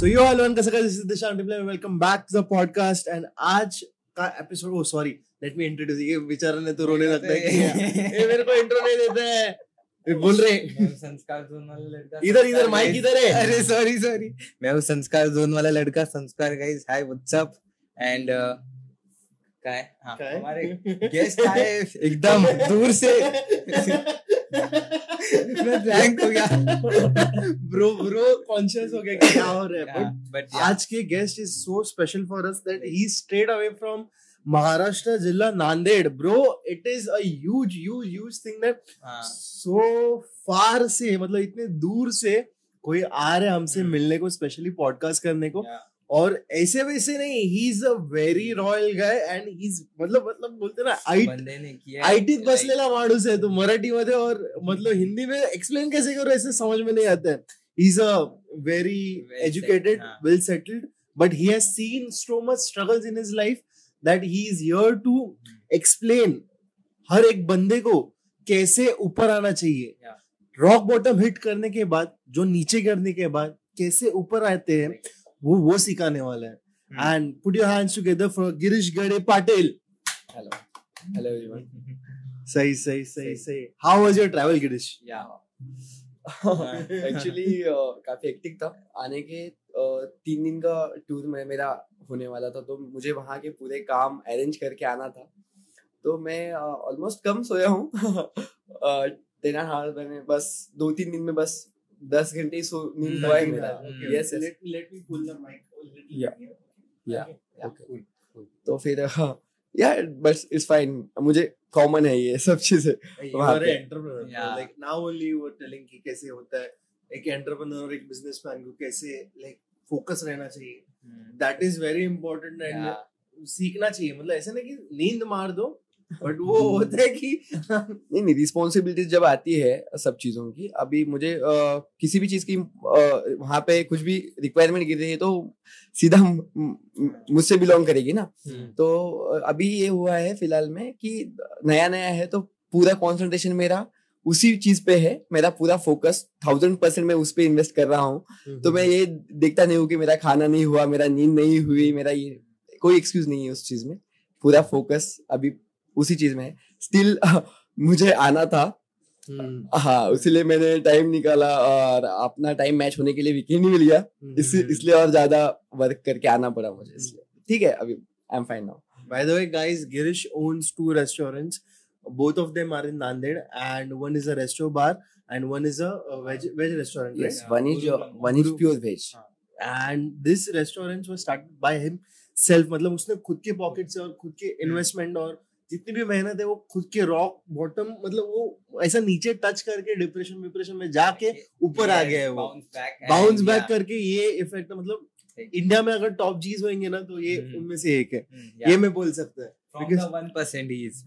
So you all one कैसे this is Dishan Replay. Welcome back to the podcast. And आज का episode oh sorry let me introduce ये बेचारा ने तो रोने लगता है कि ये मेरे को इंट्रो नहीं देते हैं। बोल रहे संस्कार जोन वाला लड़का। इधर इधर माइक इधर है। अरे सॉरी सॉरी मैं हूँ संस्कार जोन वाला लड़का Sanskar guys hi what's up and क्या है। हाँ, है? हमारे गेस्ट आए एकदम दूर से। मैं हो गया। ब्रो ब्रो कॉन्शियस हो गया कि क्या हो रहा है। हाँ, बट आज के guest is so special for us that he straight away from Maharashtra जिला Nanded. Bro it is a huge huge huge thing that हाँ, सो फार से मतलब इतने दूर से कोई आ रहे हमसे हम्म। मिलने को स्पेशली पॉडकास्ट करने को। Yeah, और ऐसे वैसे नहीं he is a very royal guy and he मतलब मतलब बोलते ना आईट बंदे ने किया आयटीत like, बसलेला माणूस आहे तो मराठीमध्ये और मतलब हिंदी में एक्सप्लेन कैसे करो ऐसे समझ में नहीं आता है। He is a very Well educated settled, हाँ. Well settled but he has seen so much struggles in his life that he is here to explain हर एक बंदे को कैसे ऊपर आना चाहिए। रॉक बॉटम हिट करने के बाद जो नीचे करने के बाद कैसे ऊपर आते हैं वो वो सिखाने वाला है. And put your hands together for Girish Gade Patil hello hello everyone सही सही सही सही। How was your travel Girish yeah, actually काफ़ी हेक्टिक था। आने के uh, तीन दिन का टूर में मेरा होने वाला था तो मुझे वहाँ के पूरे काम अरेंज करके आना था। तो मैं ऑलमोस्ट कम सोया हूँ। टेन एंड मैंने बस दो तीन दिन में बस दस घंटे सो नींद हुआ है मेरा yes let, let me pull the mic a little Yeah. here. Yeah. yeah, Okay. cool, cool. तो फिर हाँ या बस इट्स फाइन मुझे कॉमन है ये सब चीज़ें वहाँ पे। Yeah. Like now only you were telling कि कैसे होता है एक एंटरप्रेन्योर एक बिजनेसमैन को कैसे लाइक फोकस रहना चाहिए that is very important and सीखना चाहिए मतलब ऐसा नहीं कि नींद मार दो बट वो होता है कि नहीं नहीं रिस्पॉन्सिबिलिटीज जब आती है सब चीज़ों की अभी मुझे अ, किसी भी चीज़ की अ, वहाँ पे कुछ भी रिक्वायरमेंट गिर रही है तो सीधा मुझसे बिलोंग करेगी ना। हम्म, तो अभी ये हुआ है फ़िलहाल में कि नया नया है तो पूरा कॉन्सेंट्रेशन मेरा उसी चीज़ पे है मेरा पूरा फोकस थाउज़ेंड परसेंट मैं उस पर इन्वेस्ट कर रहा हूँ। तो मैं ये देखता नहीं हूँ कि मेरा खाना नहीं हुआ मेरा नींद नहीं हुई मेरा ये कोई एक्सक्यूज नहीं है उस चीज़ में। पूरा फोकस अभी उसी चीज़ में स्टिल मुझे आना था हम्म, हाँ इसीलिए मैंने टाइम निकाला और अपना टाइम मैच होने के लिए वीकेंड ही मिल गया हम्म। इसलिए और ज़्यादा वर्क करके आना पड़ा मुझे इसलिए ठीक है अभी I am fine now By the way, guys, Girish owns two restaurants. Both of them are in Nanded, and one is a resto bar, and one is a, veg veg restaurant. Yes right? One is Guru- one is Guru- pure veg And this restaurants were started by him self. मतलब उसने खुद के pocket से और खुद के investment और जितनी भी मेहनत है वो खुद के रॉक बॉटम मतलब वो ऐसा नीचे टच करके डिप्रेशन डिप्रेशन में जाके ऊपर आ गया है वो। बाउंस बैक करके ये इफ़ेक्ट मतलब इंडिया में अगर टॉप जीज होंगे ना तो ये हम्म। उनमें से एक है। हम्म, ये मैं बोल सकता है.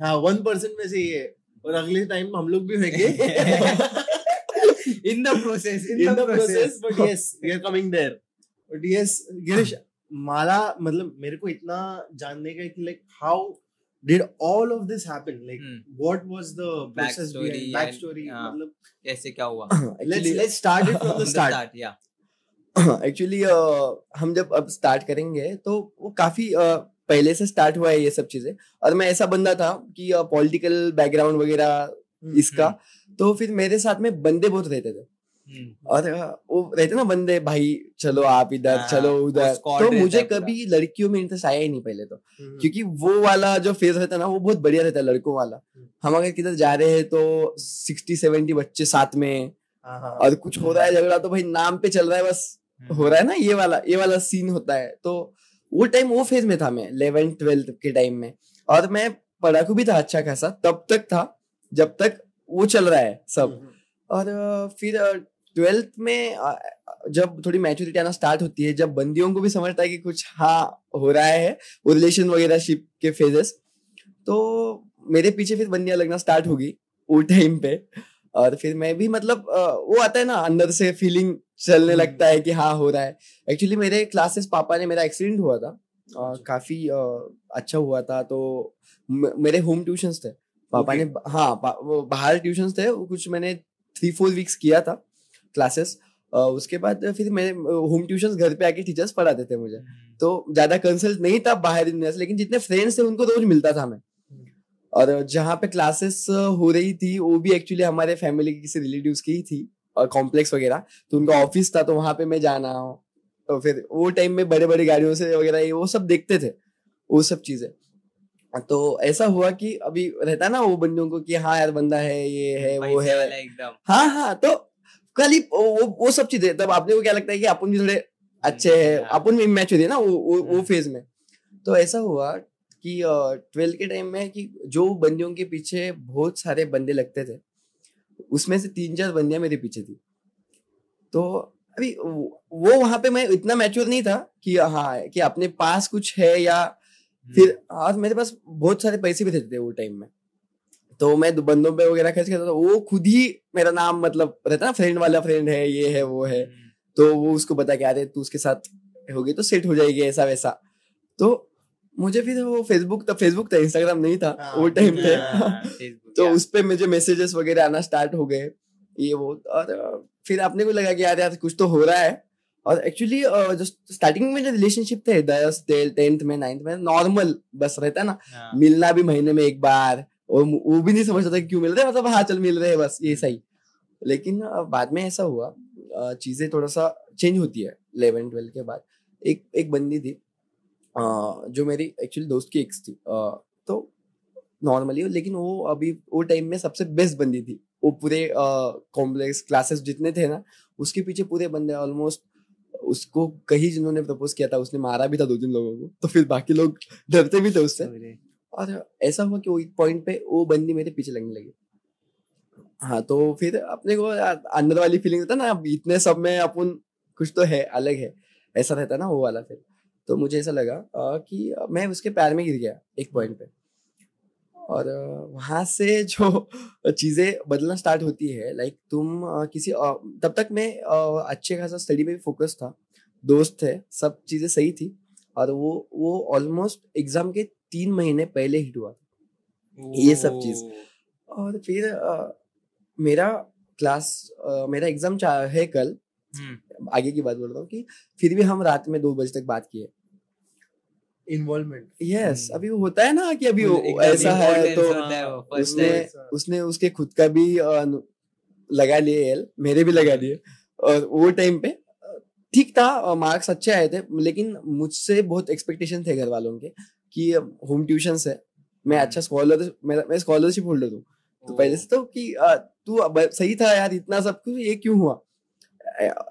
हाँ वन परसेंट में से ये और अगले टाइम हम लोग भी होंगे। In, in the, the process process. but yes we are coming there. But yes Girish माला मतलब मेरे को इतना जानने का है कि like how did all of this happen like Hmm. what was the process Backstory behind and- backstory हाँ. मतलब कैसे क्या हुआ let's let's start it from the From the start start, yeah. Actually uh, हम जब अब स्टार्ट करेंगे तो वो काफ़ी uh, पहले से स्टार्ट हुआ है ये सब चीज़ें और मैं ऐसा बंदा था कि पॉलिटिकल बैकग्राउंड वगैरह हम्म, इसका तो फिर मेरे साथ में बंदे बहुत रहते थे हम्म, और वो रहते ना बंदे भाई चलो आप इधर हाँ, चलो उधर। तो मुझे कभी लड़कियों में इंटरेस्ट आया ही नहीं पहले तो। हम्म, क्योंकि वो वाला जो फ़ेज़ रहता ना वो बहुत बढ़िया रहता है लड़कों वाला। हम्म। हम अगर किधर जा रहे हैं तो सिक्सटी सेवेंटी बच्चे साथ में। हाँ, हाँ, और कुछ हो रहा है झगड़ा तो भाई नाम पे चल रहा है बस हम्म, हो रहा है ना ये वाला ये वाला सीन होता है। तो वो टाइम वो फ़ेज़ में था मैं इलेवेंथ ट्वेल्थ के टाइम में। और मैं पढ़ाकू भी था अच्छा खासा तब तक था जब तक वो चल रहा है सब। हम्म, और फिर ट्वेल्थ में जब थोड़ी मैच्योरिटी आना स्टार्ट होती है जब बंदियों को भी समझता है कि कुछ हाँ हो रहा है वो रिलेशन वगैरह शिप के फेजेस तो मेरे पीछे फिर बंदियाँ लगना स्टार्ट होगी वो टाइम पे और फिर मैं भी मतलब वो आता है ना अंदर से फीलिंग चलने हम्म। लगता है कि हाँ हो रहा है एक्चुअली मेरे क्लासेस पापा ने मेरा एक्सीडेंट हुआ था अच्छा। अ, काफ़ी अच्छा हुआ था तो मेरे होम ट्यूशंस थे पापा okay. ने हाँ बाहर ट्यूशंस थे कुछ मैंने थ्री फोर वीक्स किया था क्लासेस उसके बाद फिर मैं होम ट्यूशन घर पे आके टीचर्स पढ़ाते थे मुझे। तो ज़्यादा कंसल्ट नहीं था बाहर दुनिया से लेकिन जितने फ्रेंड्स थे उनको रोज मिलता था मैं। और जहाँ पे क्लासेस हो रही थी वो भी एक्चुअली हमारे फैमिली के किसी रिलेटिव्स की ही थी और कॉम्प्लेक्स वगैरह तो उनका ऑफ़िस था तो वहाँ पे मैं जाना तो फिर वो टाइम में बड़े बड़े गाड़ियों से वगैरह ये वो सब देखते थे वो सब चीज़ें। तो ऐसा हुआ कि अभी रहता ना वो बंदों को कि हाँ यार बंदा है ये है वो है। एकदम। हाँ हाँ तो खाली वो वो सब चीज़ें तब आपने को क्या लगता है कि अपन भी थोड़े अच्छे हैं? हाँ। अपन भी मैच होती है ना वो वो, वो हम्म। फ़ेज़ में। तो ऐसा हुआ कि ट्वेल्थ के टाइम में कि जो बंदियों के पीछे बहुत सारे बंदे लगते थे उसमें से तीन चार बंदियाँ मेरे पीछे थी। तो अभी वो वहाँ पे मैं इतना मैच्योर नहीं था कि हाँ कि अपने पास कुछ है या फिर आज मेरे पास बहुत सारे पैसे भी थे थे वो टाइम में। तो मैं बंदों पे वगैरह खर्च करता था वो खुद ही मेरा नाम मतलब रहता ना फ्रेंड वाला फ्रेंड है ये है वो है। तो वो उसको बता के अरे तू उसके साथ होगी तो सेट हो जाएगी ऐसा वैसा। तो मुझे फिर वो फेसबुक था फेसबुक था इंस्टाग्राम नहीं था हाँ, वो टाइम पे। हाँ, तो उस पे मुझे मैसेजेस वगैरह आना स्टार्ट हो गए ये वो। और फिर आपने को लगा कि यार यार कुछ तो हो रहा है। और एक्चुअली जो स्टार्टिंग में जो रिलेशनशिप थे दस टेंथ में नाइन्थ में नॉर्मल बस रहता है ना। हाँ, मिलना भी महीने में एक बार और वो भी नहीं समझता था कि क्यों मिल रहे मतलब हाँ चल मिल रहे बस, ये सही। लेकिन बाद में ऐसा हुआ चीज़ें थोड़ा सा चेंज होती है इलेवन ट्वेल्थ के बाद। एक एक बंदी थी जो मेरी एक्चुअली दोस्त की एक्स थी तो नॉर्मली लेकिन वो अभी, वो टाइम में सबसे बेस्ट बंदी थी। वो पूरे कॉम्प्लेक्स क्लासेस जितने थे ना, उसके पीछे पूरे बंदे ऑलमोस्ट उसको कहीं जिन्होंने प्रपोज किया था, उसने मारा भी था दो तीन लोगों को तो फिर बाकी लोग डरते भी थे उससे। और ऐसा हुआ कि वो पॉइंट पे वो बंदी मेरे पीछे लगने लगी। हाँ तो फिर अपने को अंदर वाली फीलिंग होता ना इतने सब में अपन कुछ तो है अलग है। ऐसा रहता ना वो वाला फिर। तो मुझे ऐसा लगा अ, कि मैं उसके पैर में गिर गया एक पॉइंट पे। और वहाँ से जो चीज़ें बदलना स्टार्ट होती है लाइक तुम अ, किसी अ, तब तक मैं अच्छे खासा स्टडी पे भी फोकस था। दोस्त थे सब चीज़ें सही थी। और वो वो ऑलमोस्ट एग्ज़ाम के तीन महीने पहले हिट हुआ था। ये सब चीज़। और फिर अ, मेरा क्लास अ, मेरा एग्ज़ाम है कल। हम्म, आगे की बात बोल रहा हूँ कि फिर भी हम रात में दो बजे तक बात किए। Involvement yes hmm. अभी वो होता है ना कि अभी वो ऐसा है तो उसने उसने उसके खुद का भी लगा लिए एल मेरे भी लगा लिए। और वो टाइम पे ठीक था मार्क्स अच्छे आए थे लेकिन मुझसे बहुत एक्सपेक्टेशन थे घर वालों के। कि होम ट्यूशन है। मैं अच्छा स्कॉलर मैं स्कॉलरशिप होल्डर हूँ। तो पहले से तो कि तू सही था यार इतना सब कुछ ये क्यों हुआ?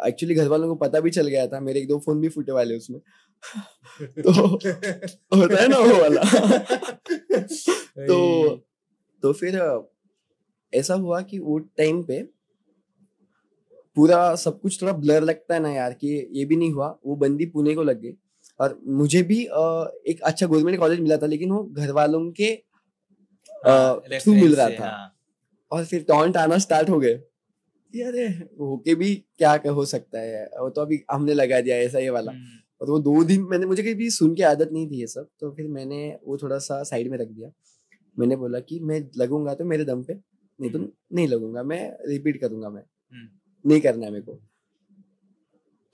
एक्चुअली घर वालों को पता भी चल गया था मेरे एक दो फ़ोन भी फूटे वाले उसमें। तो होता है ना वो वाला। तो तो फिर ऐसा हुआ कि वो टाइम पे पूरा सब कुछ थोड़ा ब्लर लगता है ना यार कि ये भी नहीं हुआ वो बंदी पुणे को लग गई। और मुझे भी एक अच्छा गवर्नमेंट कॉलेज मिला था लेकिन वो घर वालों के हाँ, थ्रू मिल रहा था। हाँ। और फिर टॉन्ट आना स्टार्ट हो गए। अरे होके भी क्या हो सकता है वो तो अभी हमने लगा दिया ऐसा ये वाला। हम्म, और वो दो दिन मैंने मुझे कभी सुन के आदत नहीं थी ये सब तो फिर मैंने वो थोड़ा सा साइड में रख दिया। मैंने बोला कि मैं लगूँगा तो मेरे दम पे नहीं तो नहीं लगूँगा मैं रिपीट करूँगा मैं। हम्म। नहीं करना है मेरे को।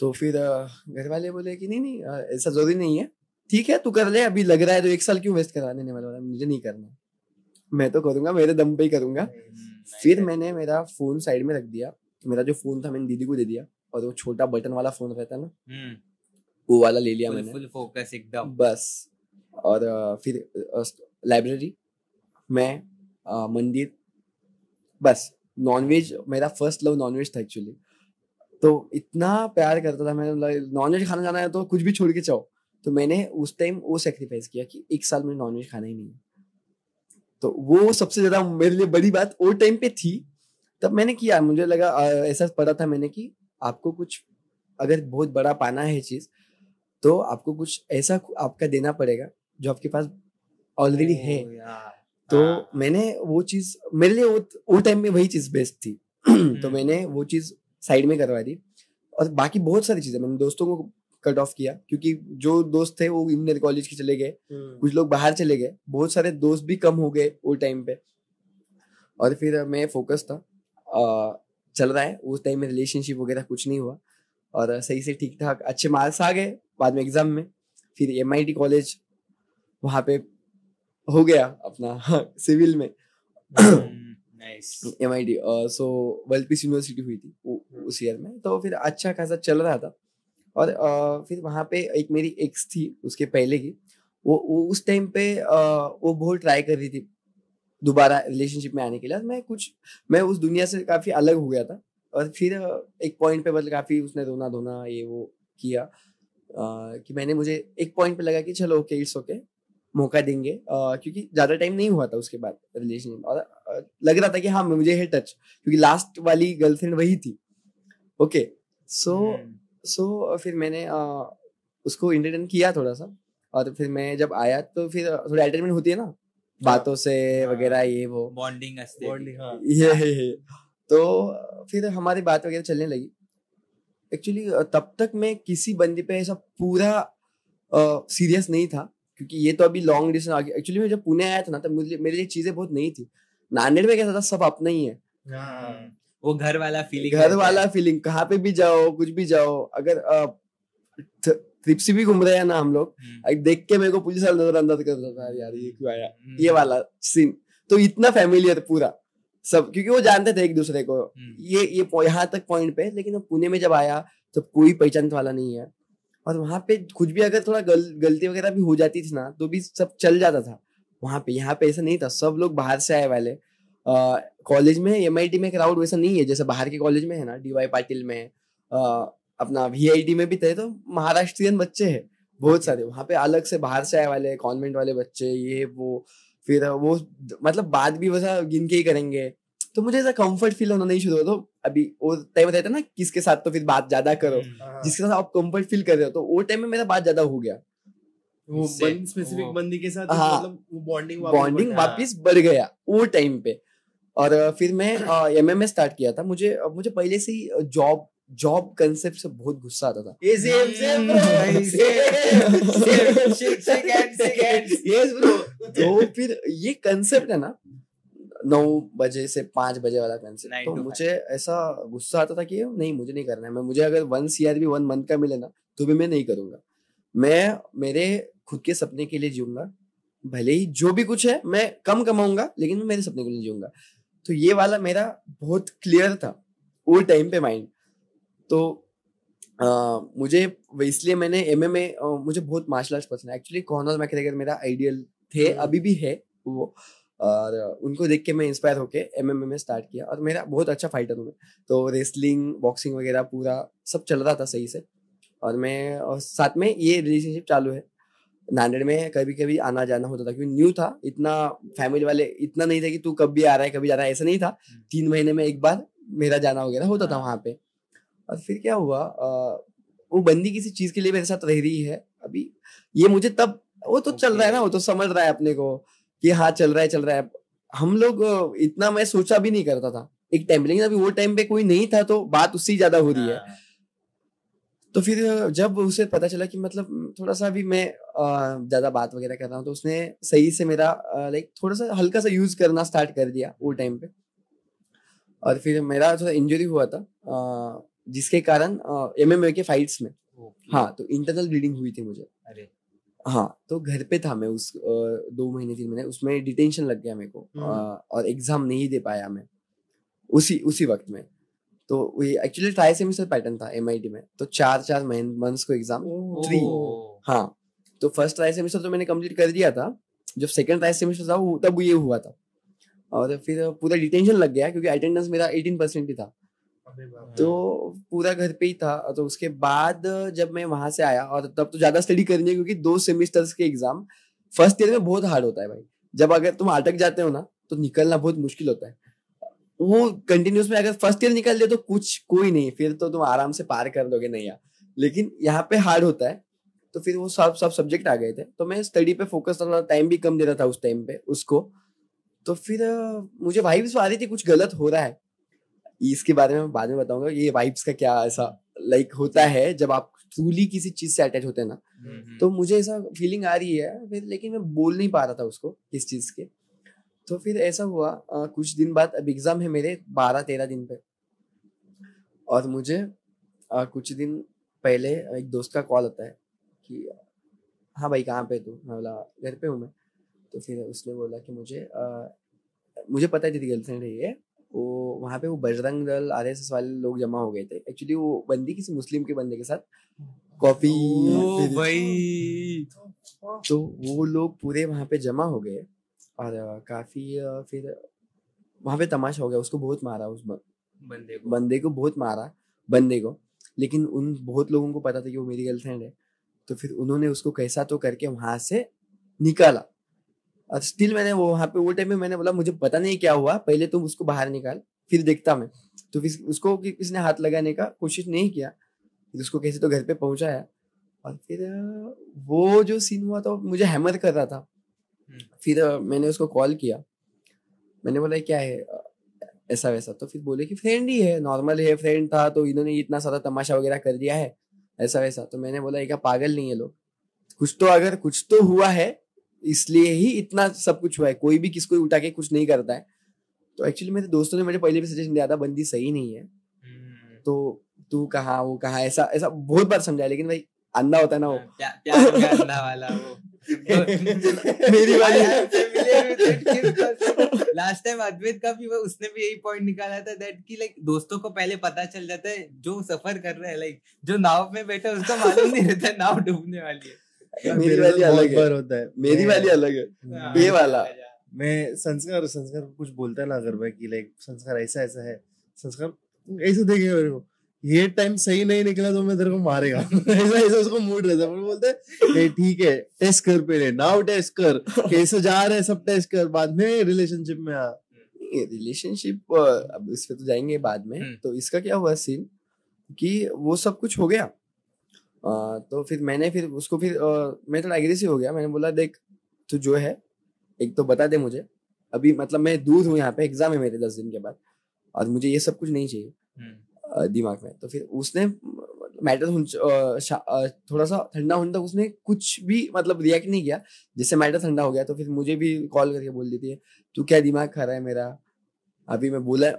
तो फिर घर वाले बोले कि नहीं नहीं ऐसा ज़रूरी नहीं है। ठीक है तू कर ले अभी लग रहा है तो एक साल क्यों वेस्ट कराने नहीं वाला? मुझे नहीं करना। मैं तो करूँगा मेरे दम पे ही करूँगा। हम्म, फिर मैंने मेरा फ़ोन साइड में रख दिया। मेरा जो फ़ोन था मैंने दीदी को दे दिया। और वो छोटा बटन वाला फ़ोन रहता है ना हम्म, वो वाला ले लिया मैंने। full focus एकदम। बस। और फिर लाइब्रेरी मैं मंदिर बस। नॉनवेज मेरा फ़र्स्ट लव नॉनवेज था एक्चुअली तो इतना प्यार करता था मैं नॉनवेज खाना जाना है तो कुछ भी छोड़ के चाहो तो मैंने उस टाइम वो सेक्रीफाइस किया कि एक साल में नॉनवेज खाना ही नहीं है। तो वो सबसे ज़्यादा मेरे लिए बड़ी बात वो टाइम पे थी। तब मैंने किया मुझे लगा ऐसा पढ़ा था मैंने कि आपको कुछ अगर बहुत बड़ा पाना है चीज़ तो आपको कुछ ऐसा आपका देना पड़ेगा जो आपके पास ऑलरेडी है। तो हाँ, मैंने वो चीज़ मेरे लिए वो वो टाइम में वही चीज़ बेस्ट थी। तो हम्म। मैंने वो चीज़ साइड में करवा दी और बाकी बहुत सारी चीज़ें मैंने दोस्तों को कट ऑफ़ किया क्योंकि जो दोस्त थे वो इंजीनियर कॉलेज के चले गए कुछ लोग बाहर चले गए बहुत सारे दोस्त भी कम हो गए वो टाइम पे। और फिर मैं फोकस था अ, चल रहा है उस टाइम में रिलेशनशिप वगैरह कुछ नहीं हुआ। और सही से ठीक ठाक अच्छे मार्क्स आ गए बाद में एग्ज़ाम में। फिर एमआईटी कॉलेज वहाँ पे हो गया अपना सिविल में। Nice M I D so world university हुई थी वो उस ईयर में। तो फिर अच्छा खासा चल रहा था। और uh, फिर वहाँ पे एक मेरी एक्स थी उसके पहले की वो, वो उस टाइम पे uh, वो बहुत ट्राई कर रही थी दोबारा रिलेशनशिप में आने के लिए। मैं कुछ मैं उस दुनिया से काफ़ी अलग हो गया था। और फिर एक पॉइंट पे मतलब काफ़ी उसने रोना धोना ये वो किया uh, कि मैंने मुझे एक पॉइंट पे लगा कि चलो ओके इट्स ओके मौका देंगे। uh, क्योंकि ज़्यादा टाइम नहीं हुआ था उसके बाद रिलेशन और लग रहा था कि हाँ मुझे है टच क्योंकि लास्ट वाली गर्लफ्रेंड वही थी ओके सो। सो फिर मैंने uh, उसको इंटरटेन किया थोड़ा सा और फिर मैं जब आया तो फिर थोड़ी एंटरटेनमेंट होती है ना बातों से हाँ। वगैरह ये वो बॉन्डिंग हाँ. ये ये ये। तो फिर हमारी बात वगैरह चलने लगी एक्चुअली तब तक मैं किसी बंदे पे ऐसा पूरा सीरियस नहीं था क्योंकि ये तो अभी लॉन्ग डिस्टेंस आगे एक्चुअली मैं जब पुणे आया था ना तब मुझे मेरे लिए चीज़ें बहुत नई थी नांदेड़ में कैसा था सब अपना ही है। हाँ. वो घर वाला फीलिंग घर वाला फीलिंग कहाँ पे भी जाओ कुछ भी जाओ अगर ट्रिप्सी भी घूम रहे हैं ना हम लोग हम्म। देख के मेरे को पुलिस वाला नजरअंदाज कर रहा था यार ये क्यों आया? हम्म। ये वाला सीन तो इतना फैमिलियर पूरा। सब क्योंकि वो जानते थे एक दूसरे को। हम्म। ये ये यहाँ तक पॉइंट पे लेकिन वो पुणे में जब आया तो कोई पहचान वाला नहीं है। और वहाँ पे कुछ भी अगर थोड़ा गल, गलती वगैरह भी हो जाती थी ना तो भी सब चल जाता था। वहाँ पे यहाँ पे ऐसा नहीं था सब लोग बाहर से आए वाले। कॉलेज में एम आई में क्राउड वैसा नहीं है जैसे बाहर के कॉलेज में है ना डीवाई पाटिल में। अ, अपना वीआईटी में भी थे तो महाराष्ट्रियन बच्चे हैं बहुत सारे। वहाँ पे अलग से बाहर से आए वाले कॉन्वेंट वाले बच्चे ये वो फिर वो मतलब बात भी वैसा गिन के ही करेंगे। तो मुझे ऐसा कंफर्ट फील होना नहीं शुरू हो तो अभी वो टाइम रहता ना किसके साथ तो फिर बात ज़्यादा करो। हम्म। जिसके साथ आप कंफर्ट फील कर रहे हो तो वो टाइम में मेरा बात ज़्यादा हो गया। वो इससे स्पेसिफिक बंदी के साथ हाँ. मतलब वो बॉन्डिंग बॉन्डिंग वापस बढ़ गया वो टाइम पे। और फिर मैं एम एम स्टार्ट किया था। मुझे मुझे पहले से ही जॉब जॉब कंसेप्ट से बहुत गुस्सा आता था। ये सेम सेम ब्रो तो फिर ये कंसेप्ट है ना नौ बजे से पाँच बजे वाला कंसेप्ट तो मुझे ऐसा गुस्सा आता था कि नहीं मुझे नहीं करना है। मैं मुझे अगर वन सीआर भी वन मंथ का मिले ना तो भी मैं नहीं करूँगा। मैं मेरे खुद के सपने के लिए जीऊँगा। भले ही जो भी कुछ है मैं कम कमाऊँगा लेकिन मैं मेरे सपने के लिए जीऊँगा। तो ये वाला मेरा बहुत क्लियर था वो टाइम पे माइंड तो आ, मुझे इसलिए मैंने एम एम ए मुझे बहुत मार्शल आर्ट्स पसंद है। एक्चुअली कॉर्नर मैकेगर मेरा आइडियल थे हम्म। अभी भी है वो और उनको देख के मैं इंस्पायर होके एम एम में स्टार्ट किया और मेरा बहुत अच्छा फाइटर हूँ मैं। तो रेसलिंग बॉक्सिंग वगैरह पूरा सब चल रहा था सही से। और मैं और साथ में ये रिलेशनशिप चालू है। नांदेड़ में कभी कभी आना जाना होता था क्योंकि न्यू था इतना फैमिली वाले इतना नहीं था कि तू कब भी आ रहा है कभी जा रहा है ऐसा नहीं था। तीन महीने में एक बार मेरा जाना वगैरह होता था हाँ। वहाँ पे। और फिर क्या हुआ अ, वो बंदी किसी चीज़ के लिए मेरे साथ रह रही है अभी ये मुझे तब वो तो चल रहा है ना वो तो समझ रहा है अपने को कि हाँ चल रहा है चल रहा है। हम लोग इतना मैं सोचा भी नहीं करता था। एक टाइम लेकिन अभी वो टाइम पे कोई नहीं था तो बात उससे ज़्यादा हो रही है। हाँ। तो फिर जब उसे पता चला कि मतलब थोड़ा सा भी मैं ज़्यादा बात वगैरह कर रहा हूँ तो उसने सही से मेरा लाइक थोड़ा सा हल्का सा यूज़ करना स्टार्ट कर दिया वो टाइम पे। और फिर मेरा थोड़ा इंजरी हुआ था जिसके कारण एम एम के फाइट्स में. हाँ तो इंटरनल ब्लीडिंग हुई थी मुझे। अरे। हाँ तो घर पे था मैं उस दो महीने तीन महीने उसमें डिटेंशन लग गया मेरे को हम्म। और एग्ज़ाम नहीं दे पाया मैं उसी उसी वक्त में। तो ये एक्चुअली ट्राई सेमिस्टर पैटर्न था एमआईडी में। तो चार चार मंथ्स को एग्ज़ाम. Oh. हाँ। तो फ़र्स्ट ट्राई सेमिस्टर तो मैंने कंप्लीट कर दिया था। जब सेकंड ट्राई सेमिस्टर था वो तब ये हुआ था। और फिर पूरा डिटेंशन लग गया क्योंकि अटेंडेंस मेरा 18 परसेंट ही था। तो पूरा घर पे ही था। तो उसके बाद जब मैं वहाँ से आया और तब तो ज़्यादा स्टडी करनी है क्योंकि दो सेमिस्टर्स के एग्ज़ाम फ़र्स्ट ईयर में बहुत हार्ड होता है भाई। जब अगर तुम अटक जाते हो ना तो निकलना बहुत मुश्किल होता है। वो कंटिन्यूस में अगर फ़र्स्ट ईयर निकल दे तो कुछ कोई नहीं फिर तो तुम आराम से पार कर दोगे नहीं यार लेकिन यहाँ पे हार्ड होता है तो फिर वो सब सब सब्जेक्ट आ गए थे। तो मैं स्टडी पे फोकस थोड़ा टाइम भी कम दे रहा था उस टाइम पे उसको। तो फिर मुझे वाइब्स आ रही थी कुछ गलत हो रहा है। इसके बारे में बाद में बताऊँगा ये वाइब्स का क्या ऐसा लाइक होता है जब आप ट्रूली किसी चीज़ से अटैच होते हैं ना। हम्म, तो मुझे ऐसा फीलिंग आ रही है फिर लेकिन मैं बोल नहीं पा रहा था उसको किस चीज़ के। तो फिर ऐसा हुआ अ, कुछ दिन बाद अब एग्ज़ाम है मेरे बारह तेरह दिन पे। और मुझे आ, कुछ दिन पहले एक दोस्त का कॉल आता है कि हाँ भाई कहाँ पे तू? मैं बोला घर पे हूँ मैं। तो फिर उसने बोला कि मुझे आ, मुझे पता है तेरी गर्लफ्रेंड है ये। वो वहाँ पे वो Bajrang Dal R S S वाले लोग जमा हो गए थे। एक्चुअली वो बंदी किसी मुस्लिम के बंदे के साथ कॉफ़ी भाई। तो वो लोग पूरे वहाँ पे जमा हो गए। और काफ़ी फिर वहाँ पे तमाशा हो गया। उसको बहुत मारा उस बंदे को। बंदे को बहुत मारा बंदे को। लेकिन उन बहुत लोगों को पता था कि वो मेरी गर्लफ्रेंड है। तो फिर उन्होंने उसको कैसा तो करके वहाँ से निकाला। और स्टिल मैंने वो वहाँ पे वो टाइम में मैंने बोला मुझे पता नहीं क्या हुआ पहले तुम उसको बाहर निकाल फिर देखता मैं। तो फिर उसको कि- किसने हाथ लगाने का कोशिश नहीं किया फिर उसको कैसे तो घर पे पहुँचाया। और फिर वो जो सीन हुआ तो मुझे हैमर कर रहा था। फिर मैंने उसको कॉल किया। मैंने बोला क्या है ऐसा वैसा? तो फिर बोले कि फ्रेंड ही है नॉर्मल है फ्रेंड था तो इन्होंने इतना सारा तमाशा वगैरह कर दिया है ऐसा वैसा। तो मैंने बोला क्या पागल नहीं है लोग? कुछ तो अगर कुछ तो हुआ है इसलिए ही इतना सब कुछ हुआ है कोई भी किसको उठा के कुछ नहीं करता है। तो एक्चुअली मेरे दोस्तों ने मुझे पहले भी सजेशन दिया था बंदी सही नहीं है। हम्म। तो तू कहाँ वो कहाँ ऐसा ऐसा बहुत बार समझाया लेकिन भाई अंधा होता है ना वो। प्या- अंधा वाला वो। मेरी वाली। लास्ट टाइम अद्वैत का भी वो उसने भी यही पॉइंट निकाला था दैट कि लाइक दोस्तों को पहले पता चल जाता है जो सफ़र कर रहा है लाइक जो नाव में बैठा है उसको मालूम नहीं रहता नाव डूबने वाली है। मेरी वाली अलग है। होता है। मेरी वाली अलग है। हाँ, ये वाला। मैं संस्कार संस्कार कुछ बोलता है ना अगर मैं कि लाइक संस्कार ऐसा ऐसा है। संस्कार ऐसे देखेगा मेरे को। ये टाइम सही नहीं निकला तो मैं तेरे को मारेगा। ऐसा ऐसा उसको मूड रहता है। बोलते हैं "ए, ठीक है टेस्ट कर पहले। नाउ टेस्ट कर। कैसे जा रहे हैं सब टेस्ट कर? बाद में रिलेशनशिप में आ। रिलेशनशिप अब इस पे तो जाएँगे बाद में। हम्म। तो इसका क्या हुआ सीन कि वो सब कुछ हो गया। अ, तो फिर मैंने फिर उसको फिर अ, मैं थोड़ा एग्रेसिव हो गया। मैंने बोला देख तू जो है एक तो बता दे मुझे। अभी मतलब मैं दूर हूँ यहाँ पे एग्ज़ाम है मेरे दस दिन के बाद। और मुझे ये सब कुछ नहीं चाहिए। हम्म, दिमाग में। तो फिर उसने मैटर थोड़ा सा ठंडा होने तक उसने कुछ भी मतलब रिएक्ट नहीं किया, जिससे मैटर ठंडा हो गया। तो फिर मुझे भी कॉल करके बोल देती है, तू क्या दिमाग खा रहा है मेरा? अभी मैं बोला,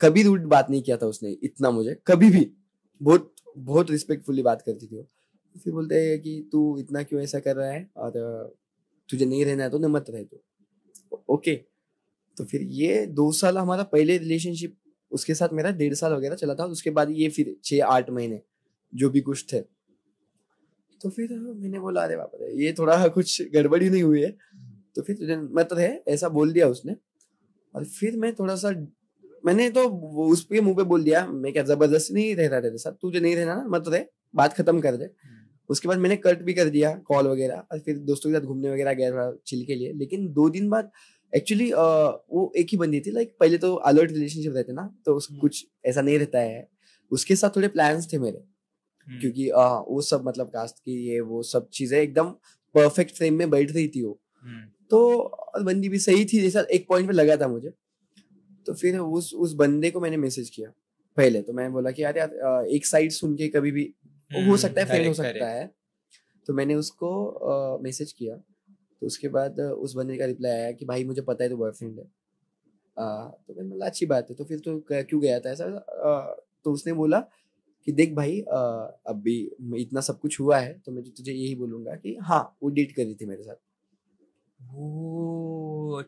कभी रूड बात नहीं किया था उसने, इतना मुझे, कभी भी। बहुत बहुत रिस्पेक्टफुली बात करती थी वो। फिर बोलते हैं कि, तू इतना क्यों ऐसा कर रहा है? और, तुझे नहीं रहना है तो न मत रहे तू। ओके। तो फिर ये दो साल हमारा पहले रिलेशनशिप उसके साथ मेरा डेढ़ साल वगैरह चला था उसके बाद ये फिर छः आठ महीने जो भी कुछ थे। तो फिर मैंने बोला अरे बाप रे ये थोड़ा कुछ गड़बड़ी नहीं हुई है। तो फिर तुझे मत रहे ऐसा बोल दिया उसने। और फिर मैं थोड़ा सा मैंने तो उसके मुँह पे बोल दिया मैं क्या ज़बरदस्ती नहीं रह रहा तेरे साथ? तुझे नहीं रहना ना मत रहे बात खत्म कर दे। उसके बाद मैंने कट भी कर दिया कॉल वगैरह और फिर दोस्तों के साथ घूमने वगैरह गया था चिल के लिए। लेकिन दो दिन बाद एक्चुअली वो एक ही बंदी थी लाइक पहले तो अलर्ट रिलेशनशिप रहते ना तो उस हम्म। कुछ ऐसा नहीं रहता है। उसके साथ थोड़े प्लान्स थे मेरे हम्म, क्योंकि अ, वो सब मतलब कास्ट की ये वो सब चीज़ें एकदम परफेक्ट फ्रेम में बैठ रही थी वो। हम्म, तो बंदी भी सही थी जैसा एक पॉइंट पे लगा था मुझे। तो फिर उस उस बंदे को मैंने मैसेज किया पहले तो। मैंने बोला कि यार यार एक साइड सुन के कभी भी हो सकता है फ्रेंड हो सकता है। तो मैंने उसको मैसेज किया। तो उसके बाद उस बंदे का रिप्लाई आया कि भाई मुझे पता है तो बॉयफ्रेंड है। अ, तो मैंने बोला अच्छी बात है। तो फिर तो क्यों गया था? ऐसा अ, तो उसने बोला कि देख भाई अ, अभी इतना सब कुछ हुआ है तो मैं तुझे यही बोलूँगा कि हाँ वो डेट कर रही थी मेरे साथ।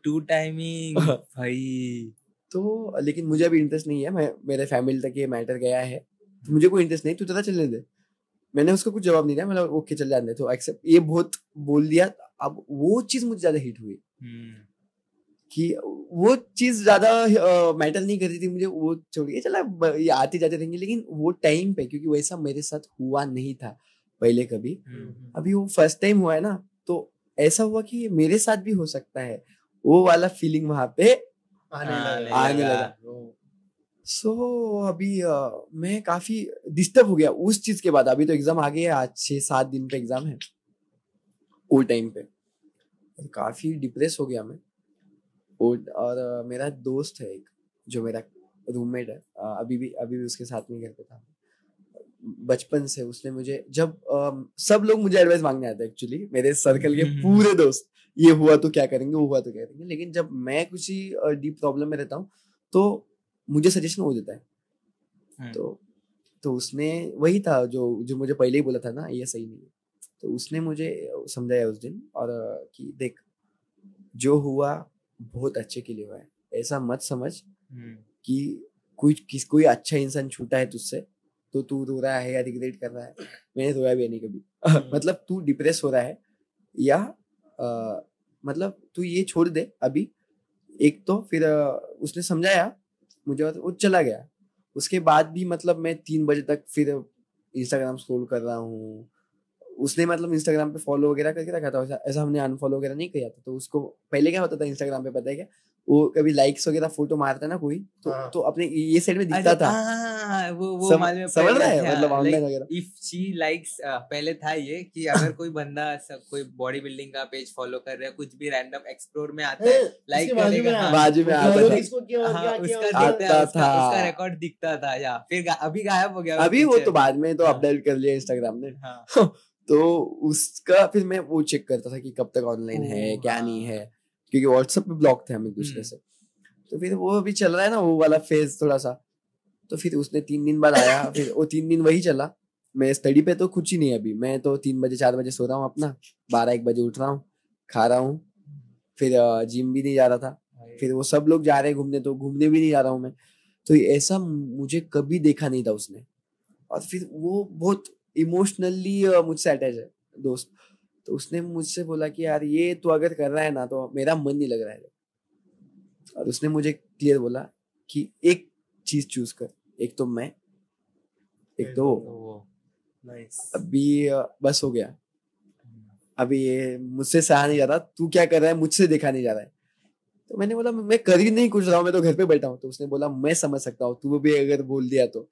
टू टाइमिंग भाई। तो लेकिन मुझे अभी इंटरेस्ट नहीं है। मैं मेरे फैमिली तक ये मैटर गया है। तो मुझे कोई इंटरेस्ट नहीं। तू तेरा चलने दे। मैंने उसको कुछ जवाब नहीं दिया। मतलब ओके चल जाने तो एक्सेप्ट ये बहुत बोल दिया। अब वो चीज़ मुझे ज़्यादा हिट हुई। हम्म, कि वो चीज़ ज़्यादा मैटर नहीं कर रही थी मुझे वो छोड़िए चला ये आते जाते रहेंगे। लेकिन वो टाइम पे क्योंकि वैसा मेरे साथ हुआ नहीं था पहले कभी हम्म, अभी वो फ़र्स्ट टाइम हुआ है ना तो ऐसा हुआ कि मेरे साथ भी हो सकता है। वो वाला फीलिंग वहाँ पे आने आने लगा। आने लगा। सो अभी अ, मैं काफ़ी डिस्टर्ब हो गया उस चीज़ के बाद। अभी तो एग्ज़ाम आ गया आज छह सात दिन पे एग्ज़ाम है वो टाइम पे। और काफ़ी डिप्रेस हो गया मैं। और, और मेरा दोस्त है एक जो मेरा रूममेट है अभी भी अभी भी उसके साथ में घर पे था। बचपन से उसने मुझे जब अ, सब लोग मुझे एडवाइस मांगने आते हैं एक्चुअली मेरे सर्कल के हम्म। पूरे दोस्त ये हुआ तो क्या करेंगे वो हुआ तो क्या करेंगे लेकिन जब मैं कुछ ही डीप प्रॉब्लम में रहता हूँ तो मुझे सजेशन वो देता है। हम्म, तो तो उसने वही था जो जो मुझे पहले ही बोला था ना ये सही नहीं है। तो उसने मुझे समझाया उस दिन और कि देख जो हुआ बहुत अच्छे के लिए हुआ है। ऐसा मत समझ हम्म, कि कोई किस कोई अच्छा इंसान छूटा है तुझसे तो तू रो रहा है या रिग्रेट कर रहा है। मैंने रोया भी नहीं कभी। मतलब तू डिप्रेस हो रहा है या अ, मतलब तू ये छोड़ दे अभी। एक तो फिर अ, उसने समझाया मुझे वो चला गया। उसके बाद भी मतलब मैं तीन बजे तक फिर इंस्टाग्राम स्क्रॉल कर रहा हूँ उसने मतलब इंस्टाग्राम पे फॉलो वगैरह करके रखा था ऐसा हमने अनफॉलो वगैरह नहीं किया था तो उसको पहले क्या होता था इंस्टाग्राम पे पता है क्या? वो कभी लाइक्स वगैरह फ़ोटो मारता ना कोई तो हाँ। तो अपने ये साइड में दिखता था। हाँ, वो वो सम- मालूम है, समझ पहले रहा है? था, मतलब ऑनलाइन वगैरह। इफ़ शी लाइक्स पहले था ये कि अगर कोई बंदा सब कोई बॉडी बिल्डिंग का पेज फॉलो कर रहा है कुछ भी रैंडम एक्सप्लोर में आता है है, में करेगा, हाँ। बाजू में आता और था। इसको क्या हाँ, उसका दिखता है, आता था। उसका रिकॉर्ड दिखता था या फिर अभी गायब हो गया अभी वो तो बाद में तो हाँ। अपडेट कर लिया इंस्टाग्राम ने। हाँ। तो उसका फिर मैं वो चेक करता था कि कब तक ऑनलाइन है क्या। नहीं है क्योंकि व्हाट्सएप पे ब्लॉक थे हम एक दूसरे हम्म। से। तो फिर वो अभी चल रहा है ना वो वाला फ़ेज़ थोड़ा सा तो फिर उसने तीन दिन बाद आया फिर वो तीन दिन वही चला। मैं स्टडी पे तो कुछ ही नहीं अभी। मैं तो तीन बजे चार बजे सो रहा हूँ अपना बारह एक बजे उठ रहा हूँ खा रहा हूँ। फिर जिम भी नहीं जा रहा था। फिर वो सब लोग जा रहे हैं घूमने तो घूमने भी नहीं जा रहा हूँ मैं। तो ऐसा मुझे कभी देखा नहीं था उसने। और फिर वो बहुत इमोशनली मुझसे अटैच है दोस्त। तो उसने मुझसे बोला कि यार ये तो अगर कर रहा है ना तो मेरा मन नहीं लग रहा है। और उसने मुझे क्लियर बोला कि एक चीज़ चूज़ कर एक तो मैं एक तो वो। तो वो अभी बस हो गया। अभी ये मुझसे सहा नहीं जा रहा तू क्या कर रहा है? मुझसे देखा नहीं जा रहा है। तो मैंने बोला मैं कर ही नहीं कुछ रहा हूँ मैं तो घर पे बैठा हूँ। तो उसने बोला मैं समझ सकता हूँ तू भी अगर बोल दिया तो।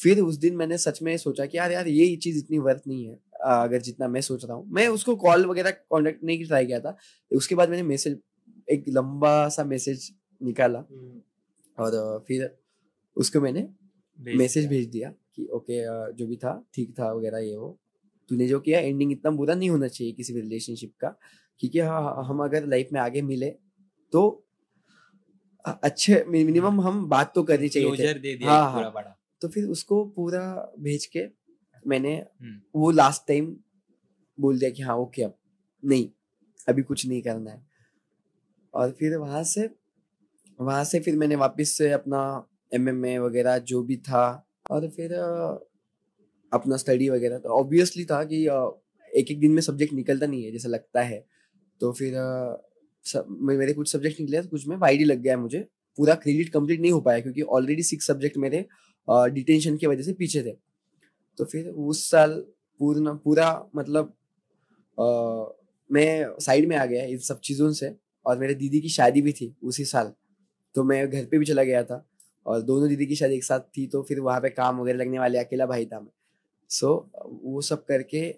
फिर उस दिन मैंने सच में सोचा कि यार यार ये चीज़ इतनी वर्थ नहीं है अगर जितना मैं सोच रहा हूँ। मैं उसको कॉल वगैरह कांटेक्ट नहीं ट्राई किया था। उसके बाद मैंने मैसेज एक लंबा सा मैसेज निकाला और फिर उसको मैंने मैसेज भेज दिया कि ओके जो भी था ठीक था वगैरह ये वो। तूने जो किया एंडिंग इतना बुरा नहीं होना चाहिए किसी भी रिलेशनशिप का क्योंकि हाँ हम अगर लाइफ में आगे मिले तो अच्छे मिनिमम हम बात तो करनी चाहिए थे। दे दिया हाँ, हाँ। तो फिर उसको पूरा भेज के मैंने हम्म। वो लास्ट टाइम बोल दिया कि हाँ ओके अब नहीं अभी कुछ नहीं करना है। और फिर वहाँ से वहाँ से फिर मैंने वापस से अपना एमएमए वगैरह जो भी था और फिर अपना स्टडी वगैरह तो ऑब्वियसली था कि एक एक दिन में सब्जेक्ट निकलता नहीं है जैसा लगता है। तो फिर सब मेरे कुछ सब्जेक्ट निकले तो कुछ में वाईडी लग गया है मुझे। पूरा क्रेडिट कंप्लीट नहीं हो पाया क्योंकि ऑलरेडी सिक्स सब्जेक्ट मेरे डिटेंशन की वजह से पीछे थे। तो फिर उस साल पूर्ण पूरा मतलब अ, मैं साइड में आ गया इन सब चीज़ों से और मेरे दीदी की शादी भी थी उसी साल। तो मैं घर पे भी चला गया था और दोनों दीदी की शादी एक साथ थी तो फिर वहाँ पे काम वगैरह लगने वाले अकेला भाई था मैं। सो वो सब करके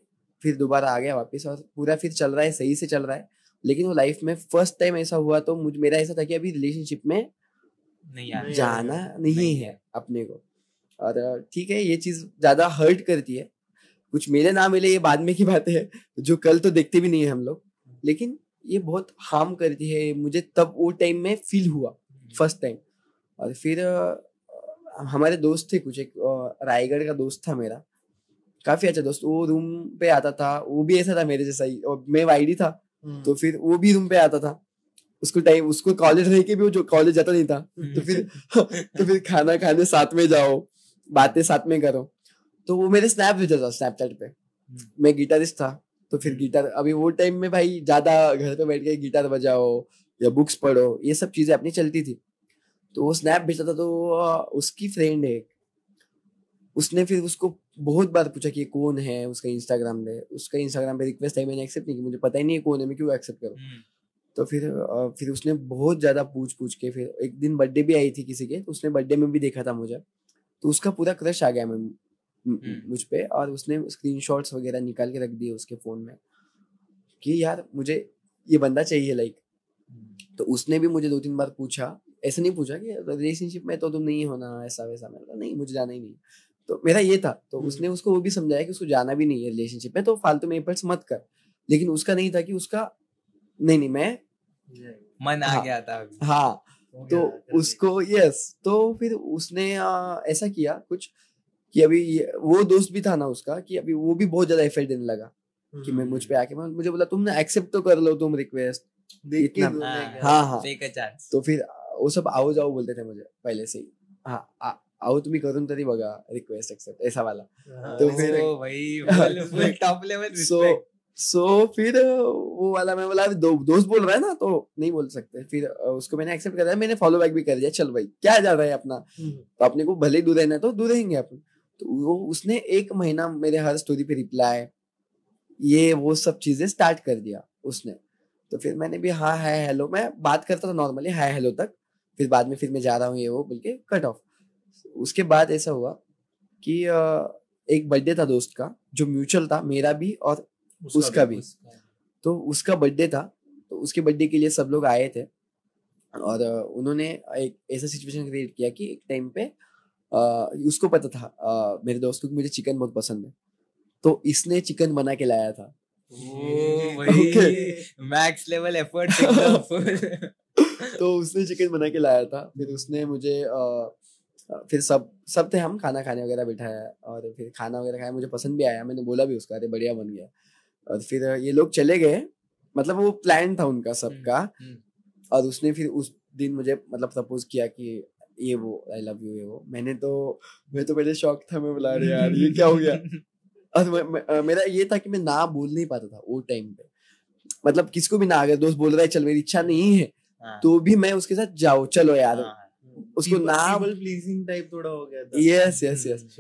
फिर दोबारा आ गया वापस और पूरा फिर चल रहा है सही से चल रहा है। लेकिन वो लाइफ में फ़र्स्ट टाइम ऐसा हुआ तो मुझ मेरा ऐसा था कि अभी रिलेशनशिप में नहीं जाना नहीं नहीं है। अपने को। और ठीक है ये चीज़ ज़्यादा हर्ट करती है। कुछ मिले ना मिले ये बाद में की बात है जो कल तो देखते भी नहीं है हम लोग। लेकिन ये बहुत हार्म करती है मुझे तब वो टाइम में फील हुआ फ़र्स्ट टाइम और फिर हमारे दोस्त थे कुछ एक रायगढ़ का दोस्त था मेरा। काफ़ी अच्छा दोस्त वो रूम पे आता था वो भी ऐसा था मेरे जैसा ही और मैं वाईडी था हम्म। तो फिर वो भी रूम पे आता था। उसको टाइम उसको कॉलेज रह के भी वो जो कॉलेज जाता नहीं था तो फिर तो फिर खाना खाने साथ में जाओ। बातें साथ में करो। तो वो मेरे स्नैप भेजा था स्नैपचैट पे। मैं गिटारिस्ट था तो फिर गिटार अभी वो टाइम में भाई ज़्यादा घर पे बैठ के गिटार बजाओ या बुक्स पढ़ो ये सब चीज़ें अपनी चलती थी। तो वो स्नैप भेजता था तो उसकी फ्रेंड है उसने फिर उसको बहुत बार पूछा कि ये कौन है उसका इंस्टाग्राम दे उसका इंस्टाग्राम पे रिक्वेस्ट आई मैंने एक्सेप्ट नहीं की मुझे पता ही नहीं है कौन है मैं क्यों एक्सेप्ट करूँ? तो फिर फिर उसने बहुत ज़्यादा पूछ पूछ के फिर एक दिन बर्थडे भी आई थी किसी के तो उसने बर्थडे में भी देखा था मुझे। तो उसका पूरा क्रश आ गया मैं हम्म। मुझ पे और उसने स्क्रीनशॉट्स वगैरह निकाल के रख दिए उसके फ़ोन में कि यार मुझे ये बंदा चाहिए लाइक तो उसने भी मुझे दो तीन बार पूछा ऐसे नहीं पूछा कि रिलेशनशिप में तो तुम नहीं होना ऐसा वैसा मैंने कहा नहीं मुझे जाना ही नहीं तो मेरा ये था तो हम्म। उसने उसको वो भी समझाया कि उसको जाना भी नहीं है रिलेशनशिप में तो फालतू में एफर्ट्स मत कर लेकिन उसका नहीं था कि उसका नहीं नहीं मैं मन आ हाँ। गया था हो तो उसको यस तो फिर उसने आ, ऐसा किया कुछ कि अभी वो दोस्त भी था ना उसका कि अभी वो भी बहुत ज़्यादा एफर्ट देने लगा कि मैं मुझ पे आके मैं मुझे बोला तुमने एक्सेप्ट तो कर लो तुम रिक्वेस्ट इतना- हाँ, हाँ हाँ. तो फिर वो सब आओ जाओ बोलते थे मुझे पहले से ही। हाँ आओ तुम्ही करून तरी बघा रिक्वेस्ट एक्सेप्ट ऐसा वाला। हाँ, तो फिर- भाई top level सो. सो फिर वो वाला मैं बोला दो, दोस्त बोल रहा है ना तो नहीं बोल सकते। फिर उसको मैंने एक्सेप्ट कर दिया मैंने फॉलो बैक भी कर दिया चल भाई क्या जा रहा है अपना? हम्म, तो अपने को भले ही दूर रहना है तो दूर रहेंगे अपन। तो वो उसने एक महीना मेरे हर स्टोरी पे रिप्लाई ये वो सब चीज़ें स्टार्ट कर दिया उसने। तो फिर मैंने भी हाँ हाय हेलो मैं बात करता था नॉर्मली हाय हेलो तक। फिर बाद में फिर मैं जा रहा हूँ ये वो बोल के कट ऑफ़ उसके बाद ऐसा हुआ कि एक बर्थडे था दोस्त का जो म्यूचुअल था मेरा भी और उसका उसका भी। भी। तो उसका बर्थडे था तो उसके बर्थडे के लिए सब लोग आए थे। और उन्होंने एक ऐसा सिचुएशन क्रिएट किया कि एक टाइम पे अ, उसको पता था अ, मेरे दोस्त को मुझे चिकन बहुत पसंद है। तो इसने चिकन बना के लाया था। मैक्स लेवल एफर्ट तो उसने चिकन बना के लाया था। फिर उसने मुझे अ, फिर सब सब थे हम खाना खाने वगैरह बैठाया और फिर खाना वगैरह खाया मुझे पसंद भी आया मैंने बोला भी उसका अरे बढ़िया बन गया। और फिर ये लोग चले गए। मतलब वो प्लान था उनका सबका। हम्म, और उसने फिर उस दिन मुझे मतलब प्रपोज किया कि ये वो आई लव यू ये वो। मैंने तो मैं तो पहले शौक था मैं बोला अरे यार ये क्या हो गया? और मैं, मैं, मेरा ये था कि मैं ना बोल नहीं पाता था वो टाइम पे। मतलब किसको भी ना अगर दोस्त बोल रहा है चल मेरी इच्छा नहीं है हाँ, तो भी मैं उसके साथ जाओ चलो यार हाँ, उसको नाम- प्लीजिंग टाइप थोड़ा हो गया था। Yes yes yes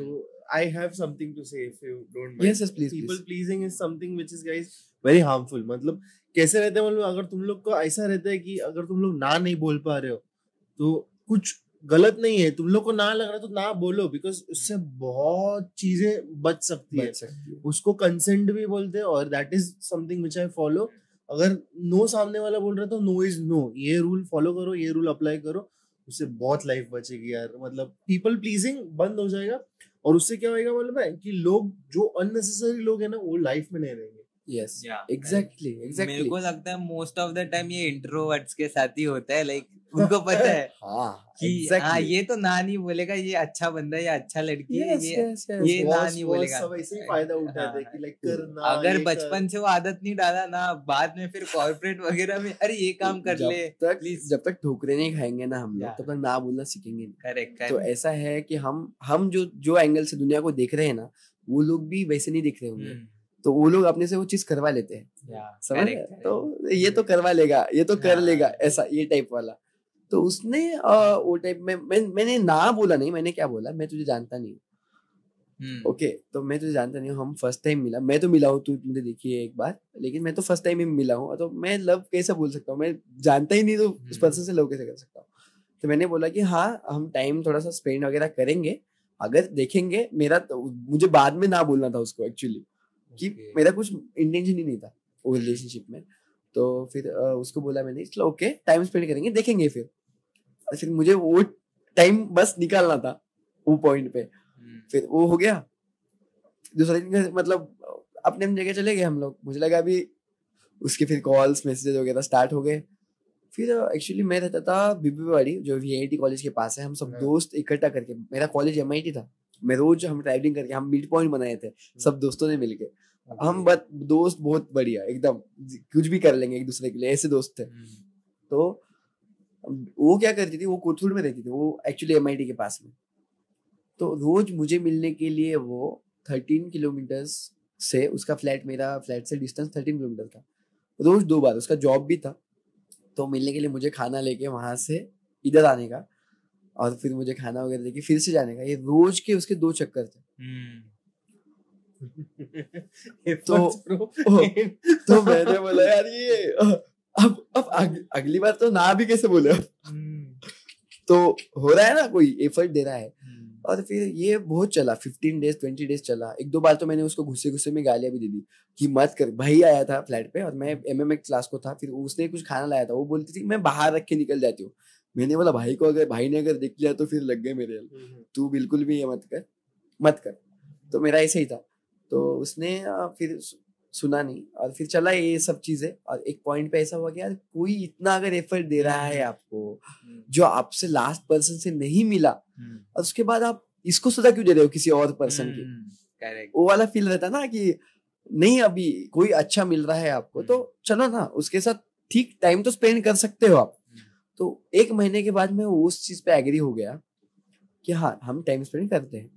i have something to say if you don't mind. Yes yes please people please pleasing is something which is guys very harmful. मतलब कैसे रहते हैं मतलब अगर तुम लोग को ऐसा रहता है कि अगर तुम लोग ना नहीं बोल पा रहे हो तो कुछ गलत नहीं है। तुम लोग को ना लग रहा है तो ना बोलो बिकॉज़ उससे बहुत चीज़ें बच सकती है। बच सकती है। उसको कंसेंट भी बोलते हैं और that is something which I follow अगर नो सामने वाला बोल रहा है तो नो इज़ नो ये रूल फॉलो करो ये रूल अप्लाई करो उससे बहुत लाइफ बचेगी यार। मतलब पीपल प्लीजिंग बंद हो जाएगा। और उससे क्या होगा मालूम है कि लोग, जो अननेसेसरी लोग है ना, वो लाइफ में नहीं रहेंगे। यस Yeah, एग्जैक्टली मेरे को लगता है मोस्ट ऑफ़ द टाइम ये इंट्रोवर्ट्स के साथ ही होता है लाइक उनको पता है हाँ कि हाँ ये तो ना नहीं बोलेगा ये अच्छा बंदा है ये अच्छा लड़की है यस ये यस ये यस ना नहीं बोलेगा। सब ऐसे ही फ़ायदा उठाते हैं हाँ, कि लाइक कर ना अगर बचपन से वो आदत नहीं डाला ना बाद में फिर कॉर्पोरेट वगैरह में अरे ये काम कर ले please. जब तक ठोकरे नहीं खाएँगे ना हम लोग तब तक ना बोलना सीखेंगे करेक्ट तो ऐसा है कि हम हम जो जो एंगल से दुनिया को देख रहे हैं ना वो लोग भी वैसे नहीं दिख रहे होंगे। हम्म, तो वो लोग अपने से वो चीज़ करवा लेते हैं। समझ रहे? तो ये तो करवा लेगा ये तो कर। लेगा ऐसा ये टाइप वाला। तो उसने अ, वो टाइप में मैं, मैंने ना बोला नहीं मैंने क्या बोला? मैं तुझे जानता नहीं हूँ। ओके okay, तो मैं तुझे जानता नहीं हूँ हम फ़र्स्ट टाइम मिला मैं तो मिला हूँ तू मुझे देखी है एक बार लेकिन मैं तो फ़र्स्ट टाइम ही मिला हूँ तो मैं लव कैसे बोल सकता हूँ? मैं जानता ही नहीं तो उस। पर्सन से लव कैसे कर सकता हूँ? तो मैंने बोला कि हाँ हम टाइम थोड़ा सा स्पेंड वगैरह करेंगे अगर देखेंगे मेरा तो मुझे बाद में ना बोलना था उसको एक्चुअली कि Okay. मेरा कुछ इंटेंशन ही नहीं था वो रिलेशनशिप में। तो फिर उसको बोला मैंने चलो ओके टाइम स्पेंड करेंगे देखेंगे फिर। फिर मुझे वो टाइम बस निकालना था वो पॉइंट पे। हम्म, फिर वो हो गया। दूसरा दिन मतलब अपने अपनी जगह चले गए हम लोग। मुझे लगा अभी उसके फिर कॉल्स मैसेजेस वगैरह स्टार्ट हो गए। फिर एक्चुअली मैं रहता था बीबीवाड़ी जो वी कॉलेज के पास है हम सब हाँ। दोस्त इकट्ठा करके मेरा कॉलेज एम था। मैं रोज हम ट्रैवलिंग करके हम मिड पॉइंट बनाए थे सब दोस्तों ने मिलके। हम बस दोस्त बहुत बढ़िया एकदम कुछ भी कर लेंगे एक दूसरे के लिए ऐसे दोस्त थे। हम्म, तो वो क्या करती थी वो कोथरूड में रहती थी वो एक्चुअली एम के पास में। तो रोज मुझे मिलने के लिए वो थर्टीन किलोमीटर्स से उसका फ्लैट मेरा फ्लैट से डिस्टेंस थर्टीन किलोमीटर था। रोज दो बार उसका जॉब भी था। तो मिलने के लिए मुझे खाना लेके वहाँ से इधर आने का। और फिर मुझे खाना वगैरह लेके फिर से जाने का। ये रोज के उसके दो चक्कर थे। हम्म, तो- तो मैंने बोला यार ये अब अब अग, अगली बार तो ना भी कैसे बोले? हम्म, तो हो रहा है ना कोई एफर्ट दे रहा है। हम्म, और फिर ये बहुत चला फिफ्टीन डेज़ ट्वेंटी डेज़ चला। एक दो बार तो मैंने उसको गुस्से गुस्से में गालियाँ भी दे दी कि मत कर। भाई आया था फ्लैट पे और मैं एम क्लास को था फिर उसने कुछ खाना लाया था। वो बोलती थी मैं बाहर रख के निकल जाती हूँ। मैंने बोला भाई को अगर भाई ने अगर देख लिया तो फिर लग गए मेरे तू बिल्कुल भी ये मत कर मत कर। तो मेरा ऐसे ही था। तो उसने फिर सुना नहीं और फिर चला ये सब चीज़ें और एक पॉइंट पे ऐसा हुआ कि यार कोई इतना अगर एफर्ट दे रहा है आपको हम्म, जो आपसे लास्ट पर्सन से नहीं मिला हम्म, और उसके बाद आप इसको सजा क्यों दे रहे हो किसी और पर्सन की? वो वाला फील रहता ना कि नहीं अभी कोई अच्छा मिल रहा है आपको तो चलो ना उसके साथ ठीक टाइम तो स्पेंड कर सकते हो आप। तो एक महीने के बाद मैं उस चीज़ पे एग्री हो गया कि हाँ हम टाइम स्पेंड करते हैं।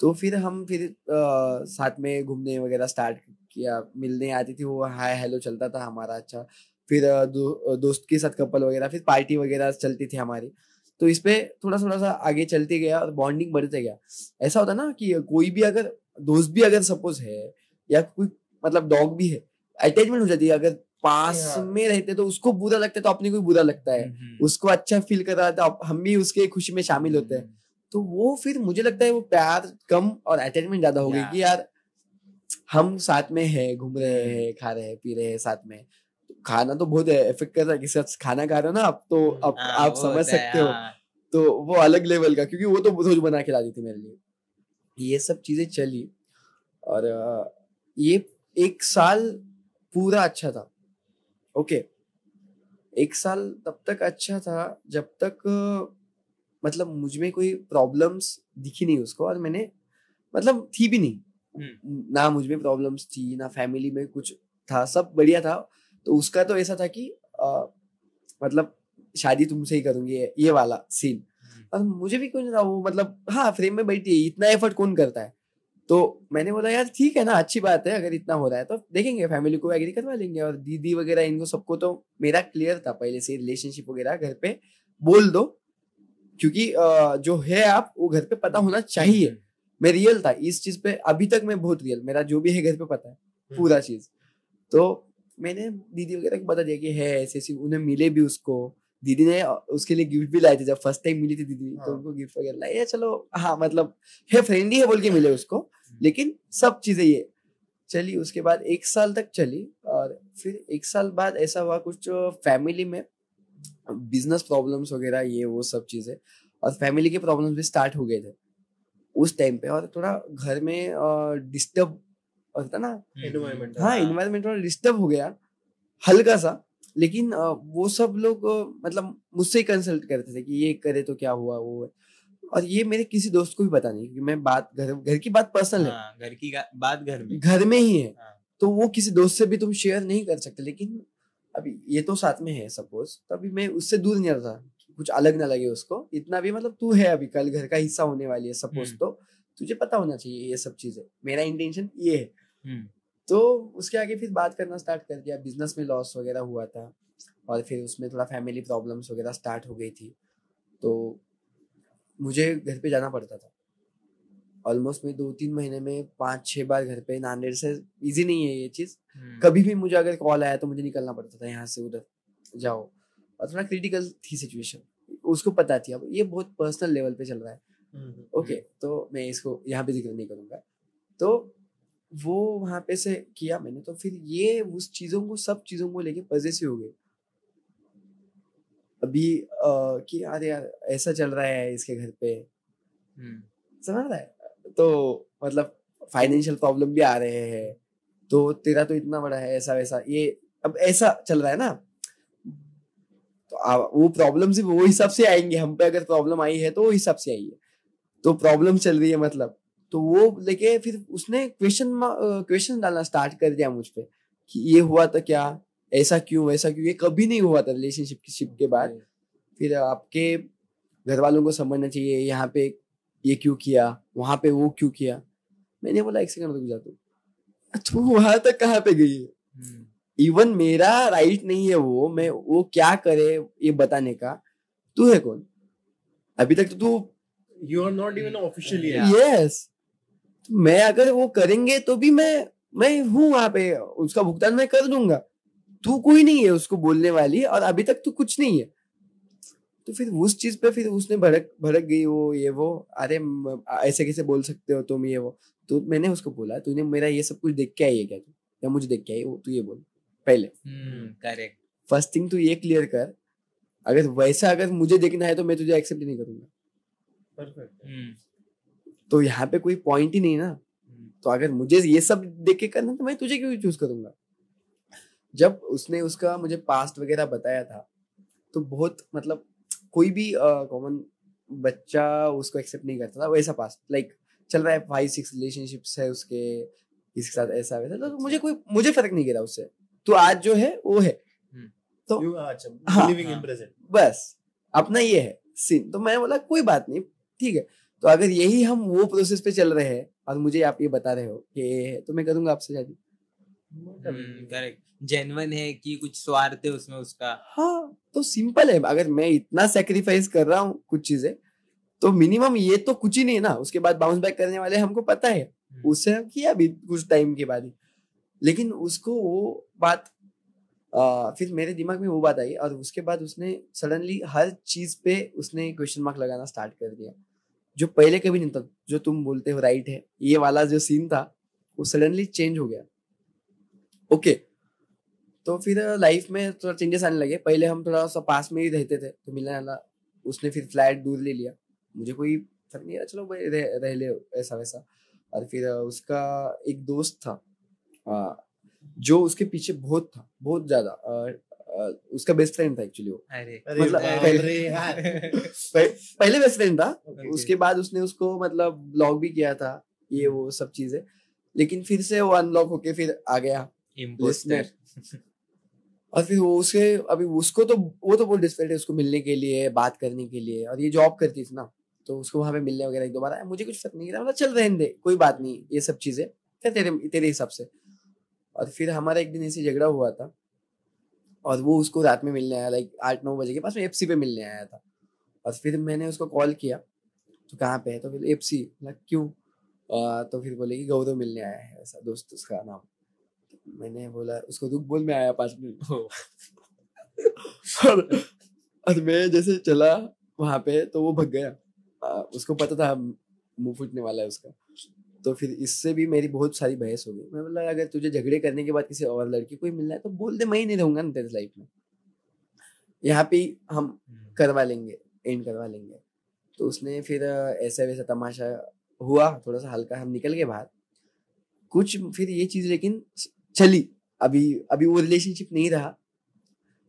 तो फिर हम फिर आ, साथ में घूमने वगैरह स्टार्ट किया मिलने आती थी वो हाय हेलो चलता था हमारा अच्छा। फिर दो, दोस्त के साथ कपल वगैरह फिर पार्टी वगैरह चलती थी हमारी। तो इस पे थोड़ा थोड़ा सा आगे चलते गया और बॉन्डिंग बढ़ते गया। ऐसा होता ना कि कोई भी अगर दोस्त भी अगर सपोज़ है या कोई मतलब डॉग भी है अटैचमेंट हो जाती है अगर पास हाँ। में रहते तो उसको बुरा लगता है तो अपने को बुरा लगता है। हम्म। उसको अच्छा फील कर रहा है तो हम भी उसके खुशी में शामिल होते हैं। तो वो फिर मुझे लगता है वो प्यार कम और अटैचमेंट ज़्यादा हो गई. कि यार हम साथ में है घूम रहे हैं खा रहे हैं पी रहे हैं साथ में। खाना तो बहुत इफ़ेक्ट कर रहा है किसी खाना खा रहे हो ना आप तो आप, हाँ, आप समझ सकते हो। हाँ। तो वो अलग लेवल का क्योंकि वो तो रोज बना के ला लाती थी मेरे लिए। ये सब चीज़ें चली और ये एक साल पूरा अच्छा था। ओके। एक साल तब तक अच्छा था जब तक मतलब मुझमें कोई प्रॉब्लम्स दिखी नहीं उसको और मैंने मतलब थी भी नहीं। ना मुझमें प्रॉब्लम्स थी ना फैमिली में कुछ था सब बढ़िया था। तो उसका तो ऐसा था कि अ, मतलब शादी तुमसे ही करूँगी ये- वाला सीन और मुझे भी नहीं था वो मतलब हाँ फ्रेम में बैठी है इतना एफर्ट कौन करता है? तो मैंने बोला यार ठीक है ना अच्छी बात है अगर इतना हो रहा है तो देखेंगे फैमिली को एग्री करवा लेंगे। और दीदी वगैरह इनको सबको तो मेरा क्लियर था पहले से रिलेशनशिप वगैरह घर पे बोल दो क्योंकि जो है आप वो घर पे पता होना चाहिए। मैं रियल था इस चीज़ पे अभी तक मैं बहुत रियल मेरा जो भी है घर पे पता है पूरा चीज़। तो मैंने दीदी वगैरह को बता दिया कि है ऐसे ऐसी उन्हें मिले भी उसको। दीदी ने उसके लिए गिफ्ट भी लाए थे जब फ़र्स्ट टाइम मिली थी दीदी तो हाँ। उनको गिफ्ट वगैरह लाए। चलो हाँ मतलब है फ्रेंडली है बोल के मिले उसको। लेकिन सब चीज़ें ये चली उसके बाद एक साल तक चली और फिर एक साल बाद ऐसा हुआ कुछ फैमिली में बिज़नेस प्रॉब्लम्स वगैरह ये वो सब चीज़ें और फैमिली के प्रॉब्लम्स भी स्टार्ट हो गए थे उस टाइम पे और थोड़ा घर में डिस्टर्ब होता ना एनवायरमेंट हाँ इन्वायरमेंट थोड़ा डिस्टर्ब हो गया हल्का सा लेकिन वो सब लोग मतलब मुझसे ही कंसल्ट करते थे कि ये करे तो क्या हुआ वो है। और ये मेरे किसी दोस्त को भी पता नहीं क्योंकि मैं बात घर घर की बात पर्सनल है। हाँ, घर की बात घर में। घर में ही है। हाँ। तो वो किसी दोस्त से भी तुम शेयर नहीं कर सकते लेकिन अभी ये तो साथ में है सपोज़ तो अभी मैं उससे दूर नहीं रहता कुछ अलग ना लगे उसको। इतना भी मतलब तू है अभी कल घर का हिस्सा होने वाली है सपोज़ हम्म। तो। तुझे पता होना चाहिए ये सब चीज़ें। मेरा इंटेंशन ये है। हम्म, तो उसके आगे फिर बात करना स्टार्ट कर दिया। बिज़नेस में लॉस वगैरह हुआ था और फिर उसमें थोड़ा फैमिली प्रॉब्लम्स वगैरह स्टार्ट हो गई थी। तो मुझे घर पे जाना पड़ता था। ऑलमोस्ट मैं दो तीन महीने में पाँच छह बार घर पे नांदेड़ से इजी नहीं है ये चीज़। हम्म, कभी भी मुझे अगर कॉल आया तो मुझे निकलना पड़ता था यहाँ से उधर जाओ। और थोड़ा क्रिटिकल थी सिचुएशन उसको पता थी अब। ये बहुत पर्सनल लेवल पे चल रहा है। ओके तो मैं इसको यहाँ पे ज़िक्र नहीं करूँगा। तो वो वहाँ पे से किया मैंने तो फिर ये उस चीज़ों को सब चीज़ों को लेके पॉजिटिव हो गए। अभी अ, कि यार यार ऐसा चल रहा है इसके घर पे। हम्म, समझ रहा है? तो मतलब फाइनेंशियल प्रॉब्लम भी आ रहे हैं। तो तेरा तो इतना बड़ा है ऐसा वैसा ये अब ऐसा चल रहा है ना। तो आ, वो प्रॉब्लम सिर्फ़ वो हिसाब से आएँगे हम पे अगर प्रॉब्लम आई है तो वो हिसाब से आई है तो प्रॉब्लम चल रही है मतलब। तो वो लेके फिर उसने क्वेश्चन क्वेश्चन डालना स्टार्ट कर दिया मुझ पे कि ये हुआ तो क्या? ऐसा क्यों वैसा क्यों? ये कभी नहीं हुआ था रिलेशनशिप की शिप के बाद। फिर आपके घर वालों को समझना चाहिए यहाँ पे ये क्यों किया वहाँ पे वो क्यों किया। मैंने बोला एक सेकंड रुक जा तू तू वहाँ तक कहाँ पे गई? है हम्म, इवन मेरा राइट नहीं है वो मैं वो क्या करे ये बताने का? तू है कौन? अभी तक तो तू you are not even officially yes मैं अगर वो करेंगे तो भी मैं मैं हूँ वहाँ पे उसका भुगतान मैं कर दूँगा। तू कोई नहीं है उसको बोलने वाली और अभी तक तू कुछ नहीं है। तो फिर उस चीज़ पे फिर उसने भड़क भड़क गई वो ये वो अरे ऐसे कैसे बोल सकते हो तुम ये वो। तो मैंने उसको बोला तूने मेरा ये सब कुछ देख के आई है क्या तू? या मुझे देख के आई वो तू ये बोल पहले। हम्म, करेक्ट फ़र्स्ट थिंग तू ये क्लियर कर अगर वैसा अगर मुझे देखना है तो मैं तुझे एक्सेप्ट नहीं करूँगा। परफेक्ट हम्म, तो यहाँ पे कोई पॉइंट ही नहीं ना। हम्म, तो अगर मुझे ये सब देख के करना तो मैं तुझे क्यों चूज़ करूँगा? जब उसने उसका मुझे पास्ट वगैरह बताया था तो बहुत मतलब कोई भी कॉमन बच्चा उसको एक्सेप्ट नहीं करता था वैसा पास लाइक चल रहा है फाइव सिक्स रिलेशनशिप्स है उसके किसी के साथ ऐसा वैसा तो मुझे कोई मुझे फ़र्क नहीं गिरा उससे। तो आज जो है वो है। तो अच्छा हाँ, लिविंग इन। प्रेजेंट बस अपना ये है सीन तो मैं बोला कोई बात नहीं ठीक है। तो अगर यही हम वो प्रोसेस पे चल रहे हैं और मुझे आप ये बता रहे हो कि तो मैं करूँगा आपसे शादी। करेक्ट जेन्युइन है कि कुछ स्वार्थ है उसमें उसका? हाँ तो सिंपल है। अगर मैं इतना सेक्रीफाइस कर रहा हूँ कुछ चीज़ें तो मिनिमम ये तो कुछ ही नहीं है ना। उसके बाद बाउंस बैक करने वाले हमको पता है। हम्म। उससे हम किया भी कुछ टाइम के बाद ही। लेकिन उसको वो बात आ, फिर मेरे दिमाग में वो बात आई और उसके बाद उसने सडनली हर चीज़ पे उसने क्वेश्चन मार्क लगाना स्टार्ट कर दिया। जो पहले कभी नहीं था जो तुम बोलते हो राइट है ये वाला जो सीन था वो सडनली चेंज हो गया। ओके तो फिर लाइफ में थोड़ा चेंजेस आने लगे। पहले हम थोड़ा सा पास में ही रहते थे तो मिलने वाला उसने फिर फ्लैट दूर ले लिया। मुझे कोई फ़र्क नहीं चलो भाई रह, रह ले ऐसा वैसा। और फिर उसका एक दोस्त था आ, जो उसके पीछे बहुत था बहुत ज़्यादा। उसका बेस्ट फ्रेंड था एक्चुअली वो। अरे अरे मतलब बाप पहले- रे यार। पहले बेस्ट फ्रेंड था। उसके बाद उसने उसको मतलब ब्लॉक भी किया था ये वो सब चीज़ें। लेकिन फिर से वो अनलॉक होके फिर आ गया। इम्पोस्टर और फिर वो उसे अभी उसको तो वो तो बहुत डिस्पेरेट है उसको मिलने के लिए बात करने के लिए। और ये जॉब करती थी ना तो उसको वहाँ पे मिलने वगैरह एक दो बार मुझे कुछ फ़र्क नहीं रहा। मतलब चल रहने दे कोई बात नहीं ये सब चीज़ें। फिर तेरे तेरे हिसाब से। और फिर हमारा एक दिन ऐसे झगड़ा हुआ था। और वो उसको रात में मिलने आया लाइक आठ नौ बजे के पास में एफसी पे मिलने आया था। और फिर मैंने उसको कॉल किया तो कहाँ पे है? तो फिर एफसी क्यों? आ, तो फिर बोले कि गौरव मिलने आया है ऐसा दोस्त उसका नाम। मैंने बोला उसको दुख बोल में आया पाँच मिनट और, और मैं जैसे चला वहाँ पे तो वो भग गया। आ, उसको पता था मुँह फूटने वाला है उसका। तो फिर इससे भी मेरी बहुत सारी बहस हो गई। मैं बोला अगर तुझे झगड़े करने के बाद किसी और लड़की कोई मिलना है तो बोल दे मैं ही नहीं रहूँगा ना तेरे लाइफ में। यहाँ पे हम करवा लेंगे एंड करवा लेंगे। तो उसने फिर ऐसा वैसा तमाशा हुआ थोड़ा सा हल्का हम निकल गए बाहर। कुछ फिर ये चीज़ लेकिन चली। अभी अभी वो रिलेशनशिप नहीं रहा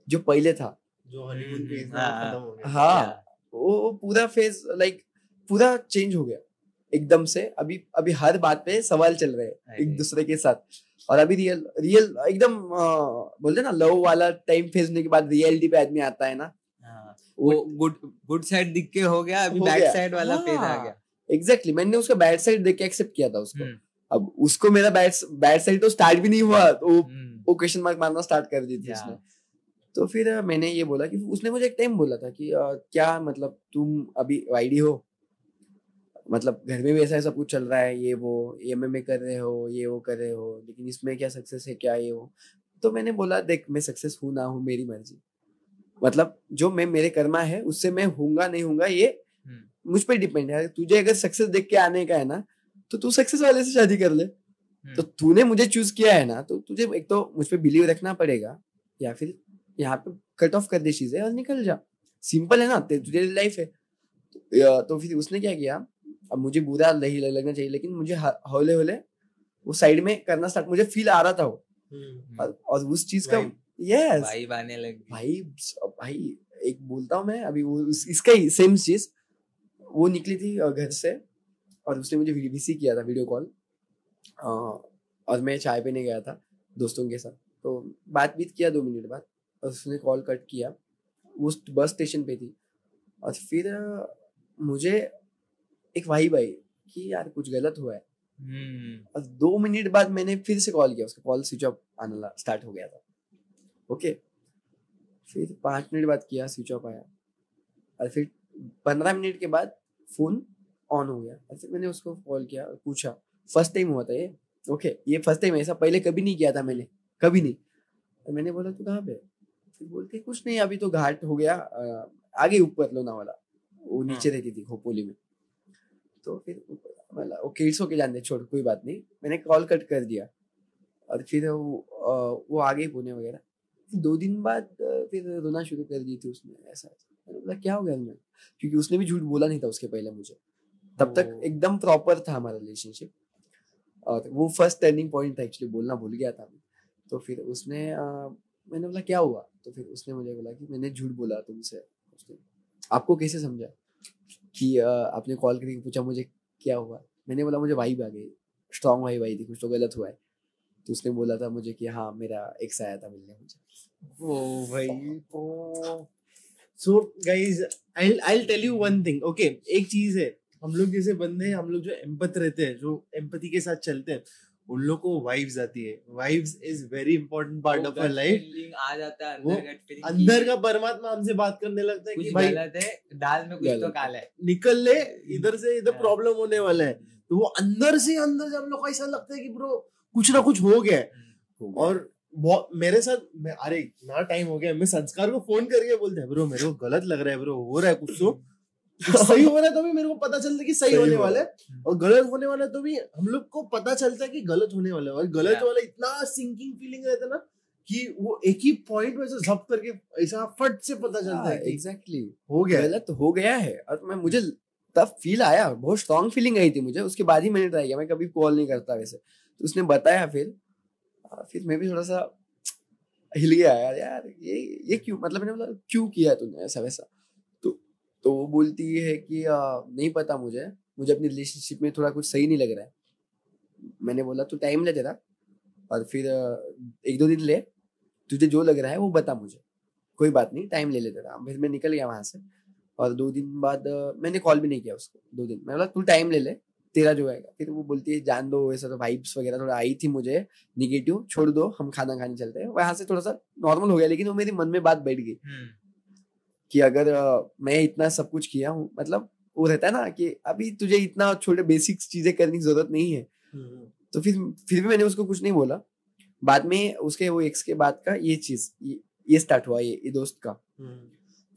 जो पहले था। जो हनीमून फ़ेज़ हाँ, हाँ। खत्म हो गया। हाँ वो वो पूरा फ़ेज़ लाइक पूरा चेंज हो गया। एकदम से। अभी अभी हर बात पे सवाल चल रहे हैं एक दूसरे के साथ। और अभी रियल रियल एकदम बोलते ना लव वाला टाइम फ़ेज़ होने के बाद रियलिटी पे आदमी आता है ना। हाँ, वो गुड गुड साइड दिख के हो गया अभी बैड साइड वाला फ़ेज़ आ हाँ। गया। एग्जैक्टली exactly, मैंने उसका बैड साइड देख के एक्सेप्ट किया था उसको। हम्म, अब उसको मेरा बैड बैड साइड तो स्टार्ट भी नहीं हुआ तो वो हम्म, क्वेश्चन मार्क मारना स्टार्ट कर दी थी उसने। तो फिर मैंने ये बोला कि उसने मुझे एक टाइम बोला था कि अ, क्या मतलब तुम अभी वाईडी हो? मतलब घर में भी ऐसा सब कुछ चल रहा है ये वो एमएमए कर रहे हो ये वो कर रहे हो लेकिन इसमें क्या सक्सेस है क्या ये वो? तो मैंने बोला देख मैं सक्सेस हूँ ना हूँ मेरी मर्ज़ी। मतलब जो मैं मेरे कर्मा है उससे मैं हूँगा नहीं हूँगा ये हम्म, मुझ पर डिपेंड है। तुझे अगर सक्सेस देख के आने का है ना तो तू सक्सेस वाले से शादी कर ले। हम्म, तो तूने मुझे चूज़ किया है ना तो तुझे एक तो मुझ पे बिलीव रखना पड़ेगा या फिर यहाँ पे कट ऑफ़ कर दे चीज़ें और निकल जा। सिंपल है ना तुझे लाइफ है। तो, तो फिर उसने क्या किया अब मुझे बुरा नहीं लगना चाहिए लेकिन मुझे हौले हौले वो साइड में करना स्टार्ट मुझे फील आ रहा था वो। हम्म, और, और उस चीज़ का. यस वाइब आने लगी भाई भाई एक बोलता हूँ मैं अभी वो इसका ही सेम चीज़ वो निकली थी घर से। और उसने मुझे वीसी किया था वीडियो कॉल और मैं चाय पीने गया था दोस्तों के साथ। तो बात बीत किया दो मिनट बाद और उसने कॉल कट किया। उस बस स्टेशन पे थी। और फिर मुझे एक वाइब भाई कि यार कुछ गलत हुआ है। हम्म, और दो मिनट बाद मैंने फिर से कॉल किया। उसका कॉल स्विच ऑफ़ आना स्टार्ट हो गया था। ओके फिर पाँच मिनट बाद किया स्विच ऑफ़ आया। और फिर पंद्रह मिनट के बाद फ़ोन ऑन हो गया। और फिर मैंने उसको कॉल किया और पूछा फ़र्स्ट टाइम हुआ था ये? ओके ये फ़र्स्ट टाइम ऐसा पहले कभी नहीं किया था मैंने कभी नहीं। और मैंने बोला तू कहाँ पे? है? फिर बोलते कुछ नहीं अभी तो घाट हो गया आगे ऊपर लोना वाला। वो नीचे रहती थी खोपोली में। तो फिर मतलब ओके इट्स ओके जान दे छोड़ कोई बात नहीं। मैंने कॉल कट कर दिया और फिर वो वो आ गई पुणे वगैरह दो दिन बाद फिर रोना शुरू कर दी थी उसने ऐसा। मैंने बोला क्या हो गया तुम्हें? क्योंकि उसने भी झूठ बोला नहीं था उसके पहले मुझे। तब तक एकदम प्रॉपर था हमारा रिलेशनशिप और वो फ़र्स्ट टर्निंग पॉइंट था एक्चुअली बोलना भूल गया था मैं। तो फिर उसने अ, मैंने बोला क्या हुआ? तो फिर उसने मुझे बोला कि मैंने झूठ बोला तुमसे। उसने आपको कैसे समझा कि अ, आपने कॉल करके पूछा मुझे क्या हुआ? मैंने बोला मुझे वाइब आ गई। स्ट्रांग वाइब आई थी कुछ तो गलत हुआ है। तो उसने बोला था मुझे कि हाँ मेरा एक्स आया था मिलने मुझे। ओ भाई ओ so guys I I tell you one thing okay एक चीज़ है हम लोग जैसे बंदे हैं हम लोग जो एम्पथ रहते हैं जो एम्पथी के साथ चलते हैं उन लोग को वाइब्स आती है। Vibes is very important part of our life आ जाता है अंदर अंदर का परमात्मा हमसे बात करने लगता है कि भाई गलत है दाल में कुछ तो है। काला है। निकल ले इधर से इधर हाँ। प्रॉब्लम होने वाला है। तो वो अंदर से अंदर से हम लोग को ऐसा लगता है कि ब्रो कुछ ना कुछ हो गया है। हम्म। और बहुत मेरे साथ मैं अरे इतना टाइम हो गया मैं संस्कार को फ़ोन करके बोलते हैं ब्रो मेरे को गलत लग रहा है ब्रो हो रहा है कुछ तो। सही हो रहा है तो भी मेरे को पता चलता है कि सही सही होने वाला है। और गलत होने वाला है तो भी हम लोग को पता चलता है कि गलत होने वाला है। और गलत. वाला इतना सिंकिंग फीलिंग रहता है ना कि वो एक ही पॉइंट में से जब्त करके ऐसा फट से पता चलता है एग्जैक्टली हो गया गलत हो गया है। और मैं मुझे तब फील आया बहुत स्ट्रांग फीलिंग आई थी मुझे। उसके बाद ही मैंने ट्राई किया मैं कभी कॉल नहीं करता वैसे। तो उसने बताया फिर फिर मैं भी थोड़ा सा हिल गया यार यार ये ये क्यों मतलब मैंने बोला क्यों किया तूने ऐसा वैसा तो वो बोलती है कि आ, नहीं पता मुझे मुझे अपनी रिलेशनशिप में थोड़ा कुछ सही नहीं लग रहा है। मैंने बोला तू टाइम ले तेरा और फिर एक दो दिन ले तुझे जो लग रहा है वो बता मुझे। कोई बात नहीं टाइम ले ले तेरा। फिर मैं निकल गया वहाँ से और दो दिन बाद मैंने कॉल भी नहीं किया उसको दो दिन। मैंने बोला तू टाइम ले ले तेरा जो आएगा। फिर वो बोलती है जान दो ऐसा तो वाइब्स वगैरह थोड़ा आई थी मुझे निगेटिव छोड़ दो हम खाना खाने चलते हैं। वहाँ से थोड़ा सा नॉर्मल हो गया लेकिन वो मेरे मन में बात बैठ गई। हम्म। कि अगर मैं इतना सब कुछ किया हूँ मतलब वो रहता है ना कि अभी तुझे इतना छोटे बेसिक चीज़ें करने की ज़रूरत नहीं है। हम्म, तो फिर फिर भी मैंने उसको कुछ नहीं बोला। बाद में उसके वो एक्स के बाद का ये चीज़ ये, ये स्टार्ट हुआ ये, ये दोस्त का। हम्म,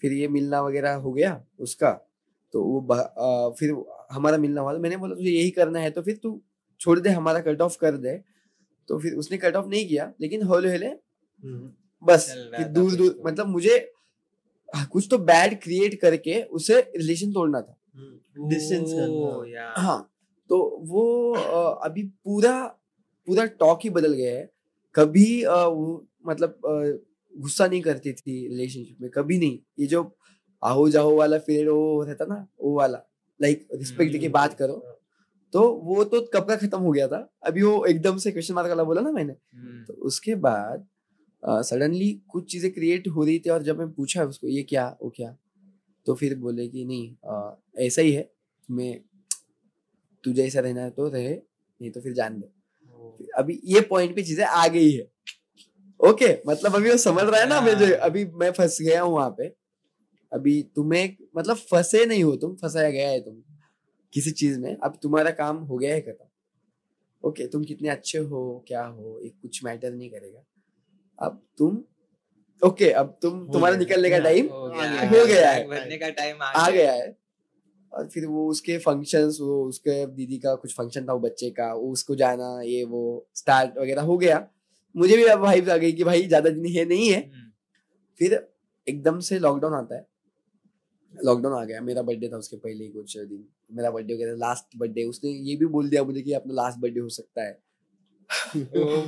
फिर ये मिलना वगैरह हो गया उसका तो वो आ, फिर हमारा मिलना हुआ तो मैंने बोला तुझे यही करना है तो फिर तू छोड़ दे हमारा कट ऑफ़ कर दे। तो फिर उसने कट ऑफ़ नहीं किया लेकिन होले होले हम्म, बस दूर दूर। मतलब मुझे कुछ तो बैड क्रिएट करके उसे रिलेशन तोड़ना था। हम्म, डिस्टेंस करना। हाँ तो वो अभी पूरा पूरा टॉक ही बदल गया है। कभी अ, वो मतलब गुस्सा नहीं करती थी रिलेशनशिप में कभी नहीं। ये जो आहो जाहो वाला पीरियड वो रहता ना वो वाला लाइक रिस्पेक्ट देके बात करो। तो वो तो कब का खत्म हो गया था? अभी वो एकदम से क्वेश्चन मार्क वाला बोला ना मैंने। हम्म। तो उसके बाद सडनली uh, कुछ चीज़ें क्रिएट हो रही थी और जब मैं पूछा उसको ये क्या वो क्या? तो फिर बोले कि नहीं अ, ऐसा ही है मैं तुझे ऐसा रहना है तो रहे नहीं तो फिर जान दे। अभी ये पॉइंट पे चीज़ें आ गई है। ओके मतलब अभी वो समझ रहा है ना मैं जो। अभी मैं फंस गया हूँ वहाँ पे। अभी तुम्हें मतलब फंसे नहीं हो तुम फंसाया गया है तुम किसी चीज़ में। अब तुम्हारा काम हो गया है खत्म। ओके तुम कितने अच्छे हो क्या हो एक कुछ मैटर नहीं करेगा। अब तुम ओके अब तुम तुम्हारा निकलने का टाइम हो गया। हो। भरने का टाइम आ गया। है। और फिर वो उसके फ़ंक्शंस वो उसके दीदी का कुछ फ़ंक्शन था वो बच्चे का वो उसको जाना ये वो स्टार्ट वगैरह हो गया। मुझे भी अब वाइब आ गई कि भाई ज़्यादा दिन है नहीं है। हम्म। फिर एकदम से लॉकडाउन आता है। लॉकडाउन आ गया। मेरा बर्थडे था उसके पहले ही कुछ दिन। मेरा बर्थडे हो गया था। लास्ट बर्थडे उसने ये भी बोल दिया मुझे कि अपना लास्ट बर्थडे हो सकता है।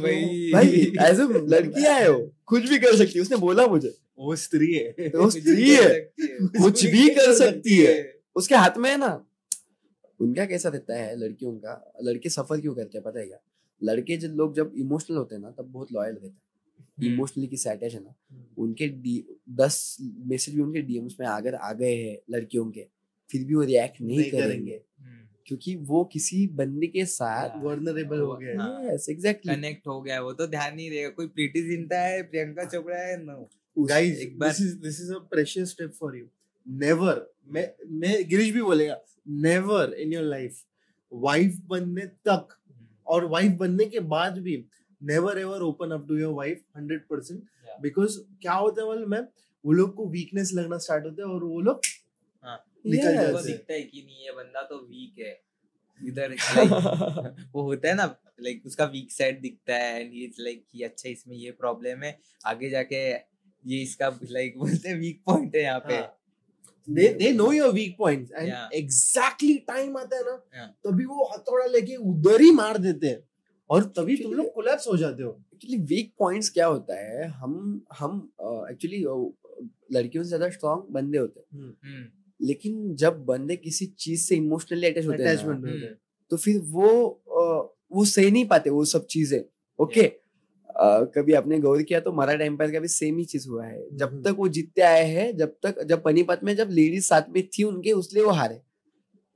भाई। भाई एज लड़की है। वो कुछ भी कर सकती है उसने बोला मुझे। वो स्त्री है। वो स्त्री है। कुछ भी कर सकती है। उसके हाथ में है ना। उनका कैसा रहता है लड़कियों का? लड़के सफ़र क्यों करते हैं पता है क्या? लड़के जब लोग जब इमोशनल होते हैं ना तब बहुत लॉयल रहते हम्म। हैं इमोशनली की अटैच है ना। उनके डी दस मैसेज भी उनके डीएम्स में अगर आ गए हैं लड़कियों के। फिर भी वो रिएक्ट नहीं, नहीं करेंगे। करेंगे। क्योंकि वो किसी बंदे के साथ हाँ। वर्नरेबल हो गया हाँ। यस एग्जैक्टली कनेक्ट हो गया वो तो ध्यान नहीं रहेगा कोई प्रीति जिंटा है प्रियंका चोपड़ा है no guys this is this is a precious step for you never मैं मैं गिरीश भी बोलेगा never in your life wife बनने तक और वाइफ बनने के बाद भी never ever open up to your wife hundred percent. Because क्या होता है मालूम है वो लोग को वीकनेस लगना स्टार्ट होता है और वो लोग हाँ। निकल Yes. जाते हैं। दिखता है कि नहीं ये बंदा तो वीक है। इधर वो होता है ना लाइक उसका वीक साइड दिखता है एंड लाइक कि अच्छा इसमें ये प्रॉब्लम है। आगे जाके ये इसका लाइक बोलते हैं वीक पॉइंट है यहाँ पे। They they know your weak points and Yeah. Exactly time आता है ना Yeah. तभी वो हथौड़ा लेके उधर ही मार देते हैं। और तभी तुम लोग कोलैप्स हो जाते हो। एक्चुअली वीक पॉइंट्स क्या होता है हम हम एक्चुअली लड़कियों से ज़्यादा स्ट्रांग बंदे होते हैं। हम्म, लेकिन जब बंदे किसी चीज़ से इमोशनली अटैच होते हैं तो फिर वो वो सह नहीं पाते वो सब चीज़ें। ओके? कभी आपने गौर किया तो मरा टाइम पर का भी सेम ही चीज़ हुआ है। जब हम्म। तक वो जीतते आए हैं जब तक जब पनीपत में जब लेडीज़ साथ में थी उनके उसलिए वो हारे।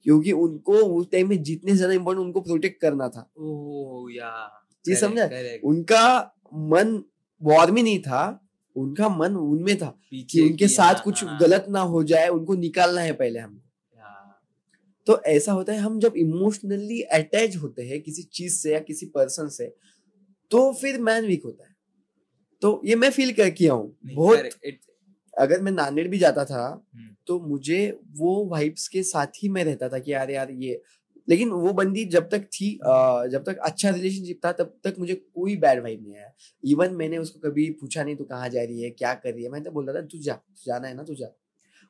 क्योंकि उनको उस टाइम में जीतने से ज़्यादा इम्पोर्टेंट उनको प्रोटेक्ट करना था। ओह या। जी समझा? उनका मन वॉर में नहीं था। उनका मन उनमें था कि उनके साथ कुछ हाँ, गलत ना हो जाए उनको निकालना है पहले हम हाँ, तो ऐसा होता है हम जब इमोशनली अटैच होते हैं किसी चीज़ से या किसी पर्सन से तो फिर मैन वीक होता है। तो ये मैं फील कर किया हूँ। बहुत अगर मैं नांदेड़ भी जाता था हम्म। तो मुझे वो वाइब्स के साथ ही मैं रहता था कि यार यार ये लेकिन वो बंदी जब तक थी जब तक अच्छा रिलेशनशिप था तब तक मुझे कोई बैड वाइब नहीं आया। इवन मैंने उसको कभी पूछा नहीं तू कहाँ जा रही है? क्या कर रही है? मैं तो बोल रहा था तू जा जाना है ना तू जा।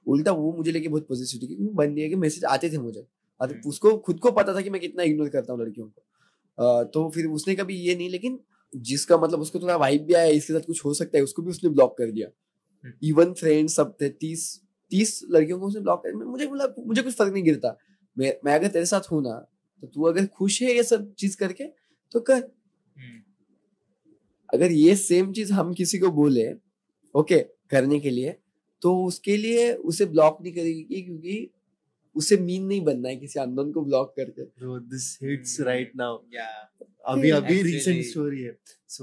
उल्टा वो मुझे लेके बहुत पॉजिटिव थी क्योंकि बंदी है कि मैसेज आते थे मुझे। और हम्म। उसको खुद को पता था कि मैं कितना इग्नोर करता हूँ लड़कियों को। तो फिर उसने कभी ये नहीं लेकिन जिसका मतलब उसको थोड़ा वाइब भी आया इसके साथ कुछ हो सकता है उसको भी उसने ब्लॉक कर दिया। हम्म। इवन फ्रेंड्स सब थे तीस तीस लड़कियों को उसने ब्लॉक कर मुझे बोला मुझे कुछ फ़र्क नहीं गिरता। मैं मैं अगर तेरे साथ हूँ ना तो तू अगर खुश है ये सब चीज़ करके तो कर। हम्म, अगर ये सेम चीज़ हम किसी को बोले ओके करने के लिए तो उसके लिए उसे ब्लॉक नहीं करेगी क्योंकि उसे मीन नहीं बनना है किसी अननोन को ब्लॉक करके। This hits हम्म, right अभी अभी Actually- recent story है। So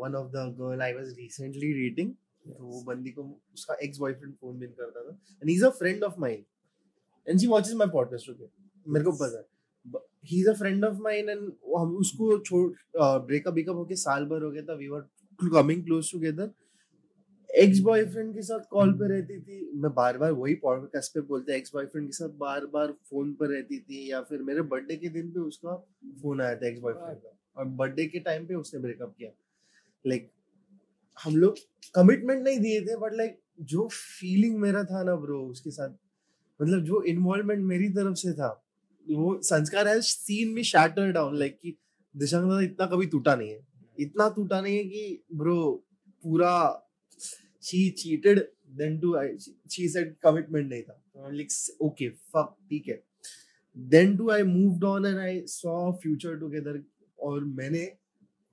one of the girl I was recently dating तो वो बंदी को उसका एक्स बॉयफ्रेंड फ़ोन बिन करता था। And he is a friend of mine and she watches my podcast okay मेरे को पता है। He is a friend of mine and हम उसको छोड़ ब्रेकअप ब्रेकअप होके साल भर हो गया था we were coming close together ex boyfriend के साथ कॉल पे रहती थी। मैं बार बार वही पॉडकास्ट पे बोलते एक्स बॉयफ्रेंड के साथ बार बार फ़ोन पर रहती थी या फिर मेरे बर्थडे के दिन पे उसका फ़ोन आया था एक्स बॉयफ्रेंड का। और बर्थडे के टाइम पे उसने ब्रेकअप किया। लाइक हम लोग कमिटमेंट नहीं दिए थे बट लाइक जो फीलिंग मेरा था ना ब्रो उसके साथ मतलब जो इन्वॉल्वमेंट मेरी तरफ़ से था वो संस्कार है सीन में शैटर डाउन लाइक कि दिशांक दादा इतना कभी टूटा नहीं है। इतना टूटा नहीं है कि ब्रो पूरा she cheated then too she said commitment नहीं था। लाइक ओके फक ठीक है। Then too I moved on and I saw future together और मैंने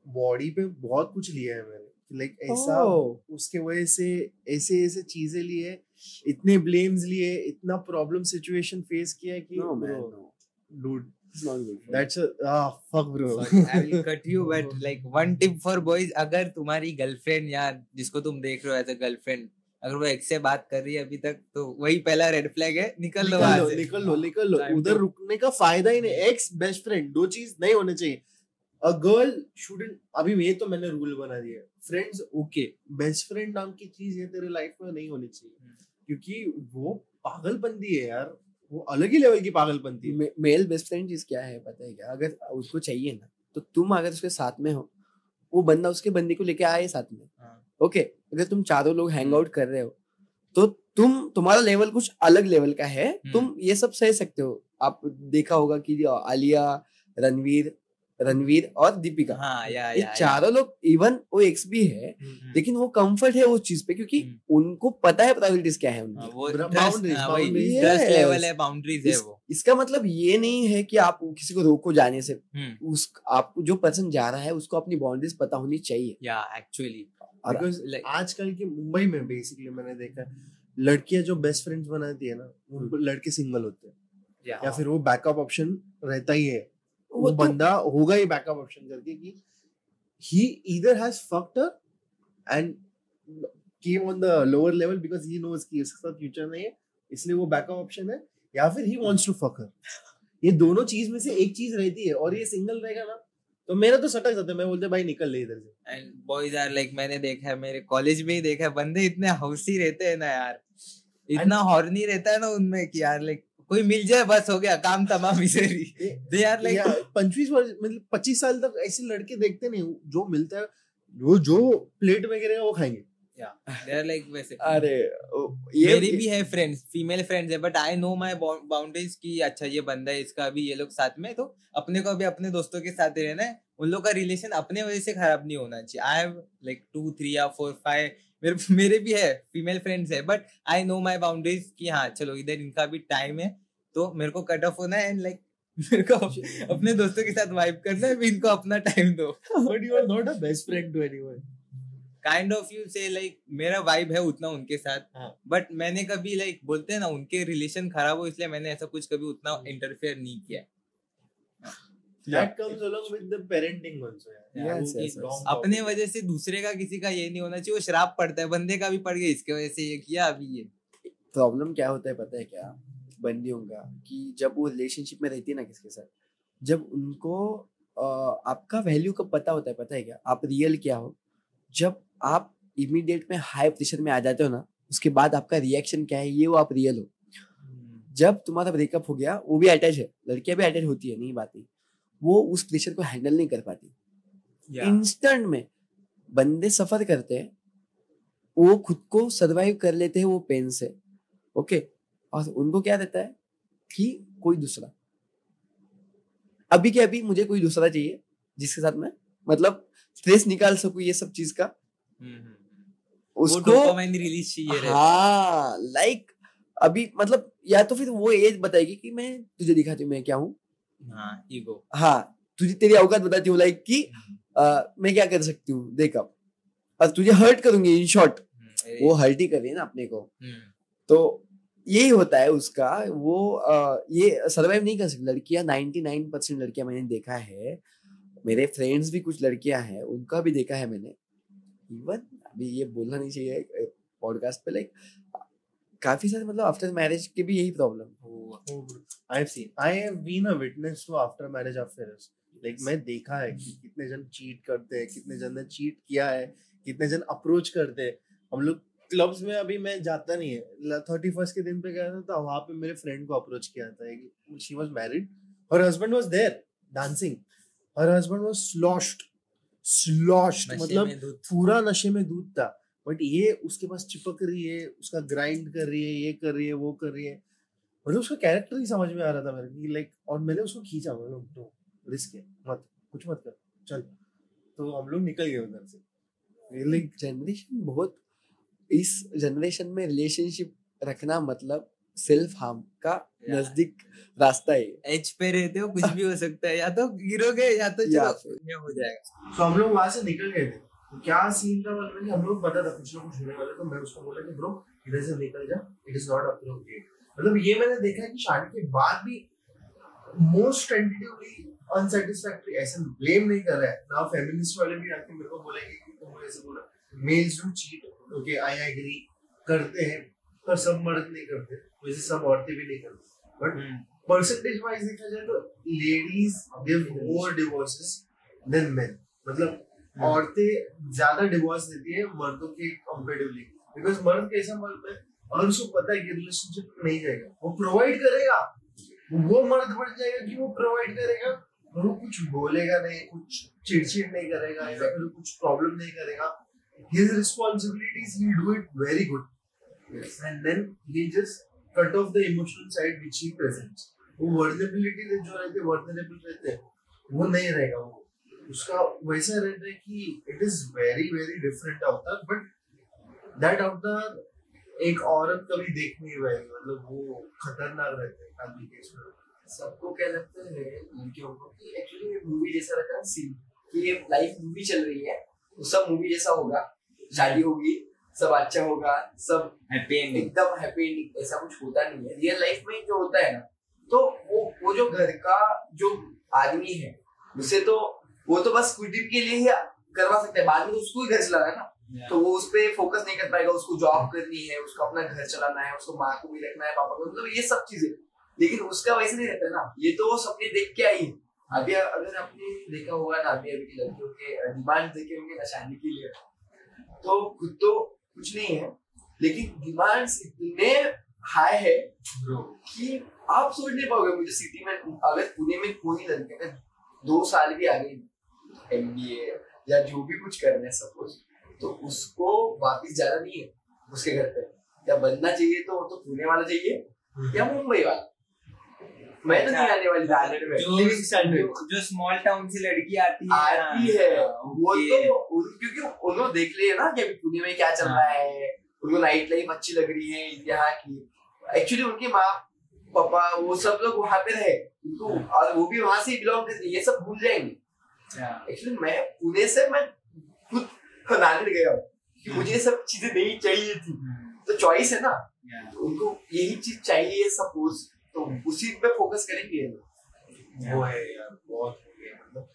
बॉडी पे बहुत कुछ लिया है मैंने। लाइक ऐसा Oh. उसके वजह से ऐसे ऐसे चीज़ें लिए इतने ब्लेम्स लिए इतना प्रॉब्लम सिचुएशन फेस किया है कि good. for that's a ah fuck bro. Sorry, I will cut you, but like one tip for boys, अगर तुम्हारी गर्लफ्रेंड या जिसको तुम देख रहे हो एज अ गर्लफ्रेंड अगर वो एक से बात कर रही है अभी तक तो वही पहला रेड फ्लैग है निकल लो निकल लो निकल लो निकल लो। उधर रुकने का फ़ायदा ही नहीं एक्स बेस्ट फ्रेंड दो चीज़ नहीं होने चाहिए। अ गर्ल शुडंट अभी ये तो मैंने रूल बना दिया फ्रेंड्स ओके बेस्ट फ्रेंड नाम की चीज़ ये तेरे लाइफ में नहीं होनी चाहिए। हम्म। क्योंकि वो पागलपंती है यार। वो अलग ही लेवल की पागलपंती है। मे, मेल बेस्ट फ्रेंड चीज़ क्या है पता है क्या? अगर उसको चाहिए ना तो तुम अगर उसके साथ में हो वो बंदा उसके बंदे को लेके आए साथ में। हाँ। ओके अगर तुम चारों लोग हैंग आउट कर रहे हो तो तुम तुम्हारा लेवल कुछ अलग लेवल का है। तुम ये सब सह सकते हो। आप देखा होगा कि आलिया रणवीर रणवीर और दीपिका। हाँ या ये या चारों लोग इवन वो एक्स भी है हम्म। लेकिन वो कंफर्ट है उस चीज़ पे क्योंकि हम्म। उनको पता है प्रायोरिटीज क्या है हाँ, उनकी वो हाँ, है बाउंड्रीज है वो। इसका मतलब ये नहीं है कि आप किसी को रोको जाने से। हम्म, उस आपको जो पर्सन जा रहा है उसको अपनी बाउंड्रीज पता होनी चाहिए। या एक्चुअली बिकॉज़ आजकल के मुंबई में बेसिकली मैंने देखा है लड़कियाँ जो बेस्ट फ्रेंड्स बनाती है ना उनको लड़के सिंगल होते हैं। या। या फिर वो बैकअप ऑप्शन रहता ही है। वो तो- बंदा होगा ही बैकअप ऑप्शन करके कि he either has fucked her and came on the lower level because he knows कि इसके साथ फ्यूचर नहीं है इसलिए वो बैकअप ऑप्शन है या फिर ही wants to fuck her. ये दोनों चीज़ में से एक चीज़ रहती है और ये सिंगल रहेगा ना तो मेरा तो सटक जाता है मैं बोलते भाई निकल ले इधर से. एंड बॉयज़ आर लाइक मैंने देखा है मेरे कॉलेज में ही देखा है बंदे इतने हौसी रहते हैं ना यार। इतना हॉर्नी रहता है ना उनमें कि यार लाइक कोई मिल जाए बस हो गया काम तमाम इसे दे आर लाइक पंचवीस वर्ष मतलब पच्चीस साल तक ऐसे लड़के देखते नहीं जो मिलता है जो जो प्लेट में गिरेगा वो खाएँगे। लाइक वैसे। अरे ये मेरी भी है फ्रेंड्स फीमेल फ्रेंड्स है but I know my boundaries की अच्छा ये बंदा है इसका अभी ये लोग साथ में तो अपने को अभी अपने दोस्तों के साथ रहना है। उन लोग का रिलेशन अपने वजह से खराब नहीं होना चाहिए। I have like two three या फोर फाइव मेरे मेरे भी है फीमेल फ्रेंड्स है but I know my boundaries कि हाँ चलो इधर इनका भी टाइम है तो मेरे को कट ऑफ़ होना है एंड लाइक मेरे को अपने दोस्तों के साथ वाइब करना है इनको अपना टाइम दो but you are not a best friend to anyone kind of you say like मेरा वाइब है उतना उनके साथ हाँ। बट मैंने कभी लाइक बोलते हैं ना उनके रिलेशन खराब हो इसलिए मैंने ऐसा कुछ कभी उतना। इंटरफेयर नहीं किया that comes along with the parenting also Yes, yes, yes. अपने वजह से दूसरे का किसी का ये नहीं होना चाहिए वो शराब पड़ता है बंदे का भी पड़ गया इसके वजह से ये किया अभी ये। प्रॉब्लम क्या होता है पता है क्या? बंदियों का कि जब वो रिलेशनशिप में रहती है ना किसके साथ जब उनको आपका वैल्यू कब पता होता है पता है क्या? आप रियल क्या हो? जब आप इमीडिएट में हाई प्रेशर में आ जाते हो ना उसके बाद आपका रिएक्शन क्या है? ये वो आप रियल हो। जब तुम्हारा ब्रेकअप हो गया वो भी अटैच है लड़कियाँ भी अटैच होती है नहीं बात नहीं। वो उस प्रेशर को हैंडल नहीं कर पाती। इंस्टेंट में बंदे सफ़र करते हैं वो खुद को सरवाइव कर लेते हैं वो पेन से। ओके और उनको क्या रहता है? कि कोई दूसरा। अभी के अभी मुझे कोई दूसरा चाहिए जिसके साथ मैं मतलब स्ट्रेस निकाल सकूँ ये सब चीज़ का। हम्म, हम्म, उसको रिलीज़ चाहिए हाँ। लाइक अभी मतलब या तो फिर वो एज बताएगी कि मैं तुझे दिखाती हूँ मैं क्या हाँ। ईगो हाँ तुझे तेरी औकात बताती हूँ लाइक कि अ, मैं क्या कर सकती हूँ? देख अब और तुझे हर्ट करूँगी इन शॉर्ट वो हर्ट ही कर है ना अपने को। तो यही होता है उसका वो अ, ये सरवाइव नहीं कर सकती। लड़कियाँ 99 परसेंट लड़कियाँ मैंने देखा है। मेरे फ्रेंड्स भी कुछ लड़कियाँ हैं उनका भी देखा है मैंने। इवन अभी ये बोलना नहीं चाहिए पॉडकास्ट पे लाइक काफ़ी सारे मतलब आफ्टर मैरिज के भी यही problem bro. I've seen. I have been a witness to after marriage affairs. Like मैं देखा है कि कितने जन चीट करते हैं कितने जन ने चीट किया है कितने जन अप्रोच करते हैं। हम लोग क्लब्स में अभी मैं जाता नहीं है। थर्टी फ़र्स्ट के दिन पे गया था तो वहाँ पे मेरे फ्रेंड को अप्रोच किया था she was married her husband was there dancing her husband was sloshed sloshed मतलब पूरा नशे में दूध था। बट ये उसके पास चिपक रही है उसका ग्राइंड कर रही है ये कर रही है वो कर रही है। मतलब उसका कैरेक्टर ही समझ में आ रहा था मेरे को लाइक और मैंने उसको खींचा मतलब तो रिस्क है मत कुछ मत कर चल। तो हम लोग निकल गए उधर से। लाइक जनरेशन बहुत इस जनरेशन में रिलेशनशिप रखना मतलब सेल्फ हार्म का नज़दीक रास्ता है एज पे रहते हो कुछ भी हो सकता है या तो गिरोगे या तो या चलो हो जाएगा। तो हम लोग वहाँ से निकल गए थे। तो क्या सीन था? मतलब कि हम लोग पता था कुछ ना कुछ होने वाला तो मैं उसको बोला कि ब्रो इधर से निकल जा इट इज़ नॉट अप्रोप्रिएट मतलब ये मैंने देखा है कि शादी के बाद भी मोस्ट टेंटेटिवली अनसेटिस्फैक्टरी ऐसे ब्लेम नहीं कर रहा है। ना फेमिनिस्ट वाले भी आके मेरे को बोलेंगे कि तुम ऐसे बोला। Males do cheat okay I agree करते हैं पर सब मर्द नहीं करते वैसे सब औरतें भी नहीं करती। बट परसेंटेज वाइज देखा जाए तो ladies give more divorces than men मतलब औरतें ज़्यादा डिवोर्स देती है मर्दों के कंपेरेटिवली बिकॉज़ मर्द कैसा मर्द है? अगर उसको पता है कि रिलेशनशिप नहीं जाएगा। वो प्रोवाइड करेगा। वो मर्द बढ़ जाएगा कि वो प्रोवाइड करेगा। और वो कुछ बोलेगा नहीं कुछ चिड़चिड़ नहीं करेगा या फिर कुछ प्रॉब्लम नहीं करेगा। His responsibilities he'll do it very good. And then he just cut off the emotional side which he presents. वो वर्नेबिलिटी जो रहते वर्नेबल रहते हैं वो नहीं रहेगा वो। उसका वैसा रहता है कि it is very very different अवतार बट दैट अवतार एक औरत कभी देख नहीं पाएगी मतलब वो खतरनाक रहता है काफ़ी केस में। सबको क्या लगता है लड़कियों को कि एक्चुअली मूवी जैसा रहता है सीन कि ये लाइफ मूवी चल रही है तो सब मूवी जैसा होगा शादी होगी सब अच्छा होगा सब हैप्पी एंडिंग एकदम हैप्पी एंडिंग ऐसा कुछ होता नहीं है। रियल लाइफ में जो होता है ना तो वो वो जो घर का जो आदमी है उसे तो वो तो बस दिन के लिए ही करवा सकते हैं। बाद में तो उसको ही घर चलाना है ना। तो वो उस पर फोकस नहीं कर पाएगा उसको जॉब करनी है उसको अपना घर चलाना है उसको माँ को भी रखना है पापा को मतलब ये सब चीज़ें। लेकिन उसका वैसे नहीं रहता ना। ये तो वो सपने देख के आई है। अभी अगर आपने देखा होगा ना अभी अभी की लड़कियों के डिमांड देखे होंगे ना शादी के लिए। तो खुद तो कुछ नहीं है लेकिन डिमांड्स इतने हाई है कि आप सोच नहीं पाओगे मुझे सिटी में अगर पुणे में कोई लड़के अगर दो साल भी आ गई एमबीए या जो भी कुछ करना है सपोज़ तो उसको वापिस जाना नहीं है उसके घर पे। या बनना चाहिए तो वो तो पुणे वाला चाहिए या मुंबई वाला। मैं तो नहीं आने वाली में। जो स्मॉल टाउन से लड़की आती है आती है। हाँ, वो तो क्योंकि उन्होंने देख लिया ना कि अभी पुणे में क्या चल हाँ। रहा है। उनको नाइट लाइफ अच्छी लग रही है यहाँ की। एक्चुअली उनके माँ पापा वो सब लोग वहाँ पे रहे। उनको और वो भी वहाँ से बिलोंग करते ये सब भूल जाएँगे। एक्चुअली मैं पुणे से मैं खुद नागरिक गया हूँ कि मुझे ये सब चीज़ें नहीं चाहिए थी। हम्म, तो चॉइस है ना। Yeah, उनको यही चीज़ चाहिए सपोज़ तो उसी पे फोकस करेंगे ये वो है यार बहुत हो गया मतलब।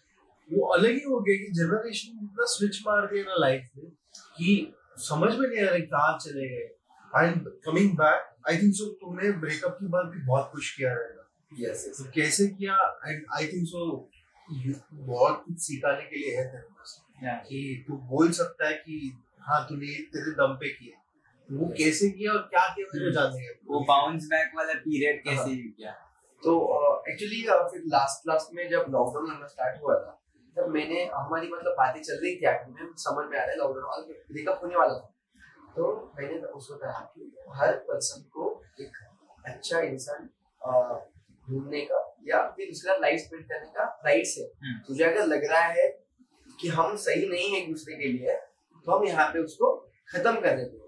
वो अलग ही हो गया कि जनरेशन इतना स्विच मार दिया ना लाइफ में कि समझ में नहीं आ रहा कहाँ चले गए। And coming back I think so तुमने ब्रेकअप के बाद भी बहुत कुछ किया रहेगा। यस यस तो कैसे किया? एंड आई थिंक सो बहुत कुछ सिखाने के लिए है तेरे पास। कि तू बोल सकता है कि हाँ तूने तेरे दम पे किया। तो वो कैसे किया और क्या किया मेरे को जानने का वो बाउंस बैक वाला पीरियड कैसे हाँ। किया। तो एक्चुअली फिर लास्ट लास्ट में जब लॉकडाउन लगना स्टार्ट हुआ था तब मैंने हमारी मतलब बातें चल रही थी आखिर में समझ में आ रहा है लॉकडाउन वाला ब्रेकअप होने वाला था। तो मैंने उसको कहा कि हर पर्सन को एक अच्छा इंसान ढूँढने का या फिर उसके लाइफ स्पेंड करने का राइट्स है। हम्म। तुझे अगर लग रहा है कि हम सही नहीं है दूसरे के लिए तो हम यहाँ पे उसको खत्म कर देते हैं।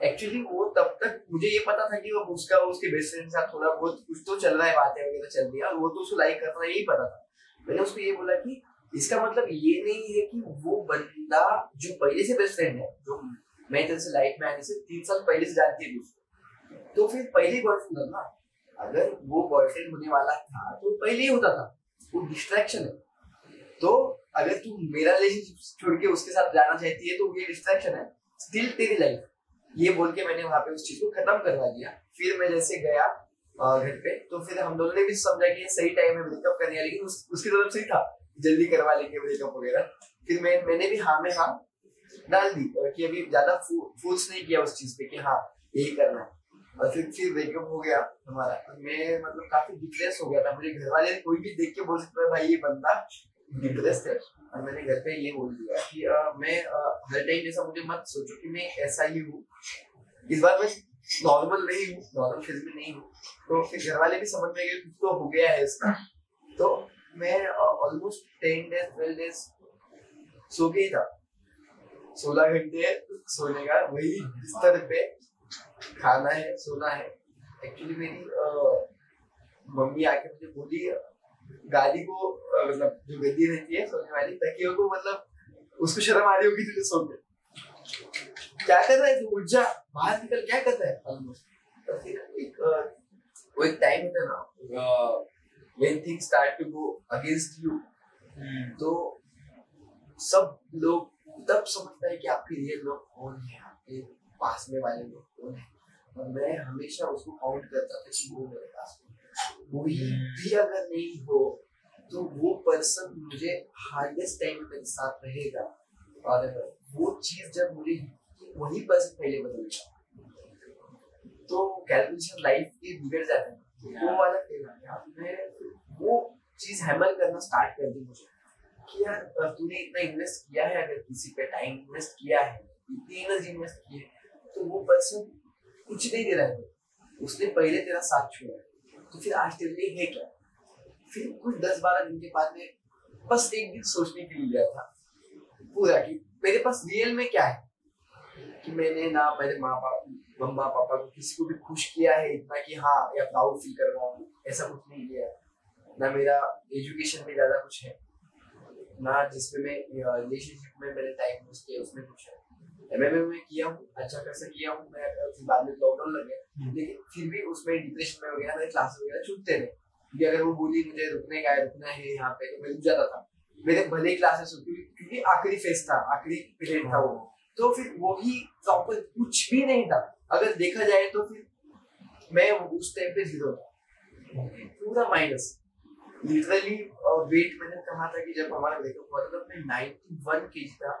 एक्चुअली वो तब तक मुझे ये पता था कि वो उसका उसके बेस्ट फ्रेंड के साथ थोड़ा बहुत कुछ तो चल रहा है बातें वगैरह चल रही है और वो तो उसको लाइक कर रहा है यही पता था। मैंने उसको ये बोला कि इसका मतलब ये नहीं है कि वो बंदा जो पहले से बेस्ट फ्रेंड है जो मैं तेरे से लाइफ में आने से तीन साल पहले से जानती है उसको तो फिर पहले बॉयफ्रेंड ना। अगर वो बॉयफ्रेंड होने वाला था तो पहले ही होता था। वो डिस्ट्रैक्शन है। तो अगर तू मेरा रिलेशनशिप छोड़ के उसके साथ जाना चाहती है तो ये डिस्ट्रैक्शन है। स्टिल तेरी लाइफ ये बोल के मैंने वहाँ पे उस चीज़ को खत्म करवा दिया। फिर मैं जैसे गया घर पे तो फिर हम दोनों ने भी समझा कि सही टाइम है ब्रेकअप करने लेकिन उस, उसकी तरफ़ से ही था। जल्दी करवा लेंगे ब्रेकअप वगैरह। फिर मैं मैंने भी हाँ में हाँ डाल दी कि अभी ज़्यादा फोर्स नहीं किया उस चीज़ पे कि हाँ यही करना है। हो गया हमारा और मैं मतलब काफ़ी डिप्रेस हो गया था। घर वाले कोई भी देख के बोल सकता है भाई ये बंदा डिप्रेस है। और मैंने घर पे ये बोल दिया कि अ, मैं अ, हर टाइम जैसा मुझे मत सोचो कि मैं ऐसा ही हूँ। इस बार मैं नॉर्मल नहीं हूँ नॉर्मल फ़ेज़ में नहीं हूँ। तो फिर घर वाले भी समझ में गए कुछ तो हो गया है इसका। तो मैं almost ten days twelve days so था। सोलह घंटे सोने का वही बिस्तर पे खाना है सोना है। एक्चुअली मेरी मम्मी आके मुझे बोली गाली को मतलब जो गद्दी रहती है सोने वाली तकियों को मतलब उसको शर्म आ रही होगी तुझे सो के। क्या कर रहा है तू? उठ जा। बाहर निकल क्या कर रहा है? ऑलमोस्ट तो फिर एक वो एक टाइम होता है ना when things start to go against you तो सब लोग तब समझता है कि आपके रियल लोग कौन है? आपके पास में वाले लोग कौन है? और मैं हमेशा उसको काउंट करता था कि वो मेरे पास है। भी अगर नहीं हो तो वो पर्सन मुझे हार्डेस्ट टाइम में मेरे साथ रहेगा। और वो चीज़ जब मुझे वही पर्सन पहले बदलेगा तो कैलकुलेशन लाइफ के बिगड़ जाते हैं। तो वो वाला फेल वो चीज़ हैमर करना स्टार्ट कर दी मुझे। कि यार तूने इतना इन्वेस्ट किया है अगर किसी पे टाइम इन्वेस्ट किया है इतनी एनर्जी इन्वेस्ट की है तो वो पर्सन कुछ नहीं दे रहा है। उसने पहले तेरा साथ छोड़ा तो फिर आज तेरे लिए है क्या? फिर कुछ दस बारह दिन के बाद में बस एक दिन सोचने के लिए गया था। पूरा कि मेरे पास रियल में क्या है? कि मैंने ना मेरे माँ बाप मम्मा पापा को किसी को भी खुश किया है इतना कि हाँ या प्राउड फील कर रहा हूँ ऐसा कुछ नहीं किया ना मेरा एजुकेशन में ज़्यादा कुछ है। ना जिसमें मैं रिलेशनशिप में मैंने टाइम वेस्ट किया, उसमें कुछ है। एमएमए में किया हूँ अच्छा खासा किया हूँ मैं फिर बाद में लॉकडाउन लग गया। लेकिन फिर भी उसमें डिप्रेशन में वगैरह मेरे क्लास वगैरह छूटते रहे क्योंकि अगर वो बोली मुझे रुकने का है रुकना है यहाँ पे तो मैं रुक जाता था। मेरे भले क्लासेस होती क्योंकि आखिरी फ़ेज़ था आखिरी पीरियड था वो। तो फिर वही प्रॉपर कुछ भी नहीं था। अगर देखा जाए तो फिर मैं उस टाइम पे ज़ीरो था। पूरा माइनस लिटरली वेट मैंने कहा था कि जब हमारा ब्रेकअप हुआ था तब मैं 91 केजी था।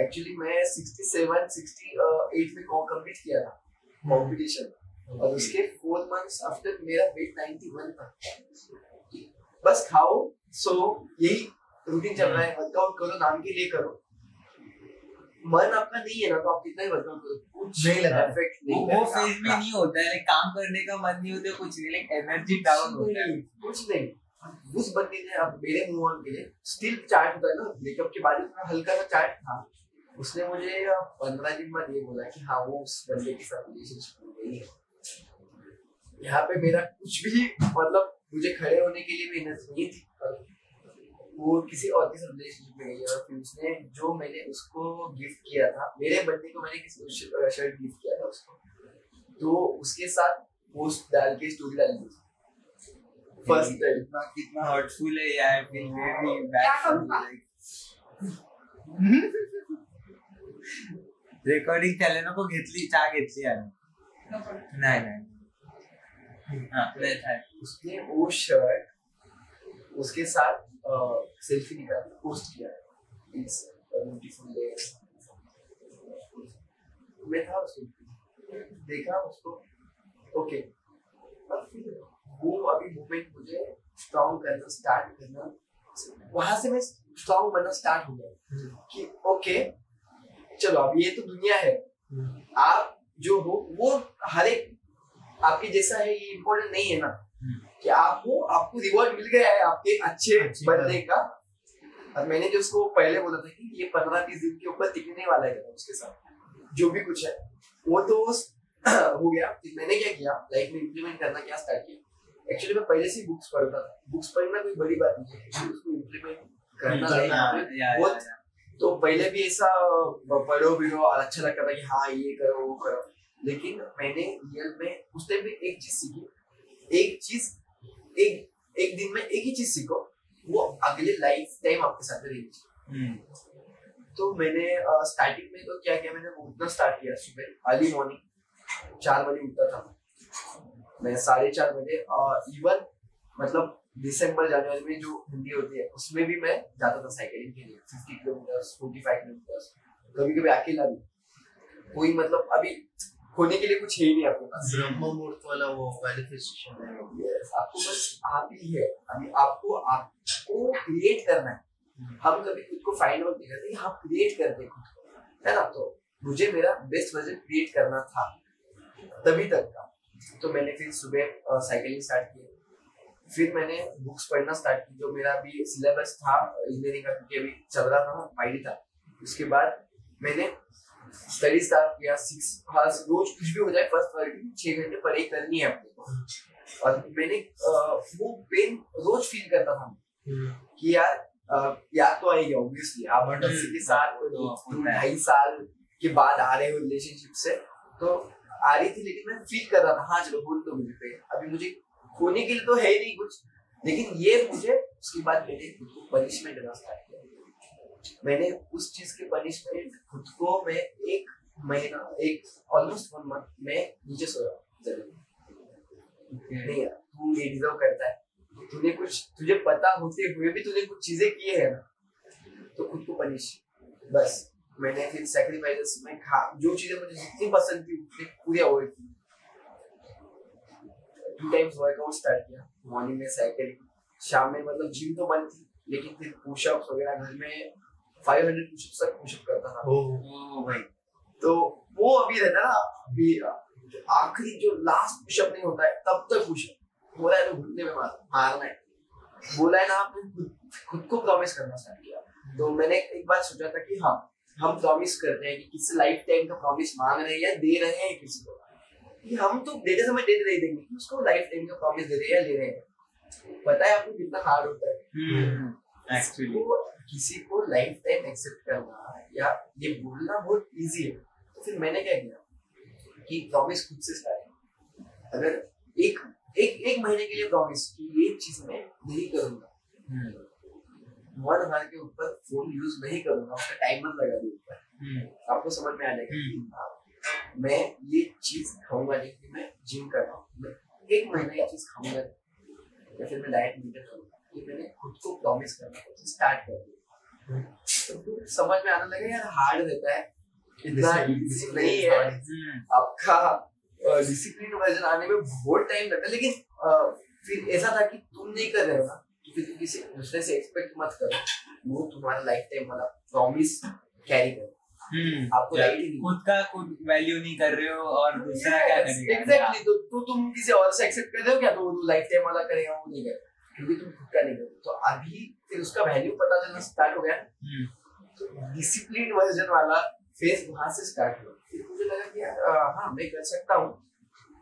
एक्चुअली मैं 67 68 में कंप्लीट किया था कंपटीशन और उसके फोर मंथ्स आफ्टर मेरा वेट 91 था। बस खाओ सो यही रूटीन चल रहा है। वर्कआउट करो नाम के लिए करो। मन आपका नहीं है ना तो आप कितना ही वर्कआउट करो। कुछ नहीं लगा। इफ़ेक्ट नहीं वो फ़ेज़ में नहीं होता है। लाइक काम करने का मन नहीं होता कुछ नहीं। लाइक एनर्जी डाउन होता है। कुछ नहीं। उस बंदी ने अब मेरे मुँह ऑन के लिए स्टिल चार्ट होता है ना ब्रेकअप के बाद हल्का सा चार्ट था। उसने मुझे पंद्रह दिन बाद ये बोला कि हाँ वो उस बंदे के साथ रिलेशनशिप में गई है। यहाँ पे मेरा कुछ भी मतलब मुझे खड़े होने के लिए भी एनर्जी नहीं थी। और वो किसी और के साथ रिलेशनशिप में गई है और फिर उसने जो मैंने उसको गिफ्ट किया था मेरे बर्थडे को मैंने किसी शर्ट गिफ्ट किया था उसको तो उसके साथ पोस्ट डाल के स्टोरी डाली थी फ़र्स्ट टाइम कितना कितना हर्टफुल है यार फील वेरी करूँगा? रेकॉर्डिंग चालले नको घेतली, चहा घेतली आम्ही. नाही नाही. उसने वो शर्ट उसके साथ सेल्फी निकाला पोस्ट किया ब्यूटीफुल डे मैं था उसको देखा उसको? ओके वो अभी मूवमेंट मुझे स्ट्रॉन्ग करना स्टार्ट करना, वहाँ से मैं स्ट्रॉन्ग बनना स्टार्ट हो गया। कि ओके चलो अब ये तो दुनिया है। आप जो हो वो हर एक आपके जैसा है ये इम्पोर्टेंट नहीं है ना। हम्म. कि आप हो आपको रिवॉर्ड मिल गया है आपके अच्छे बनने का। और मैंने जो उसको पहले बोला था कि ये पंद्रह बीस दिन के ऊपर टिकने वाला है उसके साथ। जो भी कुछ है वो तो हो गया। फिर मैंने क्या किया लाइफ में इम्प्लीमेंट करना क्या स्टार्ट किया। एक्चुअली मैं पहले से बुक्स पढ़ता था। बुक्स पढ़ना कोई बड़ी बात नहीं है। Actually उसको इम्प्लीमेंट करना बहुत. तो पहले भी ऐसा पढ़ो बिढ़ो और अच्छा लगता था कि हाँ ये करो वो करो। लेकिन मैंने रियल में उस टाइम पे एक चीज़ सीखी। एक चीज़ एक एक दिन में एक ही चीज़ सीखो वो अगले लाइफ टाइम आपके साथ रहेगी। हम्म. तो मैंने स्टार्टिंग में तो क्या किया मैंने उठना स्टार्ट किया सुबह अर्ली मॉर्निंग चार बजे उठता था। मैं साढ़े चार बजे इवन मतलब दिसंबर जनवरी में जो हिंदी होती है उसमें भी मैं जाता था साइकिलिंग के लिए fifty kilometre forty five kilometre कभी कभी अकेला भी। कोई मतलब अभी खोने के लिए कुछ है ही नहीं आपके पास। ब्रह्म मुहूर्त वाला वो मैनिफेस्टेशन है। Yes, आपको बस आप ही है। अभी आपको आपको क्रिएट करना है। हम कभी खुद को फाइंड आउट नहीं करते हम क्रिएट करते हैं खुद को है ना? तो मुझे मेरा बेस्ट वर्जन क्रिएट करना था तभी तक का। तो मैंने फिर सुबह साइकिलिंग स्टार्ट की फिर मैंने बुक्स पढ़ना स्टार्ट की जो मेरा अभी सिलेबस था इंजीनियरिंग का क्योंकि अभी चल रहा था ना था। उसके बाद मैंने स्टडी स्टार्ट किया सिक्स हार्स रोज कुछ भी हो जाए फ़र्स्ट की छह घंटे पढ़ाई करनी है अपने को। और मैंने वो पेन रोज फील करता था कि यार याद तो आएगी ऑब्वियसली आप हम्म, के साथ वो तो तुम होता है। ढाई साल के बाद आ रहे हो रिलेशनशिप से। तो आ रही थी लेकिन मैं फील कर रहा था हाँ चलो बोल दो मुझे अभी मुझे खोने के लिए तो है ही नहीं कुछ। लेकिन ये मुझे उसके बाद मैंने खुद को पनिशमेंट देना स्टार्ट किया। मैंने उस चीज़ के पनिशमेंट खुद को मैं एक महीना एक ऑलमोस्ट वन मंथ में नीचे सोया में। नहीं यार तू ये डिजर्व करता है। तूने कुछ तुझे पता होते हुए भी तूने कुछ चीज़ें किए है ना तो खुद को पनिश बस मैंने फिर सेक्रीफाइसेस में खा जो चीज़ें मुझे जितनी पसंद थी उतनी पूरी अवॉइड की। टू टाइम्स वर्कआउट स्टार्ट किया। मॉर्निंग में साइकिलिंग शाम में मतलब जिम तो बंद थी लेकिन फिर पुशअप्स वगैरह घर में 500 पुशअप्स तक पुशअप करता था। ओ भाई तो वो अभी रहता ना अभी आखिरी जो लास्ट पुशअप नहीं होता है तब तक पुशअप बोला है तो घुटने में मार मारना है। बोला है ना आपने खुद खुद को प्रॉमिस करना स्टार्ट किया। तो मैंने एक बार सोचा था कि हाँ हम प्रॉमिस करते हैं कि किसी लाइफ टाइम का प्रॉमिस मांग रहे हैं या दे रहे हैं किसी को। कि हम तो देते समय दे नहीं देंगे कि उसको लाइफ टाइम का प्रॉमिस दे रहे हैं ले रहे हैं। पता है आपको कितना हार्ड होता है? एक्चुअली तो किसी को लाइफ टाइम एक्सेप्ट करना या ये बोलना बहुत इजी है। तो फिर मैंने क्या किया कि प्रॉमिस खुद से स्टार्ट अगर एक एक एक महीने के लिए प्रॉमिस कि ये चीज़ मैं नहीं करूँगा। वन आवर के ऊपर फ़ोन यूज़ नहीं करूँगा उसका टाइमर लगा दूँ ऊपर आपको समझ में आ जाएगा। कि हाँ, मैं ये चीज़ खाऊँगा नहीं कि मैं जिम कर रहा हूँ। मैं एक महीना ये चीज़ खाऊँगा। या फिर मैं डाइट मेंटेन करूँगा। ये मैंने खुद को प्रॉमिस करना स्टार्ट कर दिया तो फिर समझ में आने लगा यार हार्ड रहता है। इतना easy नहीं है। आपका डिसिप्लिन वर्जन आने में बहुत टाइम लगता है। लेकिन फिर ऐसा था कि तुम नहीं कर रहे हो ना तो फिर तुम किसी दूसरे से एक्सपेक्ट मत करो। वो तुम्हारा लाइफ टाइम वाला प्रॉमिस कैरी करो। आपको लाइट ही नहीं। खुद का खुद वैल्यू नहीं कर रहे हो और दूसरा क्या करेगा? एग्जैक्टली तो तो तुम किसी और से एक्सेप्ट कर रहे हो क्या? तो वो लाइफ टाइम वाला करेगा वो नहीं करेगा। क्योंकि तुम खुद का नहीं करते तो अभी फिर उसका वैल्यू पता चलना स्टार्ट हो गया। हम्म, तो डिसिप्लिन वर्जन वाला फ़ेज़ वहाँ से स्टार्ट हुआ। फिर मुझे लगा कि यार हाँ मैं कर सकता हूँ।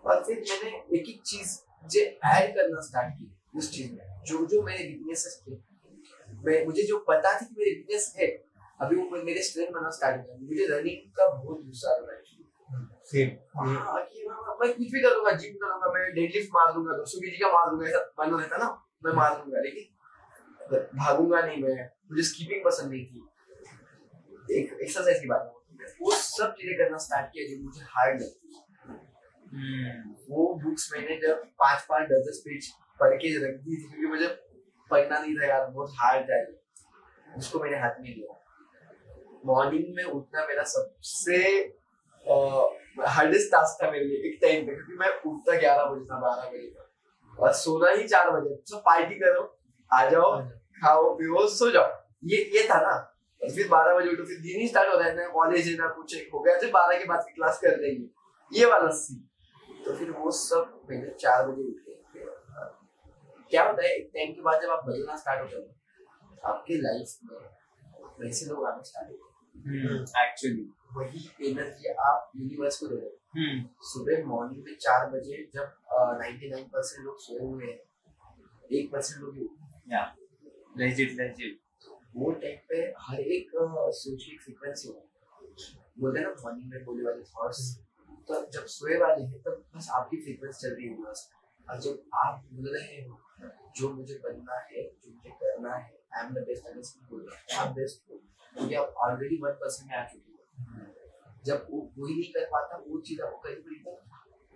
और फिर मैंने एक एक चीज़ जे ऐड करना स्टार्ट की उस चीज़ में। जो जो मेरे वीकनेसेस थे। मैं मुझे जो पता थी कि मेरे वीकनेस है अभी वो मेरे स्ट्रेंथ बनना स्टार्ट हो। गया मुझे रनिंग का बहुत गुस्सा आ रहा है सेम हाँ, कि मैं मैं कुछ भी करूँगा जिम करूँगा मैं डेडलिफ्ट मार दूँगा दो सौ केजी का मार दूँगा ऐसा मन रहता ना मैं मार दूँगा लेकिन भागूँगा नहीं मैं। मुझे स्कीपिंग पसंद नहीं थी। एक एक्सरसाइज की बात वो सब चीज़ें करना स्टार्ट किया जो मुझे हार्ड लगती हम्म, वो बुक्स मैंने जब पाँच पाँच दस दस पेज पढ़ के रख दी थी क्योंकि मुझे पढ़ना नहीं था यार बहुत हार्ड था। उसको मैंने हाथ में लिया। मॉर्निंग में उठना मेरा सबसे हार्डेस्ट टास्क था मेरे लिए एक टाइम पे क्योंकि मैं उठता ग्यारह बजे था बारह बजे था और सोना ही चार बजे तो पार्टी करो आ जाओ खाओ पियो सो जाओ। ये ये था ना। और फिर बारह बजे उठो फिर दिन ही स्टार्ट होता है ना कॉलेज है ना कुछ है, हो गया फिर बारह के बाद की क्लास कर देंगे ये वाला सी तो फिर वो सब मैंने चार बजे उठ अ, क्या होता है एक टाइम के बाद जब आप बदलना स्टार्ट होते हो आपके लाइफ में वैसे लोग आना स्टार्ट होते हम्म, एक्चुअली वही एनर्जी आप यूनिवर्स को दे रहे हो हम्म, सुबह मॉर्निंग में चार बजे जब नाइन्टी नाइन परसेंट लोग सोए हुए हैं एक परसेंट लोग लेजिट लेजिट वो टाइम पे हर एक सोच की फ्रीक्वेंसी होती बोलते ना मॉर्निंग में बोले वाले थॉट्स तो जब सोए वाले हैं तब बस आपकी फ्रीक्वेंसी चल रही है यूनिवर्स और जब आप बोल रहे हो जो मुझे बनना है जो मुझे करना है आई एम द बेस्ट है आप बेस्ट हो। क्योंकि आप ऑलरेडी वन परसेंट में आ चुके हो। जब वो वही नहीं कर पाता वो चीज़ आपको कहीं भी तो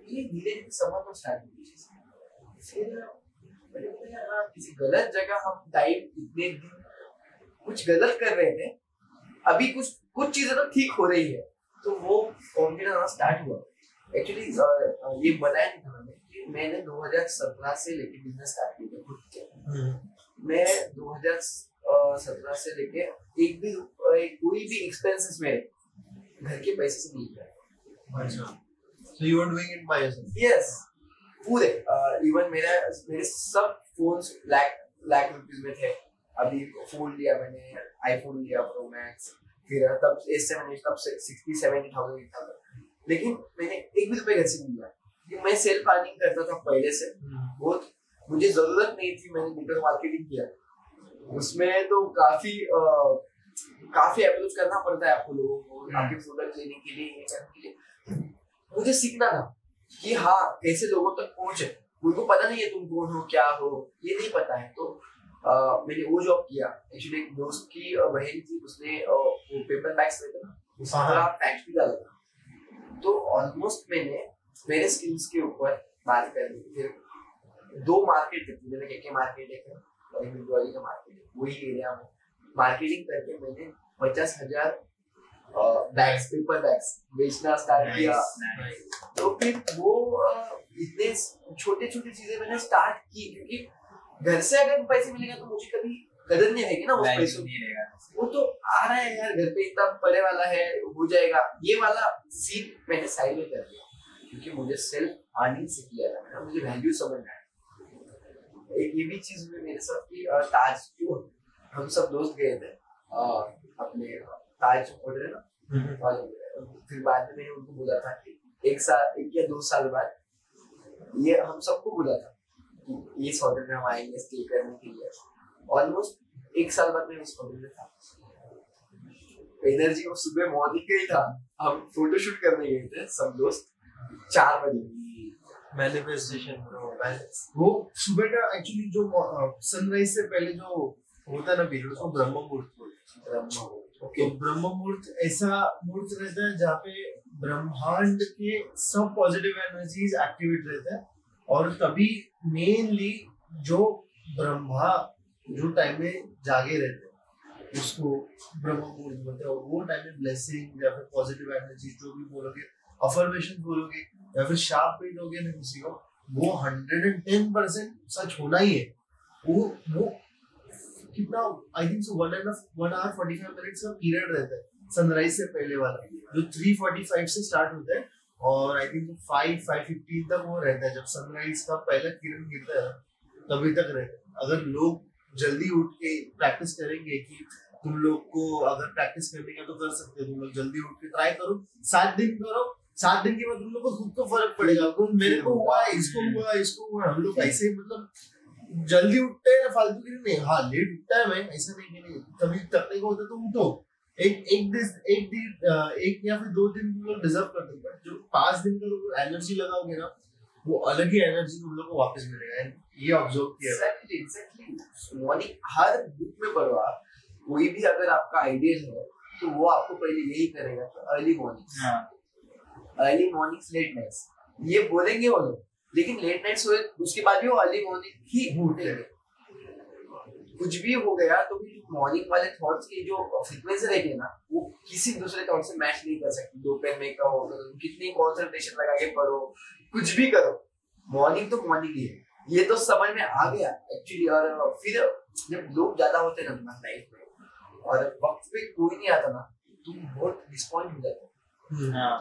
ये धीरे धीरे समझना स्टार्ट होती है। फिर मैंने बोला यार हाँ, किसी गलत जगह हम टाइम इतने दिन कुछ गलत कर रहे थे अभी कुछ कुछ चीज़ें तो ठीक हो रही है। तो वो कॉन्फिडेंस आना स्टार्ट हुआ। एक्चुअली ये बताया नहीं था मैंने कि मैंने 2017 से लेके बिज़नेस स्टार्ट किया खुद के मैं 2017 से लेके एक भी एक कोई भी एक्सपेंसेस मेरे घर के पैसे से नहीं अच्छा। So you were doing it by yourself? Yes पूरे इवन मेरा मेरे सब फोन्स लाख लाख रुपीस में थे। अभी फ़ोन लिया मैंने आईफोन लिया प्रो मैक्स फिर तब एस सेवन तब सिक्सटी सेवेंटी थाउज़ेंड का था लेकिन मैंने एक भी रुपए घर से नहीं लिया। क्योंकि मैं सेल्फ अर्निंग करता था पहले से। बहुत मुझे ज़रूरत नहीं थी मैंने नेटवर्क मार्केटिंग किया। उसमें तो काफ़ी अ, काफ़ी अप्रोच करना पड़ता है आपको लोगों को आपके प्रोडक्ट लेने के लिए ये करने के लिए। मुझे सीखना था कि हाँ कैसे लोगों तक पहुँचे। उनको पता नहीं है तुम कौन हो क्या हो ये नहीं पता है। तो अ, मैंने वो जॉब किया। एक्चुअली एक दोस्त की बहन थी उसने वो पेपर बैग्स रहते ना उसका फैक्ट्री डाला था। तो ऑलमोस्ट मैंने मेरे स्किल्स के ऊपर बात कर ली। फिर दो मार्केट थे मैंने के मार्केट एक है का मार्केट वही एरिया में। मार्केटिंग करके मैंने पचास हज़ार बैग्स पेपर बैग्स बेचना स्टार्ट किया। तो फिर वो इतने छोटे छोटे चीज़ें मैंने स्टार्ट की क्योंकि घर से अगर पैसे मिलेगा तो मुझे कभी कदर नहीं रहेगी ना उस पैसों नहीं रहेगा। वो तो आ रहा है यार घर पे इतना पड़े वाला है हो जाएगा। ये वाला सीन मैंने साइड में कर दिया क्योंकि मुझे सेल्फ अर्निंग से किया था। मुझे वैल्यू समझ में आया। एक ये भी चीज़ हुई मेरे साथ कि ताज को हम सब दोस्त गए थे। अपने ताज होटल है ना? और फिर बाद में उनको बोला था कि एक साल एक या दो साल बाद ये हम सबको बोला था कि इस होटल में हम आएँगे स्टे करने के लिए। ऑलमोस्ट एक साल बाद मैं उस होटल में था। एनर्जी वो सुबह मॉर्निंग का ही था। हम फ़ोटो शूट करने गए थे सब दोस्त चार बजे। वो सुबह का एक्चुअली जो सनराइज से पहले जो होता है ना पीरियड उसको ब्रह्म मुहूर्त बोलते हैं। तो ब्रह्म मुहूर्त ऐसा मुहूर्त रहता है जहाँ पे ब्रह्मांड के सब पॉजिटिव एनर्जीज एक्टिवेट रहते हैं और तभी मेनली जो ब्रह्मा जो टाइम में जागे रहते हैं उसको ब्रह्म मुहूर्त बोलते हैं। और वो टाइम में ब्लेसिंग या फिर पॉजिटिव एनर्जी जो भी बोलोगे अफर्मेशन बोलोगे या फिर शार्प पेट हो गया ना किसी को, वो हंड्रेड एंड टेन परसेंट सच होना ही है। वो वो कितना I think so one and one hour forty five minutes का पीरियड रहता है सनराइज से पहले वाला, जो 345 से स्टार्ट होता है, और आई थिंक 5 515 तक वो रहता है। जब सनराइज का पहला किरण गिरता है, तभी तक रहता है। अगर लोग जल्दी उठ के प्रैक्टिस करेंगे कि तुम लोग को अगर प्रैक्टिस करने का तो कर सकते हो, तुम लोग जल्दी उठ के ट्राई करो, सात दिन करो सात दिन के बाद तुम लोग को खुद को फ़र्क पड़ेगा। तो मेरे को हुआ इसको हुआ इसको हुआ। हम लोग ऐसे मतलब जल्दी उठते हैं फालतू की नहीं। हाँ लेट उठता है मैं ऐसा नहीं कि नहीं। कभी तकने को होता तो उठो। एक एक दिन एक दिन एक या फिर दो दिन तुम लोग डिजर्व करते हो जो पाँच दिन का तुम एनर्जी लगाओगे ना वो अलग ही एनर्जी तुम लोग को वापस मिलेगा। ये ऑब्ज़र्व किया। एग्जैक्टली एग्जैक्टली मॉर्निंग हर बुक में पढ़ो आप कोई भी अगर आपका आइडिया है तो वो आपको पहले यही करेगा तो early morning early morning late nights ये बोलेंगे वो लोग लेकिन लेट नाइट्स हुए उसके बाद भी वो अर्ली मॉर्निंग ही उठेंगे कुछ भी हो गया तो भी मॉर्निंग वाले थॉट्स की जो फ्रीक्वेंसी रहेगी ना वो किसी दूसरे थॉट से मैच नहीं कर सकती। दोपहर में कहो तो कितनी कॉन्सेंट्रेशन लगा के पढ़ो कुछ भी करो। मॉर्निंग तो मॉर्निंग ही है। ये तो समझ में आ गया एक्चुअली और फिर जब लोग ज़्यादा होते हैं ना लाइफ में और वक्त पे कोई नहीं आता ना तुम बहुत डिसपॉइंट हो जाते हो। हम्म। हाँ।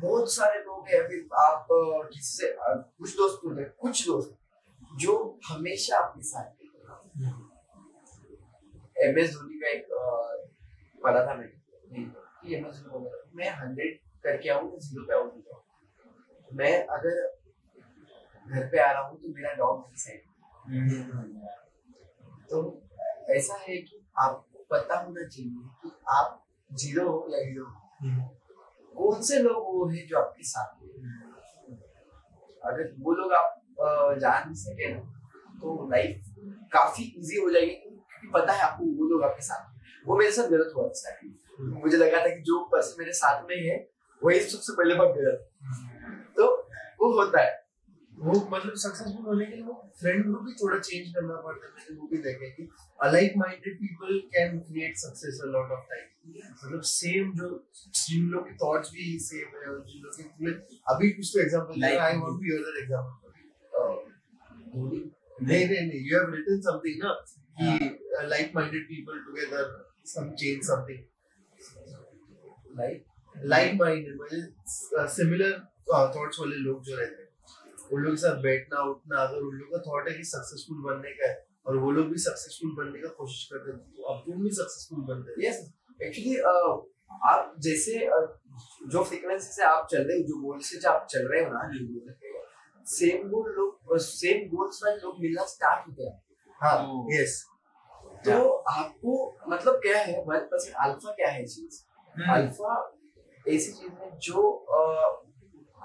बहुत सारे लोग हैं, फिर आप किसी कुछ दोस्त होते हैं कुछ दोस्त जो हमेशा आपके साथ एम एस धोनी का एक पढ़ा था मैंने एम एस धोनी मैं हंड्रेड करके आऊँ तो ज़ीरो पे आउट हो मैं अगर घर पे आ रहा हूँ तो मेरा डॉग मेरी साइड तो ऐसा है कि आपको पता होना चाहिए कि आप ज़ीरो हो या हीरो हो। हम्म। कौन से लोग वो है जो आपके साथ है अगर वो लोग आप जान सके ना तो लाइफ काफ़ी इजी हो जाएगी, क्योंकि पता है आपको वो लोग आपके साथ। वो मेरे साथ गलत हुआ था। मुझे लगा था कि जो पर्सन मेरे साथ में है, वही सबसे पहले भाग गया तो वो होता है वो मतलब सक्सेसफुल होने के लिए वो फ्रेंड ग्रुप भी थोड़ा चेंज करना पड़ता है मैंने वो भी देखा कि alike minded people can create success a lot of time मतलब सेम जो जिन लोग के थॉट्स भी सेम है और जिन लोग के पूरे अभी कुछ तो example Like- I want to hear that example नहीं नहीं नहीं यू हैव रिटन समथिंग ना कि like minded people together some change something like like minded मतलब सिमिलर थॉट्स वाले लोग जो रहते हैं। उन लोग के साथ बैठना उठना अगर उन लोग का थॉट है कि सक्सेसफुल बनने का है और वो लोग भी सक्सेसफुल बनने का कोशिश करते हैं तो अब तुम भी सक्सेसफुल बनते हैं। यस एक्चुअली आप जैसे uh, जो फ्रीक्वेंसी से आप चल रहे हो जो गोल से जो आप चल रहे हो ना जो गोल सेम गोल लोग सेम गोल्स वाले लोग मिलना स्टार्ट होते हैं। हाँ Oh. यस तो आपको मतलब क्या है वन परसेंट अल्फ़ा क्या है चीज़? अल्फ़ा ऐसी चीज़ है जो अ,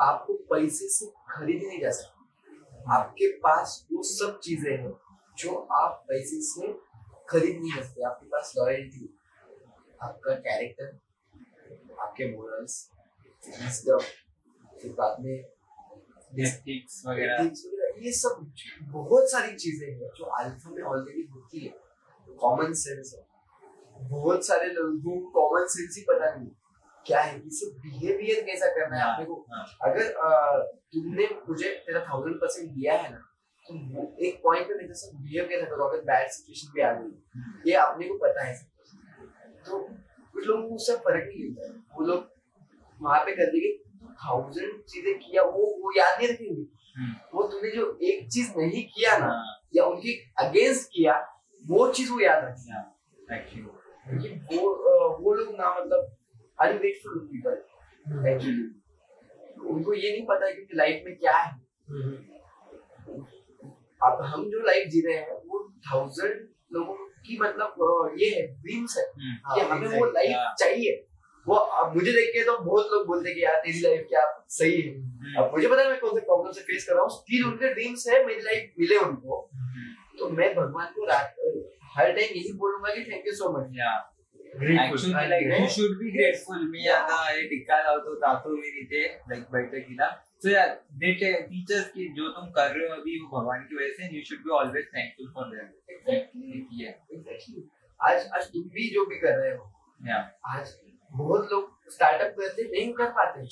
आपको पैसे से खरीदी नहीं जा सकती आपके पास वो सब चीज़ें हैं जो आप पैसे से खरीद नहीं सकते। आपके पास लॉयल्टी आपका कैरेक्टर आपके मोरल्स फिर बाद में एथिक्स वगैरह। ये सब बहुत सारी चीज़ें हैं जो अल्फ़ा में ऑलरेडी होती है। कॉमन सेंस है। बहुत सारे लोगों को कॉमन सेंस ही पता नहीं क्या है किसी बिहेवियर कैसा करना है अपने को अगर तुमने मुझे तेरा थाउज़ेंड परसेंट दिया है ना तो वो एक पॉइंट पे मेरे साथ बिहेव कैसा करो अगर बैड सिचुएशन भी आ गई? ये अपने को पता है। तो कुछ लोगों को उससे फ़र्क नहीं होता है। वो लोग वहाँ पे कर देंगे थाउज़ेंड चीज़ें किया वो वो याद नहीं रखेंगे। हम्म, वो तुमने जो एक चीज़ नहीं किया ना हाँ, या उनके अगेंस्ट किया वो चीज़ वो याद रखेंगे। हाँ, वो वो लोग ना मतलब अनग्रेटफुल पीपल एक्चुअली उनको ये नहीं पता कि लाइफ में क्या है। अब हम जो लाइफ जी रहे हैं वो थाउज़ेंड लोगों की मतलब ये है ड्रीम्स है हम्म, कि हाँ, हमें वो लाइफ। चाहिए। वो अब मुझे देख के तो बहुत लोग बोलते हैं कि यार तेरी लाइफ क्या सही है? हम्म, अब मुझे पता है मैं कौन से प्रॉब्लम से फेस कर रहा हूँ। स्टिल उनके ड्रीम्स है मेरी लाइफ मिले उनको। हम्म, तो मैं भगवान को रात हर टाइम यही बोलूँगा कि thank you so much. Actually, like you should be grateful. मी आता टिक्का लावतो जातो मी तिथे लाईक बैठकीला सो या दे टीचर्स की जो तुम कर रहे हो अभी वो भगवान की वजह से you should be always thankful for exactly आज आज तुम भी जो भी कर रहे हो आज बहुत लोग स्टार्टअप करते नहीं कर पाते।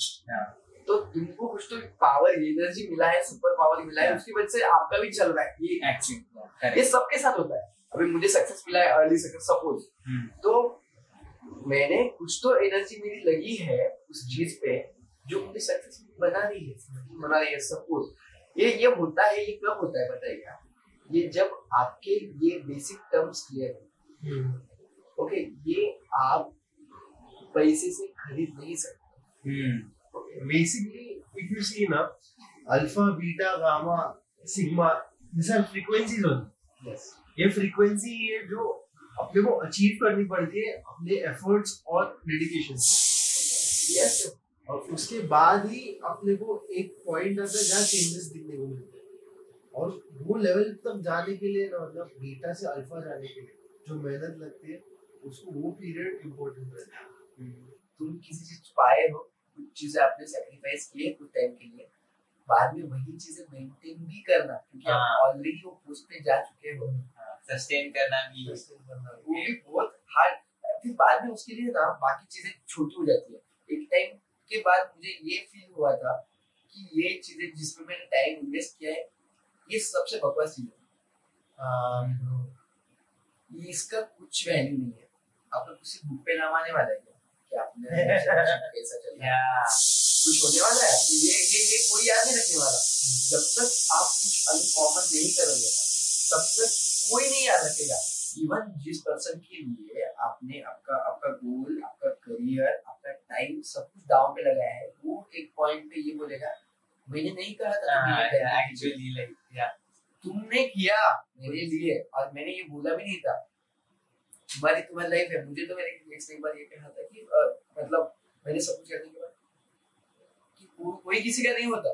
तो तुमको कुछ तो पावर एनर्जी मिला है सुपर पावर मिला है उसकी वजह से आपका भी चल रहा है। ये एक्चुअली ये सबके साथ होता है। अभी मुझे सक्सेस मिला है अर्ली सक्सेस सपोज़ तो मैंने कुछ तो एनर्जी मेरी लगी है उस चीज़ पे जो मुझे सक्सेस बना रही है बना रही है कुछ ये ये होता है ये कब होता है बताइए क्या ये जब आपके ये बेसिक टर्म्स क्लियर है। ओके ये आप पैसे से खरीद नहीं सकते। Basically basically if you see na alpha beta gamma sigma these are frequencies yes ये फ्रीक्वेंसी ये जो अपने को अचीव करनी पड़ती है अपने एफर्ट्स और डेडिकेशन यस और उसके बाद ही अपने को एक पॉइंट आता है जहाँ चेंजेस दिखने को मिलते हैं। और वो लेवल तक जाने के लिए ना मतलब बीटा से अल्फ़ा जाने के लिए जो मेहनत लगती है उसको वो पीरियड इम्पोर्टेंट रहता है। तुम किसी चीज़ पाए हो कुछ चीज़ें आपने सेक्रीफाइस किए कुछ टाइम के लिए बाद में वही चीज़ें मेंटेन भी करना क्योंकि आप हाँ। ऑलरेडी वो पोस्ट पे जा चुके हो। सस्टेन करना भी वो भी बहुत हार्ड फिर बाद में उसके लिए ना बाकी चीज़ें छोटी हो जाती है। एक टाइम के बाद मुझे ये फील हुआ था कि ये चीज़ें जिसमें मैंने टाइम इन्वेस्ट किया है ये सबसे बकवास चीज़ है। ये इसका कुछ वैल्यू नहीं है। आपका किसी बुक पे नाम आने वाला है क्या? आपने कैसा चल रहा है कुछ होने वाला है? तो ये ये ये कोई याद नहीं रखने वाला। जब तक आप कुछ अनकॉमन नहीं करोगे तब तक कोई नहीं याद रखेगा। इवन जिस पर्सन के लिए आपने आपका आपका गोल आपका करियर आपका टाइम सब कुछ डाउन पे लगाया है वो एक पॉइंट पे ये बोलेगा मैंने नहीं कहा था। एक्चुअली लाइक या तुमने किया मेरे लिए और मैंने ये बोला भी नहीं था। तुम्हारी तुम्हारी लाइफ है। मुझे तो मेरे नेक्स्ट एक बार ये कहना था कि मतलब मैंने सब कुछ करने के बाद कि कोई किसी का नहीं होता।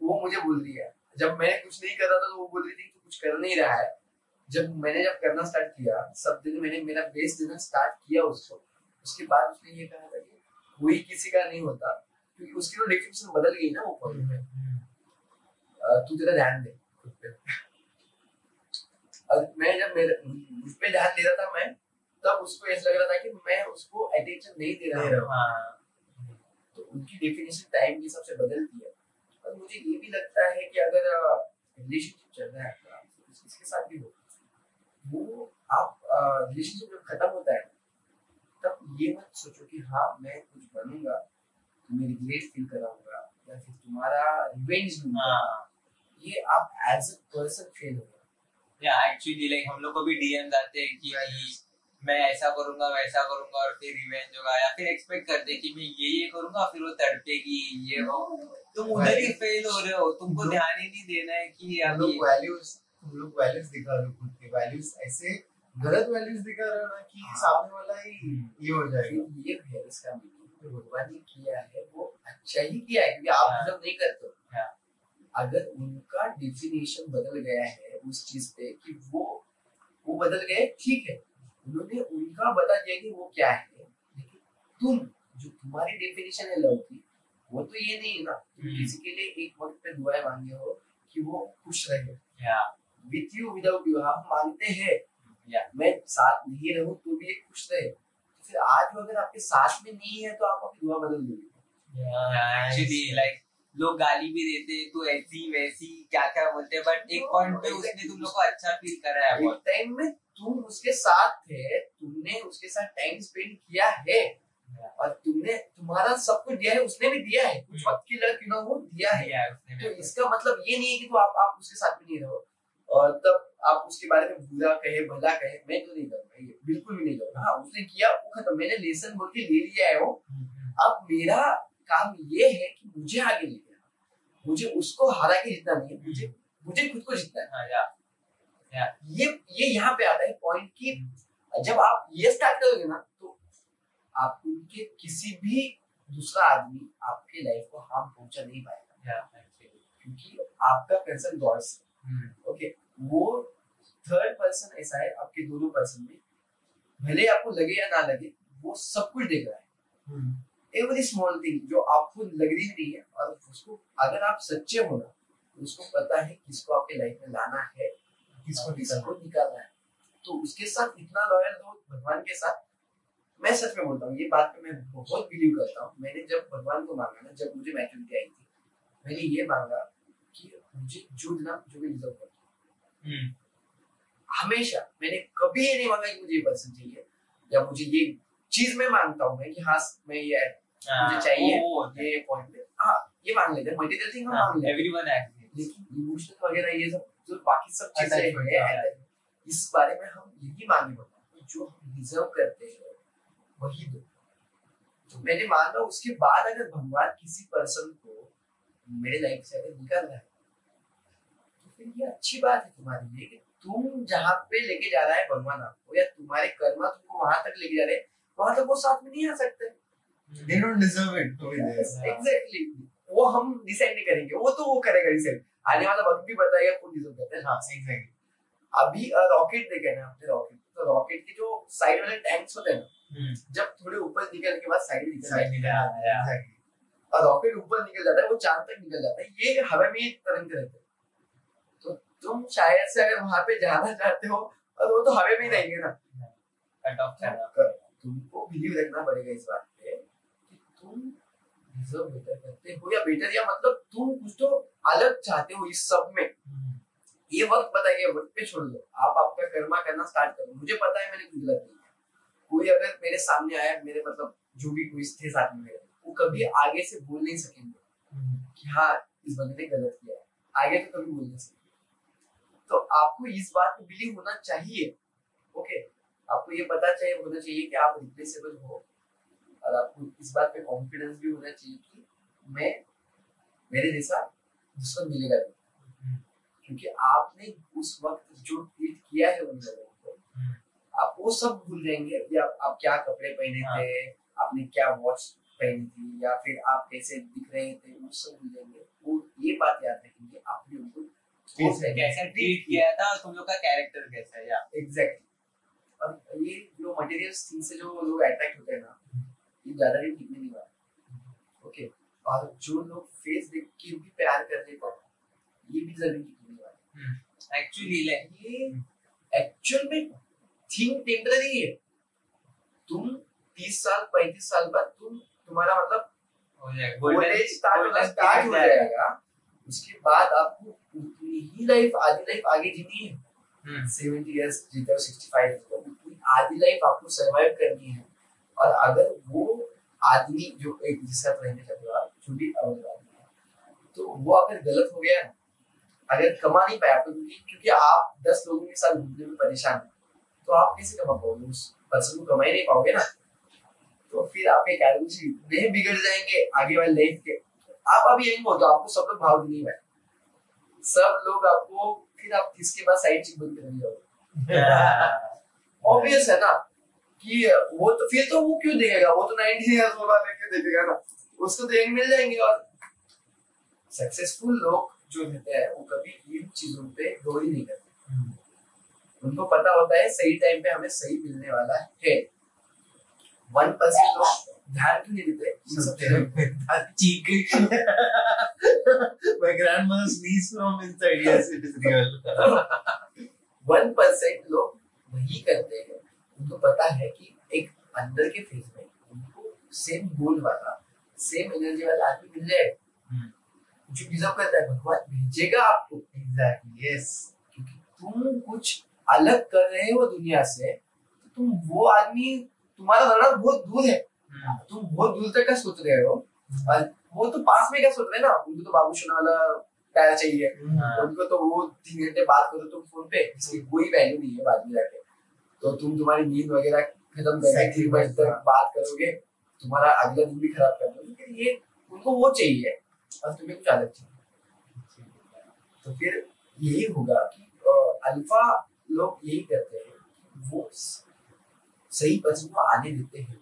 वो मुझे बोल रही है जब मैं कुछ नहीं कर रहा था तो वो बोल रही थी तू कुछ कर नहीं रहा है। जब मैंने जब करना स्टार्ट किया सब दिन मैंने मेरा बेस्ट देना स्टार्ट किया उसको। उसके बाद उसने ये कहा था कि कोई किसी का नहीं होता क्योंकि उसकी तो डेफिनेशन बदल गई ना वो पॉइंट में। तू तेरा ध्यान दे खुद पे। और मैं जब मेरे मुझ पे ध्यान दे रहा था मैं तब उसको ऐसा लग रहा था कि मैं उसको अटेंशन नहीं दे रहा हूँ। हाँ। तो उनकी डेफिनेशन टाइम के हिसाब से बदलती है और मुझे ये भी लगता है कि अगर रिलेशनशिप चल रहा है आपका किस- किसके साथ भी हो। वो आप रिलेशनशिप जब खत्म होता है तब ये मत सोचो कि हाँ मैं कुछ बनूँगा तुम्हें रिग्रेट फील कराऊँगा या फिर तुम्हारा रिवेंज लूँगा। हाँ। ये आप एज अ पर्सन फेल हो या एक्चुअली लाइक हम लोग को भी डीएम्स आते हैं कि मैं ऐसा करूँगा वैसा करूँगा और फिर रिवेंज होगा या फिर एक्सपेक्ट करते हैं कि मैं ये ये करूँगा फिर वो तड़पेगी ये हो। तुम उधर ही फेल हो रहे हो तुमको ध्यान ही नहीं देना है कि अभी वैल्यूज़ हम लोग वैल्यूज़ दिखा रहे हो खुद के। वैल्यूज़ ऐसे गलत वैल्यूज़ दिखा रहे हो ना कि सामने वाला ही ये हो जाएगा। ये है इसका मीनिंग जो भगवान ने किया है वो अच्छा ही किया है क्योंकि आप हाँ। मतलब नहीं करते हो। हाँ। अगर उनका डिफिनेशन बदल गया है उस चीज़ पे कि वो वो बदल गए ठीक है। उन्होंने उनका बता दिया कि वो क्या है लेकिन तुम जो तुम्हारी डेफिनेशन है लव की वो तो ये नहीं है ना। तुम हम्म। किसी के लिए एक वक्त पे दुआएँ मांगे हो कि वो खुश रहे। या विथ यू विदाउट यू हम मांगते हैं। या मैं साथ नहीं रहूँ तो भी ये खुश रहे। तो फिर आज वो अगर आपके साथ में नहीं है तो आप अपनी दुआ बदल दोगे। एक्चुअली लाइक लोग गाली भी देते हैं तो ऐसी वैसी क्या क्या बोलते हैं बट एक पॉइंट पे उसने तुम लोग को अच्छा फील करा है बहुत। टाइम में तुम उसके साथ थे तुमने उसके साथ टाइम स्पेंड किया है। और तुमने तुम्हारा सब कुछ दिया है उसने भी दिया है। कुछ वक्त की लड़की ना हो दिया है। या उसने तो इसका मतलब ये नहीं है कि तो आप आप उसके साथ में नहीं रहो। और तब आप उसके बारे में बुरा कहे भला कहे मैं तो नहीं करूँगा ये बिल्कुल भी नहीं करूँगा। हाँ उसने किया वो खत्म। मैंने लेसन बोल के ले लिया है वो। अब मेरा काम ये है कि मुझे आगे ले जाना। मुझे उसको हरा के जीतना नहीं है मुझे मुझे खुद को जीतना है। हाँ, या ये। ये यहाँ पे आता है पॉइंट कि जब आप ये स्टार्ट करोगे ना तो आप उनके किसी भी दूसरा आदमी आपके लाइफ को हार्म पहुँचा नहीं पाएगा। क्योंकि आपका कंसर्न गॉड से ओके वो थर्ड पर्सन ऐसा है आपके दोनों पर्सन में। भले आपको लगे या ना लगे वो सब कुछ देख रहा है। एवरी स्मॉल थिंग जो आपको लग रही नहीं है और उसको अगर आप सच्चे हो ना तो उसको पता है किसको आपके लाइफ में लाना है किसको किसको निकालना है। तो उसके साथ इतना लॉयल रहो भगवान के साथ मैं सच में बोलता हूँ ये बात पे मैं बहुत बिलीव करता हूँ। मैंने जब भगवान को मांगा ना जब मुझे मैच्योरिटी आई थी मैंने ये मांगा मुझे जो भी डिजर्व करता हूँ। हम्म। हमेशा मैंने कभी ये नहीं मांगा कि मुझे ये पर्सन चाहिए। या मुझे ये चीज़ में मानता हूँ मैं कि हाँ मैं ये हाँ, मुझे चाहिए ये पॉइंट पे हाँ ये मान लेते हैं। मटेरियल थिंग हाँ, लेते हैं। लेकिन इमोशनल वगैरह ये सब जो बाकी सब चीज़ें हैं हाँ। इस बारे में हम यही हैं कि जो हम डिजर्व करते हैं वही दो। तो मैंने माना उसके बाद अगर भगवान किसी पर्सन को मेरे लाइफ से अगर निकल रहा है फिर ये अच्छी बात है तुम्हारे लिए कि तुम जहाँ पे लेके जा रहा है भगवान आपको या तुम्हारे कर्मा तुमको वहाँ तक लेके जा रहे हैं वहाँ तक वो साथ में नहीं आ सकते। They don't deserve it to be there हाँ। एग्जैक्टली वो हम डिसाइड नहीं करेंगे वो तो वो करेगा डिसाइड आने वाला वक्त भी बताएगा कौन डिजर्व करता है हाँ exactly अभी रॉकेट देखे ना आपने रॉकेट तो रॉकेट के जो साइड वाले टैंक्स होते हैं ना हम्म, जब थोड़े ऊपर निकलने के बाद साइड निकल रॉकेट ऊपर निकल जाता है वो चाँद तक निकल जाता है ये हवा में तरंग रहते हैं। तो तुम शायद से अगर वहाँ पे जाना चाहते हो और वो तो हवा भी नहीं है ना. तुमको बिलीव रखना पड़ेगा इस बात पे कि तुम डिजर्व बेटर करते हो या बेटर या मतलब तुम कुछ तो अलग चाहते हो इस सब में। ये वक्त बताइए वक्त पे छोड़ दो। आप आपका कर्मा करना स्टार्ट करो। मुझे पता है मैंने कुछ गलत नहीं किया। कोई अगर मेरे सामने आया मेरे मतलब जो भी कोई थे साथ में मेरे वो कभी आगे से बोल नहीं सकेंगे कि हाँ इस बंदे ने गलत किया है। आगे तो कभी बोल नहीं सकेंगे। तो आपको इस बात पे बिलीव होना चाहिए। ओके आपको ये पता चाहिए होना चाहिए कि आप रिप्लेसेबल हो। और आपको इस बात पे कॉन्फिडेंस भी होना चाहिए कि मैं मेरे जैसा दूसरा मिलेगा भी। क्योंकि आपने उस वक्त जो ट्रीट किया है उन लोगों को। आप वो सब भूल जाएँगे। कि आप, आप क्या कपड़े पहने हाँ। थे आपने क्या वॉच पहनी थी या फिर आप कैसे दिख रहे थे वो सब भूल जाएँगे। वो ये बात याद रखेंगे आपने उनको कैसे ट्रीट किया था और तुम लोग का कैरेक्टर कैसा है? या एग्जैक्टली और ये जो मटेरियल थिंग से जो लोग अट्रैक्ट होते हैं ना ये ज़्यादा दिन टिकने नहीं वाले ओके और जो लोग फेस देख के भी प्यार कर लेते हैं ये भी जल्दी टिकने वाले एक्चुअली लाइक ये एक्चुअल में थिंग टेम्पररी है। तुम तीस साल पैंतीस साल बाद तुम तुम्हारा मतलब हो जाएगा। स्टार्ट हो जाएगा। उसके बाद आपको उतनी ही लाइफ आधी लाइफ आगे जीनी है। सेवेंटी इयर्स जीते हो सिक्सटी फाइव तो उतनी आधी लाइफ आपको सरवाइव करनी है। और अगर वो आदमी जो एक जिसका रहने चाहते हो आप जो भी अवैध आदमी है तो वो अगर गलत हो गया अगर कमा नहीं पाया तो क्योंकि क्योंकि आप दस लोगों के साथ घूमने में परेशान हैं तो आप कैसे कमा पाओगे? उस पर्सन को कमा ही नहीं पाओगे ना। तो फिर आपके कैलकुलेशन इतने बिगड़ जाएँगे आगे वाले लाइफ के आप अभी यही हो तो आपको सब लोग भाव नहीं है। सब लोग आपको फिर आप किसके बाद साइड चिक बंद कर जाओगे। ऑब्वियस है ना कि वो तो फिर तो वो क्यों देगा वो तो 90 इयर्स वाला क्यों देगा ना। उसको तो यंग मिल जाएँगे और सक्सेसफुल लोग जो रहते हैं वो कभी इन चीज़ों पे गौर ही नहीं करते। उनको पता होता है सही टाइम पे हमें सही मिलने वाला है। वन परसेंट लोग ध्यान क्यों नहीं देते इन सब चीज़ों पे? चीख My sneezed from inside. Yes, it is real. लोग वही करते हैं उनको पता है कि एक अंदर के फ़ेज़ में उनको सेम गोल वाला सेम एनर्जी वाला आदमी मिल जाए हम्म। जो डिजर्व करता है भगवान भेजेगा आपको Exactly. Yes. क्योंकि तुम कुछ अलग कर रहे हो दुनिया से तो तुम वो आदमी तुम्हारा लड़ा बहुत दूर है तुम बहुत दूर तक का सोच रहे हो। और वो तो पास में क्या सोच रहे ना। उनको तो बाबू सुना वाला प्यार चाहिए। हाँ। उनको तो वो तीन घंटे बात करो तुम फ़ोन पे इसकी कोई वैल्यू नहीं है बाद में जाके। तो तुम तुम्हारी नींद वगैरह खत्म करके तीन बजे तक बात करोगे तुम्हारा अगला दिन भी खराब कर दोगे। ये उनको वो चाहिए। और तुम्हें कुछ अलग चाहिए तो फिर यही होगा कि अल्फ़ा लोग यही करते हैं। वो सही पर्सन को आने देते हैं।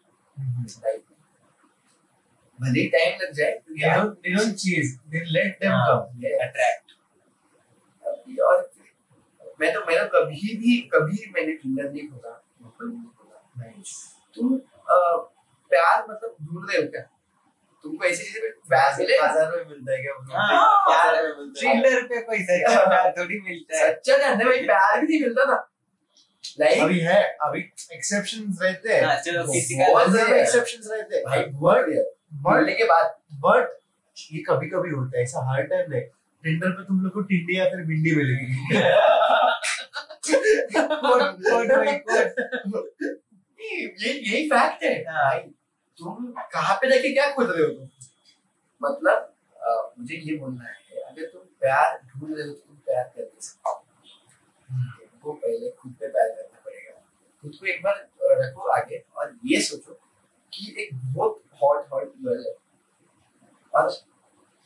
भले ही टाइम लग जाए They don't, they don't chase. They let them हाँ. come. अट्रैक्ट और मैं तो मैंने कभी भी कभी मैंने टिंडर नहीं खोला Bumble नहीं खोला तुम प्यार मतलब ढूंढ रहे हो क्या तुमको ऐसी चीज़ें पे प्यार मिले बाज़ार में मिलता है क्या? हाँ, में मिलता है ट्रेलर पे कोई सच्चा प्यार थोड़ी मिलता है सच्चा जानने भाई प्यार भी नहीं मिलता ना अभी है अभी एक्सेप्शंस रहते हैं। हाँ, चलो किसी का बहुत ज़्यादा एक्सेप्शंस रहते हैं। बोलने के बाद। बट ये कभी कभी होता है ऐसा हर टाइम नहीं। टिंडर पे तुम लोग को टिंडी या फिर भिंडी मिलेगी। ये यही फैक्ट है। हाँ। भाई तुम कहाँ पे जाके क्या खोज रहे हो तुम? मतलब मुझे ये बोलना है अगर तुम प्यार ढूंढ रहे हो तो तुम प्यार कर सकते तुमको पहले खुद पे प्यार करना पड़ेगा। खुद को एक बार रखो आगे और ये सोचो कि एक बहुत हॉट हॉट गर्ल है। और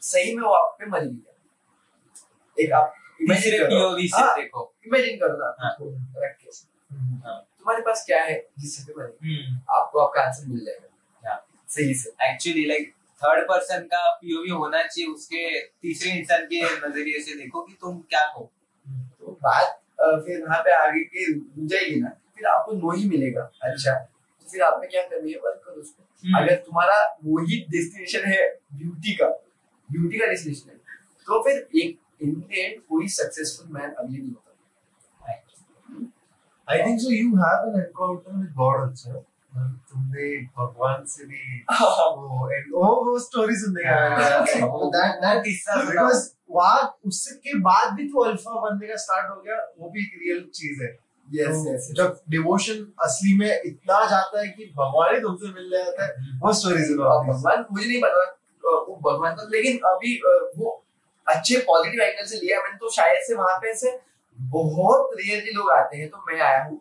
सही में वो आप पे मर गई एक आप imagine करो। हाँ, देखो। इमेजिन करो ना हाँ। खुद रख के। हाँ। तुम्हारे पास क्या है जिससे पे मरेगी हम्म। आपको आपका आंसर मिल जाएगा। हाँ। सही से। एक्चुअली लाइक थर्ड पर्सन का पीओवी होना चाहिए उसके तीसरे इंसान के नज़रिए से देखो कि तुम क्या हो। तो बात फिर वहाँ पे आगे की रुक जाएगी ना फिर आपको नो ही मिलेगा अच्छा तो फिर आपने क्या करनी है वर्क करो उसको हम्म। अगर तुम्हारा वही डेस्टिनेशन है ब्यूटी का ब्यूटी का डेस्टिनेशन है तो फिर एक इन एंड कोई सक्सेसफुल मैन अभी नहीं होता I think so you have an encounter with God also. तुमने भगवान से भी वो and वो वो स्टोरी सुनने का हाँ, So वो- that वो that किस्सा सुनाओ। because वहाँ उसके बाद भी तो अल्फ़ा बनने का स्टार्ट हो गया वो भी एक रियल चीज़ है। यस तो यस जब डिवोशन असली में इतना जाता है कि भगवान ही तुमसे मिल जाता है वो स्टोरी सुनो भगवान मुझे नहीं पता वो भगवान का लेकिन अभी वो अच्छे पॉजिटिव एंगल से लिया मैंने तो शायद से वहाँ पे से बहुत रेयरली लोग आते हैं तो मैं आया हूँ।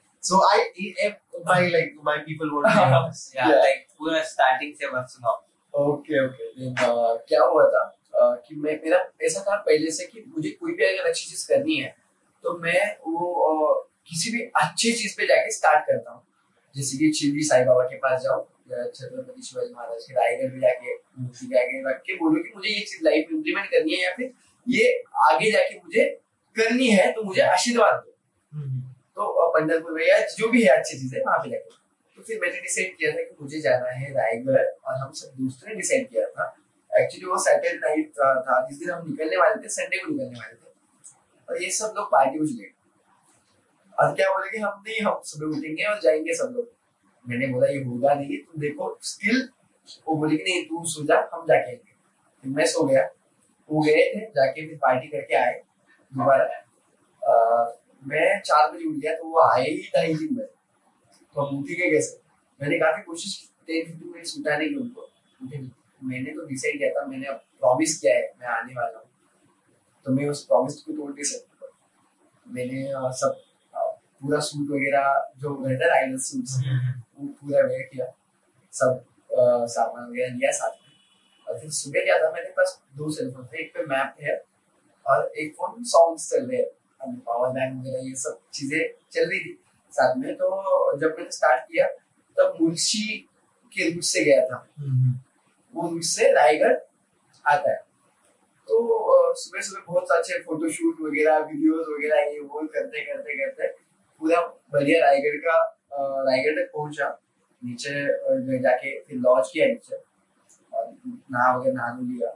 so I my like my people hear this. या Yeah. लाइक पूरा स्टार्टिंग से मत सुनाओ ओके ओके then, uh, क्या हुआ था uh, कि मैं मेरा ऐसा था पहले से कि मुझे कोई भी अगर अच्छी चीज़ करनी है तो मैं वो uh, किसी भी अच्छी चीज़ पे जाके स्टार्ट करता हूँ जैसे कि शिरडी साई बाबा के पास जाओ या छत्रपति शिवाजी महाराज के रायगढ़ में जाके मूर्ति के आगे रख के बोलो कि मुझे ये चीज़ लाइफ में इम्प्लीमेंट करनी है या फिर ये आगे जाके मुझे करनी है तो मुझे आशीर्वाद दो हम्म। तो पंढरपुर में या जो भी है अच्छी चीज़ है वहाँ पे जाके। तो फिर मैंने डिसाइड किया था कि मुझे जाना है रायगढ़ और हम सब दोस्तों ने डिसाइड किया था। एक्चुअली वो सैटरडे नाइट था, जिस दिन हम निकलने वाले थे संडे को निकलने वाले थे। और ये सब लोग पार्टी में चले। और क्या बोले कि हम नहीं हम सुबह उठेंगे और जाएँगे सब लोग। मैंने बोला ये होगा नहीं तुम देखो स्टिल वो बोले कि नहीं तू सो जा हम जाके आएँगे। फिर मैं सो गया। वो गए थे जाके फिर पार्टी करके आए। दोबारा। मैं चार बजे उठ गया तो वो आए ही ढाई तीन बजे तो हम उठी गए कैसे? मैंने काफ़ी कोशिश की टेन फिफ्टीन मिनट्स उठाने की उनको। मैंने तो डिसाइड किया था मैंने प्रॉमिस किया है मैं आने वाला हूँ। तो मैं उस प्रॉमिस को तोड़ नहीं सकता मैंने सब पूरा सूट वगैरह जो रहता है राइडर सूट वो पूरा वेयर किया। सब सामान वगैरह लिया साथ में। और फिर सुबह क्या था मेरे पास दो सेल फ़ोन थे एक पे मैप है और एक फ़ोन सॉन्ग्स चल रहे हैं। पावर बैंक वगैरह ये सब चीज़ें चल रही थी। साथ में तो जब मैंने स्टार्ट किया तब मुंशी के रूट से गया था। हम्म। वो रूट से रायगढ़ आता है। तो सुबह सुबह बहुत अच्छे फोटोशूट वगैरह वीडियोस वगैरह ये वो करते करते करते पूरा बढ़िया रायगढ़ का रायगढ़ तक पहुँचा। नीचे जाके फिर लॉज किया नीचे। और नहा वगैरह नहा लिया।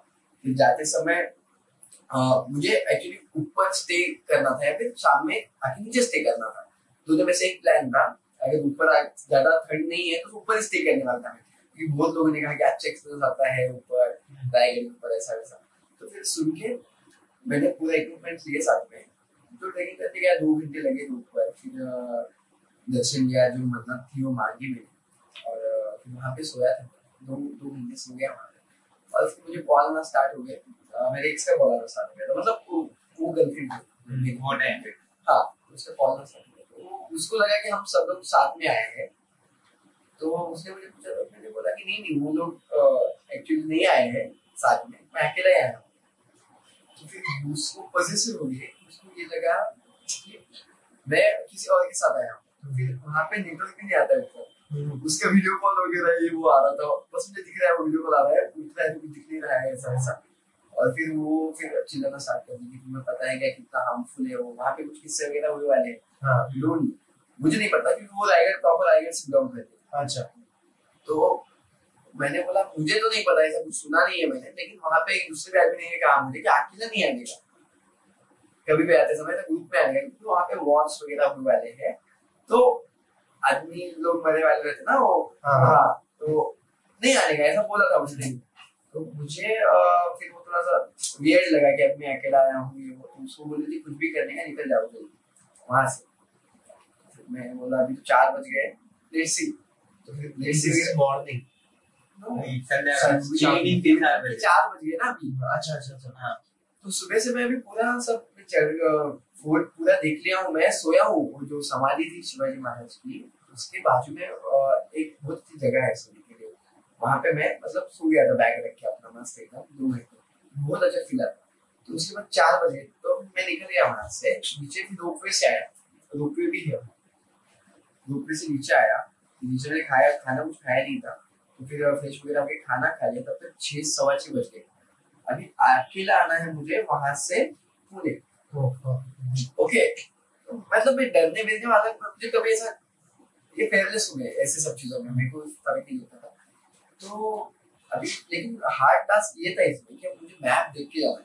फिर जाते समय मुझे एक्चुअली ऊपर स्टे करना था या फिर शाम में आके नीचे स्टे करना था। दोनों में से एक प्लान था, अगर ऊपर ज़्यादा ठंड नहीं है तो ऊपर स्टे करने वाला था क्योंकि बहुत लोगों ने कहा कि अच्छा एक्सपीरियंस आता है ऊपर रायगढ़ ऊपर, ऐसा, वैसा। तो फिर सुन के मैंने पूरा इक्विपमेंट लिए साथ में। तो ट्रेकिंग करते गया, दो घंटे लगे थे ऊपर। फिर दर्शन लिया जो मतलब थी वो मांगी मैंने। और फिर वहाँ पे सोया था। दो दो घंटे सो गया वहाँ पे। और फिर मुझे कॉल आना स्टार्ट हो गया। मेरे एक्स का कॉल आना स्टार्ट हो गया था। मतलब वो वो गर्लफ्रेंड थी। वो टाइम पे। हाँ उसका स्टार्ट हो गया तो उसको लगा कि हम सब लोग साथ में आए हैं। तो उसने मुझे पूछा तो मैंने बोला कि नहीं नहीं वो लोग एक्चुअली नहीं आए हैं साथ में। मैं अकेला ही आया हूँ। तो फिर उसको पॉजिटिव हो गई उसको ये लगा कि मैं किसी और के साथ आया हूँ। तो फिर वहाँ पे नेटवर्क भी नहीं आता है हम्म। उसका वीडियो कॉल वगैरह ये वो आ रहा था। बस मुझे दिख रहा है वो वीडियो कॉल आ रहा है। पूछ रहा है दिख नहीं रहा है ऐसा ऐसा। और फिर वो फिर चिल्लाना स्टार्ट कर दी तुम्हें पता है क्या कितना हार्मफुल है वो। वहाँ पे कुछ किस्से वगैरह हुए वाले हैं। हाँ। लोन मुझे नहीं पता क्योंकि वो रायगढ़ प्रॉपर रायगढ़ से बिलोंग करते अच्छा। तो मैंने बोला मुझे तो नहीं पता ऐसा कुछ सुना नहीं है मैंने लेकिन वहाँ पे एक दूसरे आदमी ने कहा मुझे कि अकेला नहीं आने का कभी भी आते समय तो ग्रुप में आने क्योंकि वहाँ पे वॉर्स वगैरह होने वाले हैं। तो आदमी लोग मरने वाले रहते ना वो। हाँ, हाँ। हाँ तो नहीं आने का ऐसा बोला था उसने। तो मुझे फिर वो थोड़ा सा वियर्ड लगा कि अब मैं अकेला आया हूँ ये वो तो उसको बोली थी कुछ भी करने का निकल जाओ जल्दी। वहाँ से। फिर मैं बोला अभी तो चार बज गए लेट्स सी तो फिर लेट्स सी दिस मॉर्निंग चार बज। गए ना अभी। अच्छा अच्छा अच्छा। हाँ। तो सुबह से मैं अभी पूरा सब फोर्ट पूरा देख लिया हूँ मैं सोया हूँ। वो जो समाधि थी शिवाजी महाराज की उसके बाजू में एक बहुत अच्छी जगह है सोने के लिए। वहाँ पे मैं मतलब सो गया था बैग रख के अपना मस्त एकदम दो घंटे बहुत अच्छा फील आता तो उसके बाद चार बजे तो मैं निकल गया वहाँ से, नीचे फिर रोपवे से आया। रोपवे भी है। रोपवे से नीचे आया, नीचे मैंने खाया, खाना कुछ खाया नहीं था। तो फिर फ्रेश वगैरह होके खाना खा लिया, तब तक छह सवा छह बज गए। अभी अकेला आना है मुझे वहाँ से पुणे। ओके तो मतलब मैं डरने वेरने वाला मुझे कभी ऐसा, ये फेयरलेस हुए ऐसे सब चीज़ों में मेरे को फ़र्क नहीं होता था। तो अभी लेकिन हार्ड टास्क ये था इसमें कि मुझे मैप देख के जाना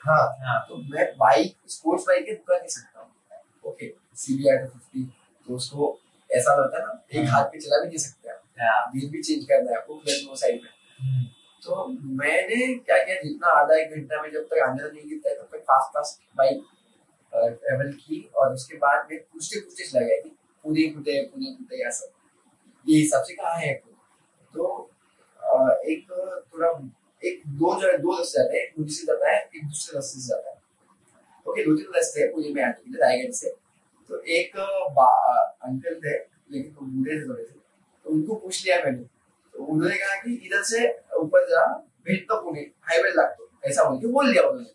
हाँ। हाँ। तो मैं बाइक स्पोर्ट्स बाइक के दुकान नहीं सकता हूँ। ओके सीबीआर टू फिफ्टी तो उसको ऐसा रहता है ना एक हाँ। हाथ पे चला भी नहीं सकते आप हाँ। व्हील भी चेंज करना है आपको साइड में। तो मैंने क्या किया जितना आधा एक घंटा में जब तक अंदर नहीं गिरता तब तक फास्ट फास्ट बाइक ट्रेवल की और उसके बाद में पूछते पूछते चला गया कि पुणे कुटे पुणे कुटे या सब ये हिसाब से कहाँ है? तो एक थोड़ा, एक, दो जगह, दो रास्ते जाते हैं, एक मुझे जाता है, एक दूसरे रास्ते से जाता है। ओके दो तीन रास्ते हैं पुणे में आने के लिए रायगढ़ से। तो एक अंकल थे, लेकिन वो बूढ़े थे थोड़े से तो उनको पूछ लिया मैंने। तो उन्होंने कहा कि इधर से ऊपर जा, भेज तो पुणे हाईवे लग तो ऐसा बोल के बोल दिया उन्होंने।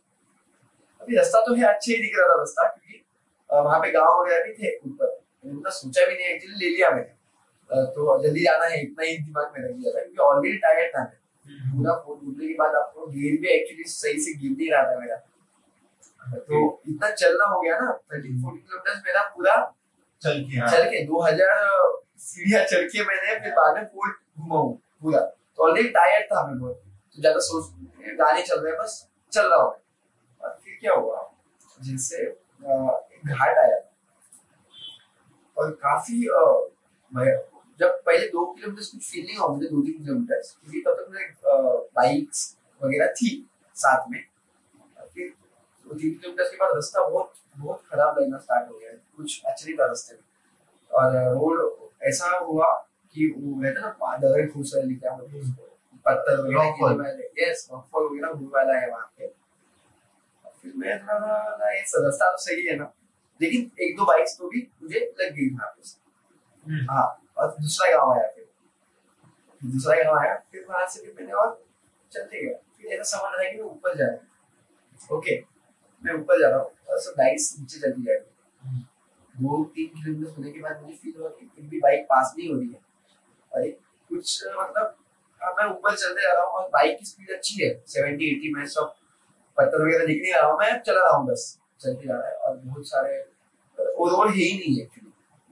अभी रास्ता तो है, अच्छे ही दिख रहा था रास्ता, क्योंकि वहाँ पे गाँव वगैरह भी थे ऊपर। उतना सोचा भी नहीं एक्चुअली ले लिया मैंने। तो जल्दी जाना है इतना ही दिमाग में रख दिया था क्योंकि ऑलरेडी टायर्ड था। मैं पूरा फ़ोन टूटने के बाद आपको गिर भी एक्चुअली सही से गिर नहीं रहा था मेरा। तो इतना चलना हो गया ना थर्टीन फोर्टीन किलोमीटर मेरा पूरा चल के हाँ। चल के दो हज़ार सीढ़ियाँ चढ़ के मैंने फिर बाद में फोर्ट घुमा हूँ पूरा। तो ऑलरेडी टायर्ड था मैं बहुत। तो ज़्यादा सोच गाने चल रहे हैं बस चल रहा हूँ। और फिर क्या हुआ? जिससे घाट आया। और काफ़ी जब पहले दो किलोमीटर कुछ फील नहीं हुआ मुझे दो तीन किलोमीटर क्योंकि तब तक मेरे बाइक्स वगैरह थी साथ में। फिर दो तीन किलोमीटर के बाद रास्ता बहुत बहुत खराब लगना स्टार्ट हो गया कुछ अच्छा नहीं था रास्ते में। और रोड ऐसा हुआ कि वो रहता ना पादर फूस वाली क्या बोलते हैं उसको, पत्थर वगैरह होने वाला है वहाँ पे। फिर मैं थोड़ा रास्ता तो सही है ना। लेकिन एक दो बाइक्स तो भी मुझे लग गई वहाँ पे। हाँ। और दूसरा गाँव आया फिर। दूसरा गाँव आया, फिर वहाँ से फिर मैंने और चलते गया। फिर ऐसा समझ आया कि मैं ऊपर जा रहा हूँ। ओके मैं ऊपर जा रहा हूँ। और सब बाइक्स नीचे चलती जाएगी दो तीन किलोमीटर होने के बाद मुझे फील हुआ कि फिर भी बाइक पास नहीं हो रही है। और एक कुछ मतलब मैं ऊपर चलते जा रहा हूँ और बाइक की स्पीड अच्छी है। सेवेंटी एटी मैं सब पत्थर वगैरह दिख नहीं रहा हूँ। मैं चला रहा हूँ बस। चलते जा रहा है और बहुत सारे रोड है ही नहीं एक्चुअली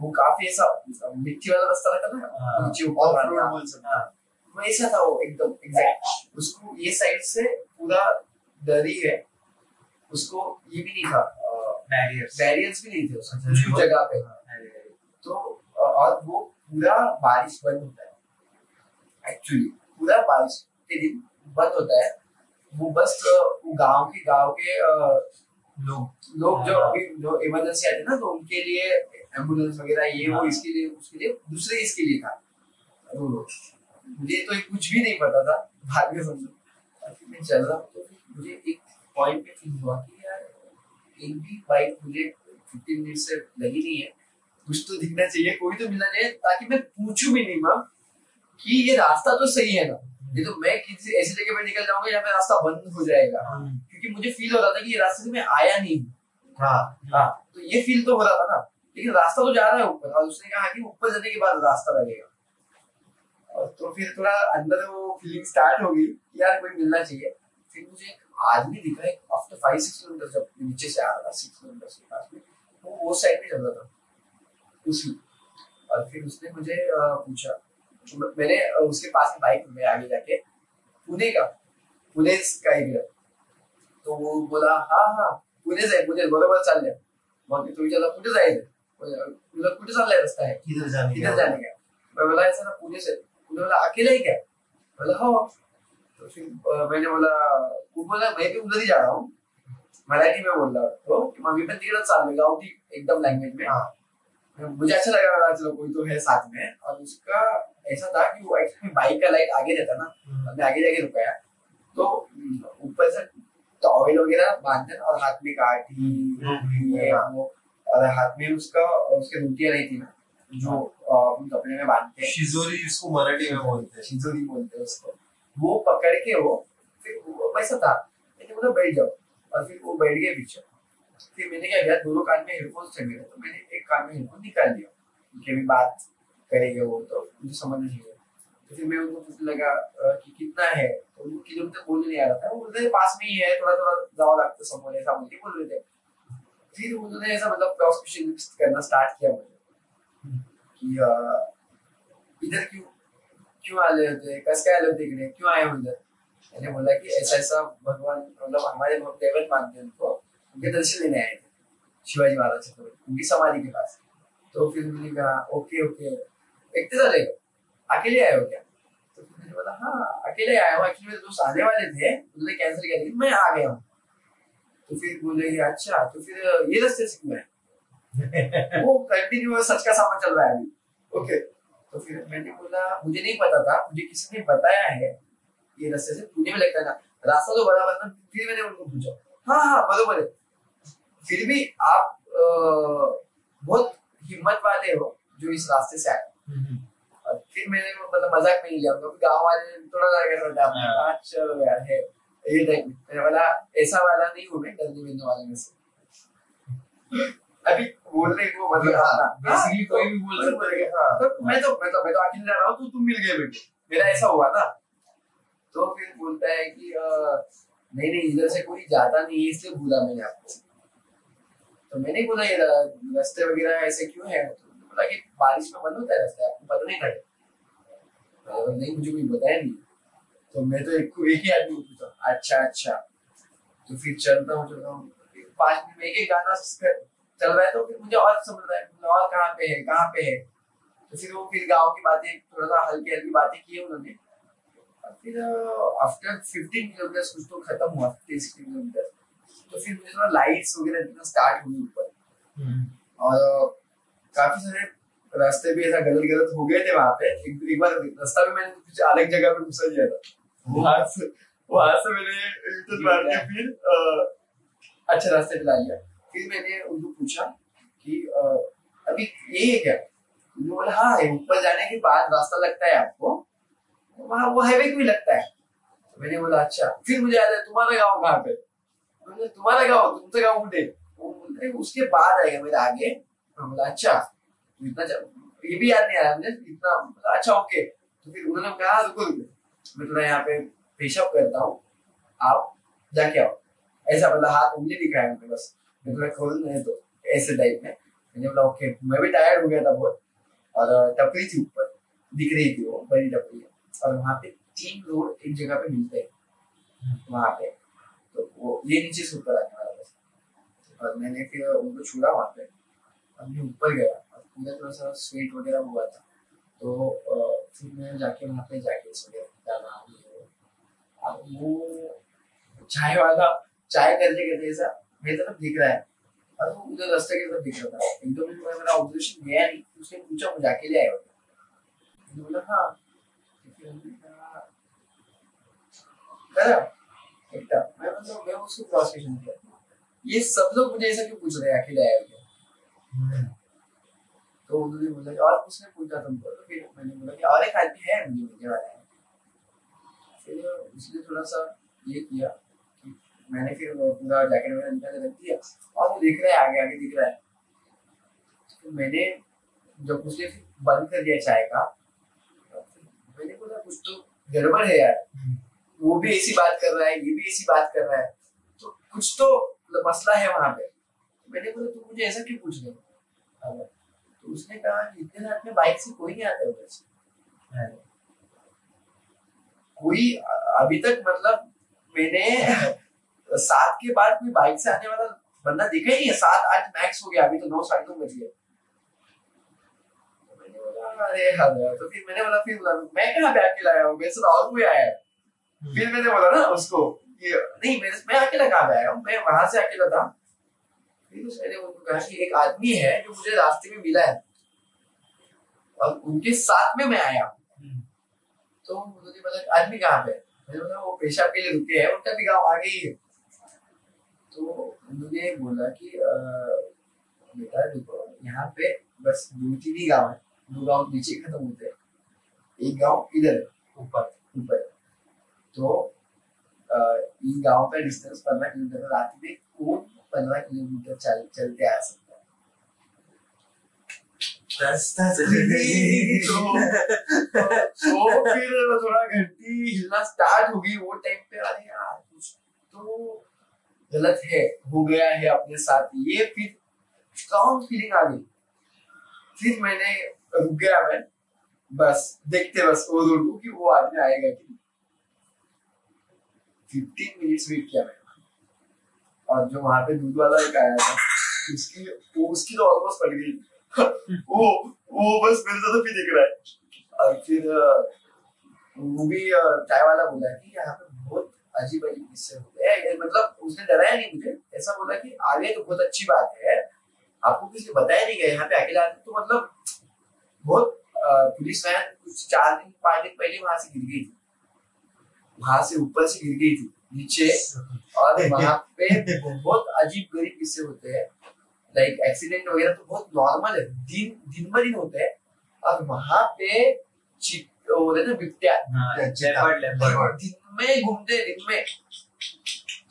वो काफ़ी ऐसा मिट्टी वाला रास्ता रहता है ना? हाँ। नीचे ऊपर ऑफ़ रोड बोल सकते हैं। वैसा था वो एकदम एग्जैक्ट उसको ये साइड से पूरा दरी है। उसको ये भी नहीं था। बैरियर्स बैरियर्स भी नहीं थे उसको। अच्छा, रिवर- जगह पे। तो और वो पूरा बारिश बंद होता है। एक्चुअली पूरा बारिश के दिन बंद होता है। वो बस वो गाँव के गाँव के लोग लोग जो हाँ। अभी जो इमरजेंसी आते हैं ना तो उनके लिए एंबुलेंस वगैरह ये वो हाँ। इसके लिए उसके लिए दूसरे इसके लिए था। मुझे तो कुछ भी नहीं पता था बाद में समझो। मैं चल रहा हूँ तो मुझे एक पॉइंट पे फील हुआ कि यार एक भी बाइक मुझे फिफ्टीन मिनट से लगी नहीं है। कुछ तो दिखना चाहिए कोई तो मिलना चाहिए ताकि मैं पूछू भी नहीं मैम कि ये रास्ता तो सही है ना। ये तो मैं किसी ऐसी जगह पर निकल जाऊँगा यहाँ पे रास्ता बंद हो जाएगा। क्योंकि मुझे फील हो रहा था कि ये रास्ते से मैं आया नहीं हूँ। हाँ हाँ। तो ये फील तो हो रहा था ना। लेकिन रास्ता तो जा रहा है ऊपर, और उसने कहा कि ऊपर जाने के बाद रास्ता लगेगा। और तो फिर थोड़ा अंदर वो फीलिंग स्टार्ट हो कि यार कोई मिलना चाहिए। फिर मुझे एक आदमी दिखा एक आफ्टर फाइव सिक्स किलोमीटर जब नीचे से आ रहा था सिक्स किलोमीटर के पास में वो वो साइड में चल रहा था, उसी। और फिर उसने मुझे पूछा मैंने उसके पास में बाइक में आगे जाके पुणे का पुणे का एरिया तो वो बोला हाँ हाँ पुणे से, पुणे बरोबर चालले मग मी तुझ्या कुठे जायचं तुला कुठे चाललाय रस्ता आहे? किधर जाने किधर जाने का? मैं बोला ऐसा ना पुणे से पुणे बोला अकेले ही क्या? बोला हो तो फिर मैंने बोला वो बोला मैं भी उधर ही जा रहा हूँ. मराठी में बोल रहा तो कि मम्मी पण तिकडे चाललोय गावठी एकदम लैंग्वेज में मुझे अच्छा लगा रहा चलो कोई तो है साथ में और उसका ऐसा था कि वो एक्चुअली बाइक का लाइट आगे रहता ना. मैं आगे जाके रुकाया तो ऊपर से टॉवेल वगैरह बांधते और हाथ में काठी वो. और हाथ में उसका उसके रोटियाँ रहती ना जो हम कपड़े में बांधते हैं। शिजोरी इसको मराठी में बोलते हैं। शिजोरी बोलते हैं उसको। वो पकड़ के वो फिर वैसा था। मैंने बोला बैठ जाओ। और फिर वो बैठ गए पीछे। फिर मैंने क्या किया दोनों कान में हेडफोन्स थे मेरे तो मैंने एक कान में हेडफोन निकाल दिया कि अभी बात करेंगे वो तो मुझे समझ नहीं आया। तो फिर मैं उनको पूछने लगा कि कितना है? तो उनको किलोमीटर बोलने नहीं आ रहा था। वो बोलते पास में ही है थोड़ा थोड़ा जाओ लगता समोर ऐसा बोल के बोल रहे थे। फिर उन्होंने ऐसा मतलब क्रॉस क्वेश्चन करना स्टार्ट किया मुझे। कि इधर क्यों क्यों आले होते कस काय आले होते इकडे क्यों आए हो इधर? मैंने बोला कि ऐसा ऐसा भगवान मतलब हमारे देवत मानते हैं उनको, उनके दर्शन लेने आए थे, शिवाजी महाराज से उनकी समाधि के पास। तो फिर मैंने कहा, ओके ओके एकते झाले अकेले आए हो क्या? तो मैंने बोला हाँ अकेले आया हूँ। एक्चुअली मेरे दोस्त आने वाले थे, उन्होंने कैंसिल किया, लेकिन मैं आ गया हूँ। तो फिर बोले कि अच्छा तो फिर ये रास्ते से क्यों है वो कंटिन्यू सच का सामान चल रहा है अभी। ओके तो फिर मैंने बोला मुझे नहीं पता था मुझे किसी ने बताया है ये रास्ते से पुणे में लगता है ना रास्ता तो बराबर ना फिर मैंने उनको पूछा हाँ हाँ बरोबर है। फिर भी आप बहुत हिम्मत वाले हो जो इस रास्ते से आए। और फिर मैंने मतलब मज़ाक में लिया गाँव वाले थोड़ा थे चलो यार है। ये टाइप में मैंने बोला ऐसा वाला नहीं हूँ मैं डरने मिलने वाले में से. अभी बोलने को मतलब हाँ, हाँ, तो- कोई भी बोल सकता है। हाँ। तो मैं तो मैं तो मैं तो अकेले जा रहा हूँ तो तुम मिल गए बेटे। मेरा ऐसा हुआ तो फिर बोलता है कि नहीं नहीं इधर से कोई जाता नहीं है इसलिए बोला मैंने आपको। तो मैंने बोला ये रास्ते वगैरह ऐसे क्यों है? तो बोला कि बारिश में बंद होता है रास्ता आपको पता नहीं था। बोला, नहीं मुझे कोई बताया नहीं। तो मैं तो एक एक ही आदमी को पूछा अच्छा अच्छा। तो फिर चलता हूँ चलता हूँ। पाँच मिनट में एक एक गाना चल रहा है तो फिर मुझे और समझ रहा है और कहाँ पे है कहाँ पे है। तो फिर वो फिर गाँव की बातें थोड़ा सा हल्की हल्की बातें की उन्होंने। फिर आफ्टर फिफ्टीन किलोमीटर कुछ तो खत्म हुआ सिक्सटीन किलोमीटर तो फिर मुझे थोड़ा लाइट्स वगैरह दिखना स्टार्ट हुई ऊपर। और काफ़ी सारे रास्ते भी ऐसा गलत गलत हो गए थे वहाँ पे। एक, एक बार रास्ता भी मैंने कुछ अलग जगह पे घुसा दिया था। वहाँ से वहाँ से मैंने मार के फिर अच्छे रास्ते पे ला लिया। फिर मैंने उनको पूछा कि अभी यही है क्या? उन्होंने बोला हाँ है ऊपर जाने के बाद रास्ता लगता है आपको। वहाँ वो हाईवे भी लगता है। तो मैंने बोला अच्छा फिर मुझे याद है तुम्हारा गाँव कहाँ पे? मैंने तुम्हारा गाँव तुमसे गाँव उठे। वो उसके बाद आएगा मेरे आगे। बोला अच्छा तो इतना ये भी याद नहीं आया मुझे इतना अच्छा ओके तो फिर उन्होंने कहा "हाँ, रुको रुको मैं यहाँ पे पेशअप करता हूँ आप जाके आओ ऐसा मतलब हाथ उंगली दिखाया मुझे बस मैं थोड़ा खोल नहीं तो ऐसे टाइप में मैंने बोला ओके मैं भी टायर्ड हो गया था बहुत और टपरी थी ऊपर दिख रही थी वो बड़ी टपरी है और वहाँ पे तीन रोड एक जगह पे मिलते हैं वहाँ पे तो वो ये नीचे से ऊपर आने वाला बस और मैंने फिर उनको छोड़ा वहाँ पे और मैं ऊपर गया और पूरा थोड़ा सा स्वेट वगैरह हुआ था तो फिर मैं जाके वहाँ पे जैकेट्स वगैरह। अब वो चाय वाला चाय करते करते ऐसा मेरी तरफ़ दिख रहा है वो उधर रास्ते की तरफ़ दिख रहा था मेरा ऑब्जर्वेशन गया नहीं उसने पूछा मुझे अकेले हो क्या? मैंने बोला हाँ मैं मैं उसको किया ये सब लोग मुझे ऐसा क्यों पूछ रहे हैं अकेले हो क्या तो उन्होंने बोला कि, और उसने पूछा तुमको तो फिर मैंने बोला कि, और एक आदमी है मुझे मिलने वाला है फिर उसने थोड़ा सा ये किया कि मैंने फिर पूरा जैकेट वगैरह निकाल के रख दिया और वो दिख रहा है आगे आगे दिख रहा है। तो मैंने जब उसने बंद कर दिया चाय का तो मैंने बोला कुछ तो गड़बड़ है यार। वो भी ऐसी बात कर रहा है ये भी ऐसी बात कर रहा है। तो कुछ तो मतलब मसला है वहाँ पे। मैंने बोला तू मुझे ऐसा क्यों पूछ रहे तो उसने कहा इतने रात में बाइक से कोई नहीं आता उधर से। है। कोई अभी तक मतलब मैंने सात के बाद कोई बाइक से आने वाला बंदा देखा ही नहीं है। सात आठ मैक्स हो गया अभी तो नौ साढ़े नौ बज गए। तो तो फिर मैंने बोला फिर बोला मैं कहाँ पे अकेला आया हूँ? मेरे साथ और कोई आया है। फिर मैंने बोला ना उसको नहीं मेरे मैं अकेला कहाँ पे आया हूँ? मैं वहाँ से अकेला था। फिर उनको कहा कि एक आदमी है जो मुझे रास्ते में मिला है। और उनके साथ में मैं आया हूँ। तो मुझे बोला आदमी कहाँ पे? मैंने वो पेशाब के लिए रुके हैं उनका भी गाँव आगे ही है। तो उन्होंने बोला कि बेटा देखो यहाँ पे बस दो तीन ही गाँव है, दो गाँव नीचे खत्म होते हैं। एक गाँव इधर ऊपर ऊपर तो इस गाँव का डिस्टेंस पंद्रह किलोमीटर, रात में कौन पंद्रह किलोमीटर चल, चलते आ सकता रास्ता तो तो फिर थोड़ा घंटी हिलना स्टार्ट हो वो टाइम पे अरे यार कुछ तो गलत है हो गया है अपने साथ ये फिर स्ट्रॉन्ग फीलिंग आ गई फिर मैंने रुक गया मैं बस देखते बस वो रोड को वो आदमी आएगा कि नहीं फिफ्टीन मिनट्स वेट किया मैंने और जो वहाँ पे दूध वाला एक आया था उसकी उसकी तो ऑलमोस्ट पड़ गई वो वो बस मेरे साथ भी दिख रहा है। और फिर वो भी अ, चाय वाला बोला कि यहाँ पे बहुत अजीब अजीब किस्से होते हैं। मतलब उसने डराया नहीं मुझे ऐसा बोला कि आगे तो बहुत अच्छी बात है। आपको किसी बताया नहीं गया यहाँ पे अकेला आदमी तो मतलब बहुत पुलिस वैन कुछ चार दिन पाँच दिन पहले वहाँ से गिर गई थी। वहाँ से ऊपर से गिर गई थी नीचे। और वहाँ पे बहुत अजीब गरीब किस्से होते हैं। लाइक एक्सीडेंट वगैरह तो बहुत नॉर्मल है। दिन दिन ब दिन होते हैं। और वहाँ पे हैं ना बिपट्या लेपर्ड दिन में घूमते दिन में।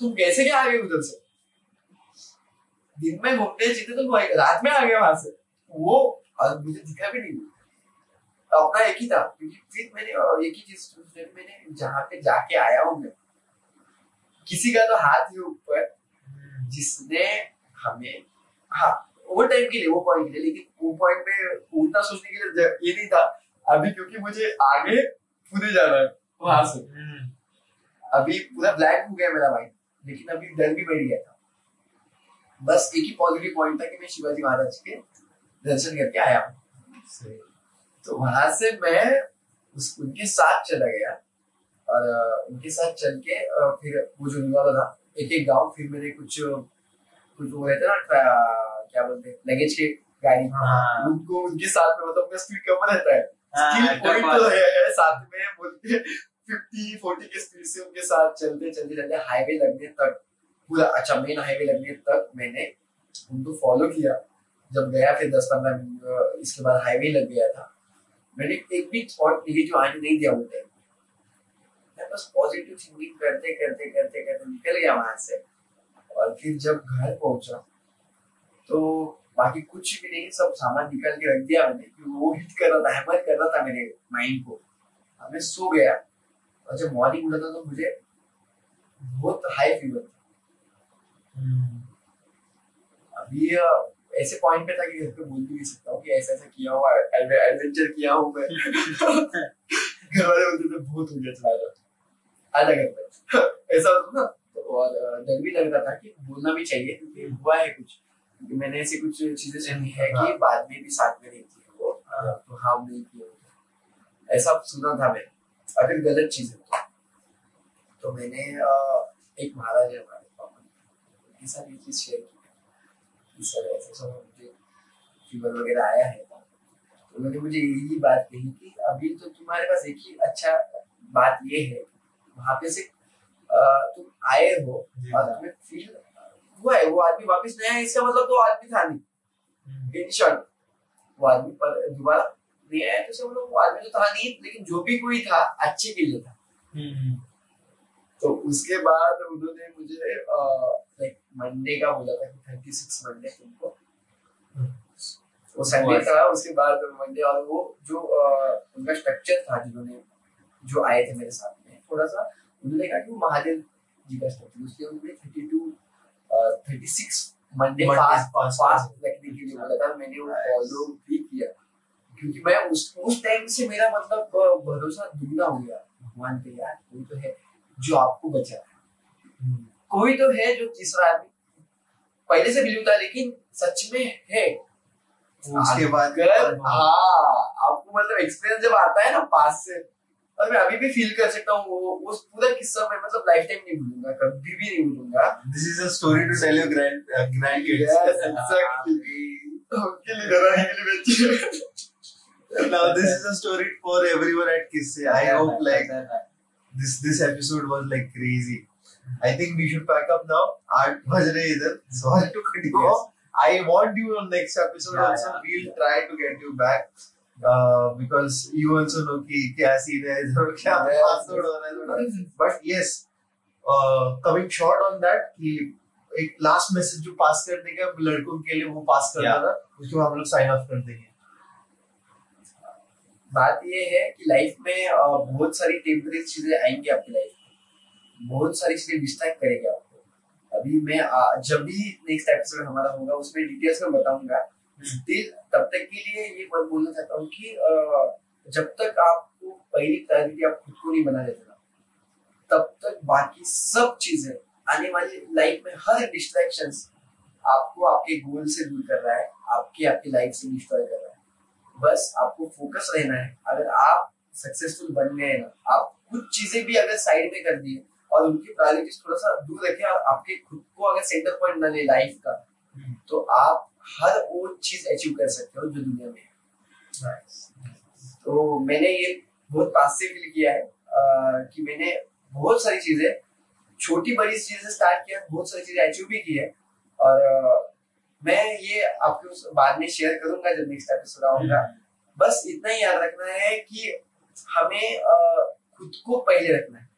तुम कैसे क्या आ गए उधर से? दिन में घूमते चीते तो रात में आ गए वहाँ से। वो और मुझे दिखा भी नहीं। अपना एक ही था क्योंकि फिर मैंने एक ही चीज़ मैंने जहाँ पे जाके आया हूँ मैं। किसी का तो हाथ ही ऊपर जिसने हमें हाँ वो टाइम के लिए वो पॉइंट के लिए लेकिन वो पॉइंट पे उल्टा सोचने के लिए ये नहीं था। अभी क्योंकि मुझे आगे कूदे जाना है वहाँ से। अभी पूरा ब्लैक हो गया मेरा माइंड लेकिन अभी डर भी बढ़ गया था। बस एक ही पॉजिटिव पॉइंट था कि मैं शिवाजी महाराज के दर्शन करके आया हूँ। तो वहाँ से मैं उस उनके साथ चला गया। और उनके साथ चल के फिर वो जो वाला था एक एक गाँव फिर मैंने कुछ कुछ वो रहते ना क्या बोलते हैं लगेज के गाड़ी हाँ। उनको उनके साथ में मतलब अपना स्पीड कम रहता है। हाँ, स्किल पॉइंट तो है, साथ में बोल के फिफ्टी फोर्टी के स्पीड से उनके साथ चलते चलते चलते हाईवे लगने तक पूरा अच्छा मेन हाईवे लगने तक मैंने उनको फॉलो किया। जब गया फिर दस पंद्रह इसके बाद हाईवे लग गया था। मैंने एक भी थॉट निगेटिव आने नहीं दिया उन्हें। मैं बस पॉजिटिव थिंकिंग करते करते करते करते निकल गया वहाँ से। और फिर जब घर पहुँचा तो बाकी कुछ भी नहीं, सब सामान निकाल के रख दिया मैंने, कि वो हिट कर रहा था हैमर कर रहा था मेरे माइंड को। अब मैं सो गया। और जब मॉर्निंग उठा था तो मुझे बहुत हाई फीवर था। अभी ऐसे पॉइंट पे था कि घर पे बोल भी नहीं सकता हूँ कि ऐसा ऐसा किया हुआ एडवेंचर किया हूँ मैं। घर वाले बोलते थे, बहुत हो गया, चला जा। घर पे। ऐसा होता ना। और डर भी लग रहा था कि बोलना भी चाहिए क्योंकि हुआ है कुछ। क्योंकि मैंने ऐसी कुछ चीज़ें सुनी है कि बाद में भी साथ में रहती है वो तो हार्म नहीं किया ऐसा सुना था और फिर गलत चीज़ है तो। मैंने एक महाराज है हमारे पापा साथ ये चीज़ शेयर की कि सर ऐसा सब मुझे फीवर वगैरह आया है तो उन्होंने मुझे यही बात कही कि अभी तो तुम्हारे पास एक ही अच्छा बात ये है वहाँ पे से तुम आए हो और तुम्हें फील हुआ है वो आदमी वापस नहीं आया इसका मतलब तो आदमी था नहीं। इन शॉर्ट वो आदमी पर दोबारा नहीं आया तो मतलब वो आदमी तो था नहीं लेकिन जो भी कोई था अच्छे के लिए था तो उसके बाद उन्होंने मुझे लाइक मंडे का बोला था कि थर्टी सिक्स मंडे तुमको। वो संडे था उसके बाद मंडे और वो जो उनका स्ट्रक्चर था जिन्होंने जो आए थे मेरे साथ में थोड़ा सा उन्होंने कहा कि वो महादेव जी का स्ट्रक्चर उसके उन्होंने thirty two thirty six Monday fast रखने के लिए बोला था। मैंने वो फॉलो भी किया। क्योंकि मैं उस उस टाइम से मेरा मतलब भरोसा दुगना हो गया। भगवान पे यार कोई तो है जो आपको बचा है। कोई तो है जो तीसरा आदमी पहले से बिलीव था लेकिन सच में है। उसके बाद हाँ आपको मतलब एक्सपीरियंस जब आता है ना पास से और मैं अभी भी फील कर सकता हूँ वो वो पूरा किस्सा मैं मतलब लाइफ टाइम नहीं भूलूँगा कभी भी नहीं भूलूँगा this is a story to tell your grand grand Yes, exactly. उनके लिए डराने के लिए बेची now this is a story for everyone at Kisse. I hope like this this episode was like crazy. I think we should pack up now. आठ बज रहे हैं इधर. Sorry to cut you off. I want you on next episode Yeah, also. yeah. We'll try to get you back. Uh, because you also know कि क्या scene है इधर क्या password हो रहा है yes, uh, coming short on that कि एक लास्ट मैसेज जो पास कर देगा लड़कों के लिए वो पास करना. था उसके हम लोग साइन ऑफ़ कर देंगे। बात ये है कि लाइफ में बहुत सारी टेम्परेरी चीज़ें आएँगी आपकी लाइफ में। बहुत सारी चीज़ें डिस्ट्रैक्ट करेंगे आपको। अभी मैं जब भी नेक्स्ट एपिसोड हमारा होगा उसमें डिटेल्स में बताऊँगा। तब तक के लिए ये बात बोलना चाहता हूँ कि जब तक आपको पहली प्रायोरिटी आप खुद को नहीं बना लेते ना तब तक बाकी सब चीज़ें आने वाली लाइफ में हर डिस्ट्रैक्शन आपको आपके गोल से दूर कर रहा है आपके आपकी लाइफ से डिस्ट्रॉय कर रहा है। बस आपको फोकस रहना है। अगर आप सक्सेसफुल बन गए ना आप कुछ चीज़ें भी अगर साइड में कर दिए और उनकी प्रायोरिटीज थोड़ा सा दूर रखे और आपके खुद को अगर सेंटर पॉइंट न ले लाइफ का तो आप हर वो चीज़ अचीव कर सकते हो जो दुनिया में है। तो मैंने ये बहुत पास से फील किया है कि मैंने बहुत सारी चीज़ें छोटी बड़ी चीज़ें स्टार्ट किया बहुत सारी चीज़ें अचीव भी की है। और मैं ये आपके उस बाद में शेयर करूँगा जब नेक्स्ट एपिसोड आऊँगा। बस इतना ही याद रखना है कि हमें खुद को पहले रखना है।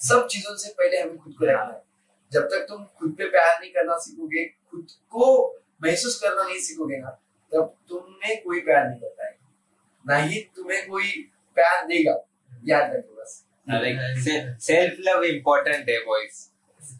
सब चीज़ों से पहले हमें खुद को रखना है। जब तक तुम खुद पे प्यार नहीं करना सीखोगे खुद को महसूस करना नहीं सीखोगे ना तब तुम्हें कोई प्यार नहीं करता है। ना ही तुम्हें कोई प्यार देगा याद रखो बस। सेल्फ लव इम्पोर्टेंट है बॉयज़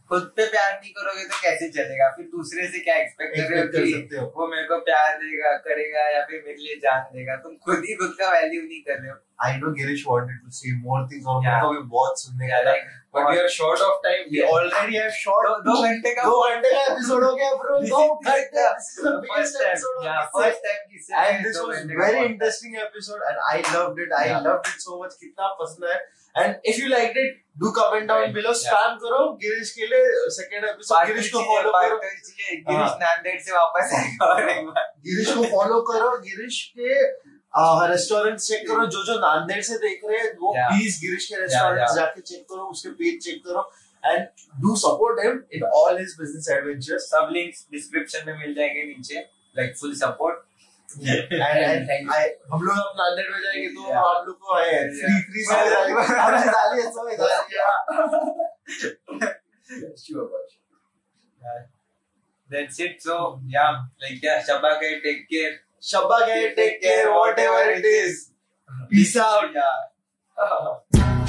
खुद पे प्यार नहीं करोगे तो कैसे चलेगा? फिर दूसरे से क्या एक्सपेक्ट कर रहे हो कि हो। वो मेरे को प्यार देगा करेगा या फिर मेरे लिए जान देगा? तुम खुद ही खुद का वैल्यू नहीं कर रहे हो। I know Girish wanted to say more things और. मेरे को भी बहुत सुनने का था but we are short of time we already have short दो घंटे का दो घंटे का एपिसोड हो गया bro दो घंटे first time yeah first time किसी and this was very interesting episode and I loved it I loved it so much कितना पसंद है and if you liked it do comment down below spam करो गिरीश के लिए second episode Girish को follow करो गिरीश हाँ। नांदेड़ से वापस आएगा और एक बार गिरीश को फॉलो करो गिरीश के रेस्टोरेंट चेक करो जो जो नांदेड़ से देख रहे हैं वो प्लीज़ गिरीश के रेस्टोरेंट जाके चेक करो उसके पेज चेक करो and do support him in all his business adventures सब लिंक्स डिस्क्रिप्शन में मिल जाएँगे नीचे लाइक फुल सपोर्ट. हम लोग अब नांदेड़ में जाएँगे तो. आप लोग को है फ्री. फ्री से है. That's it. So yeah, like yeah, Shabba take care. शब्बा के take care, whatever it is peace out Yeah.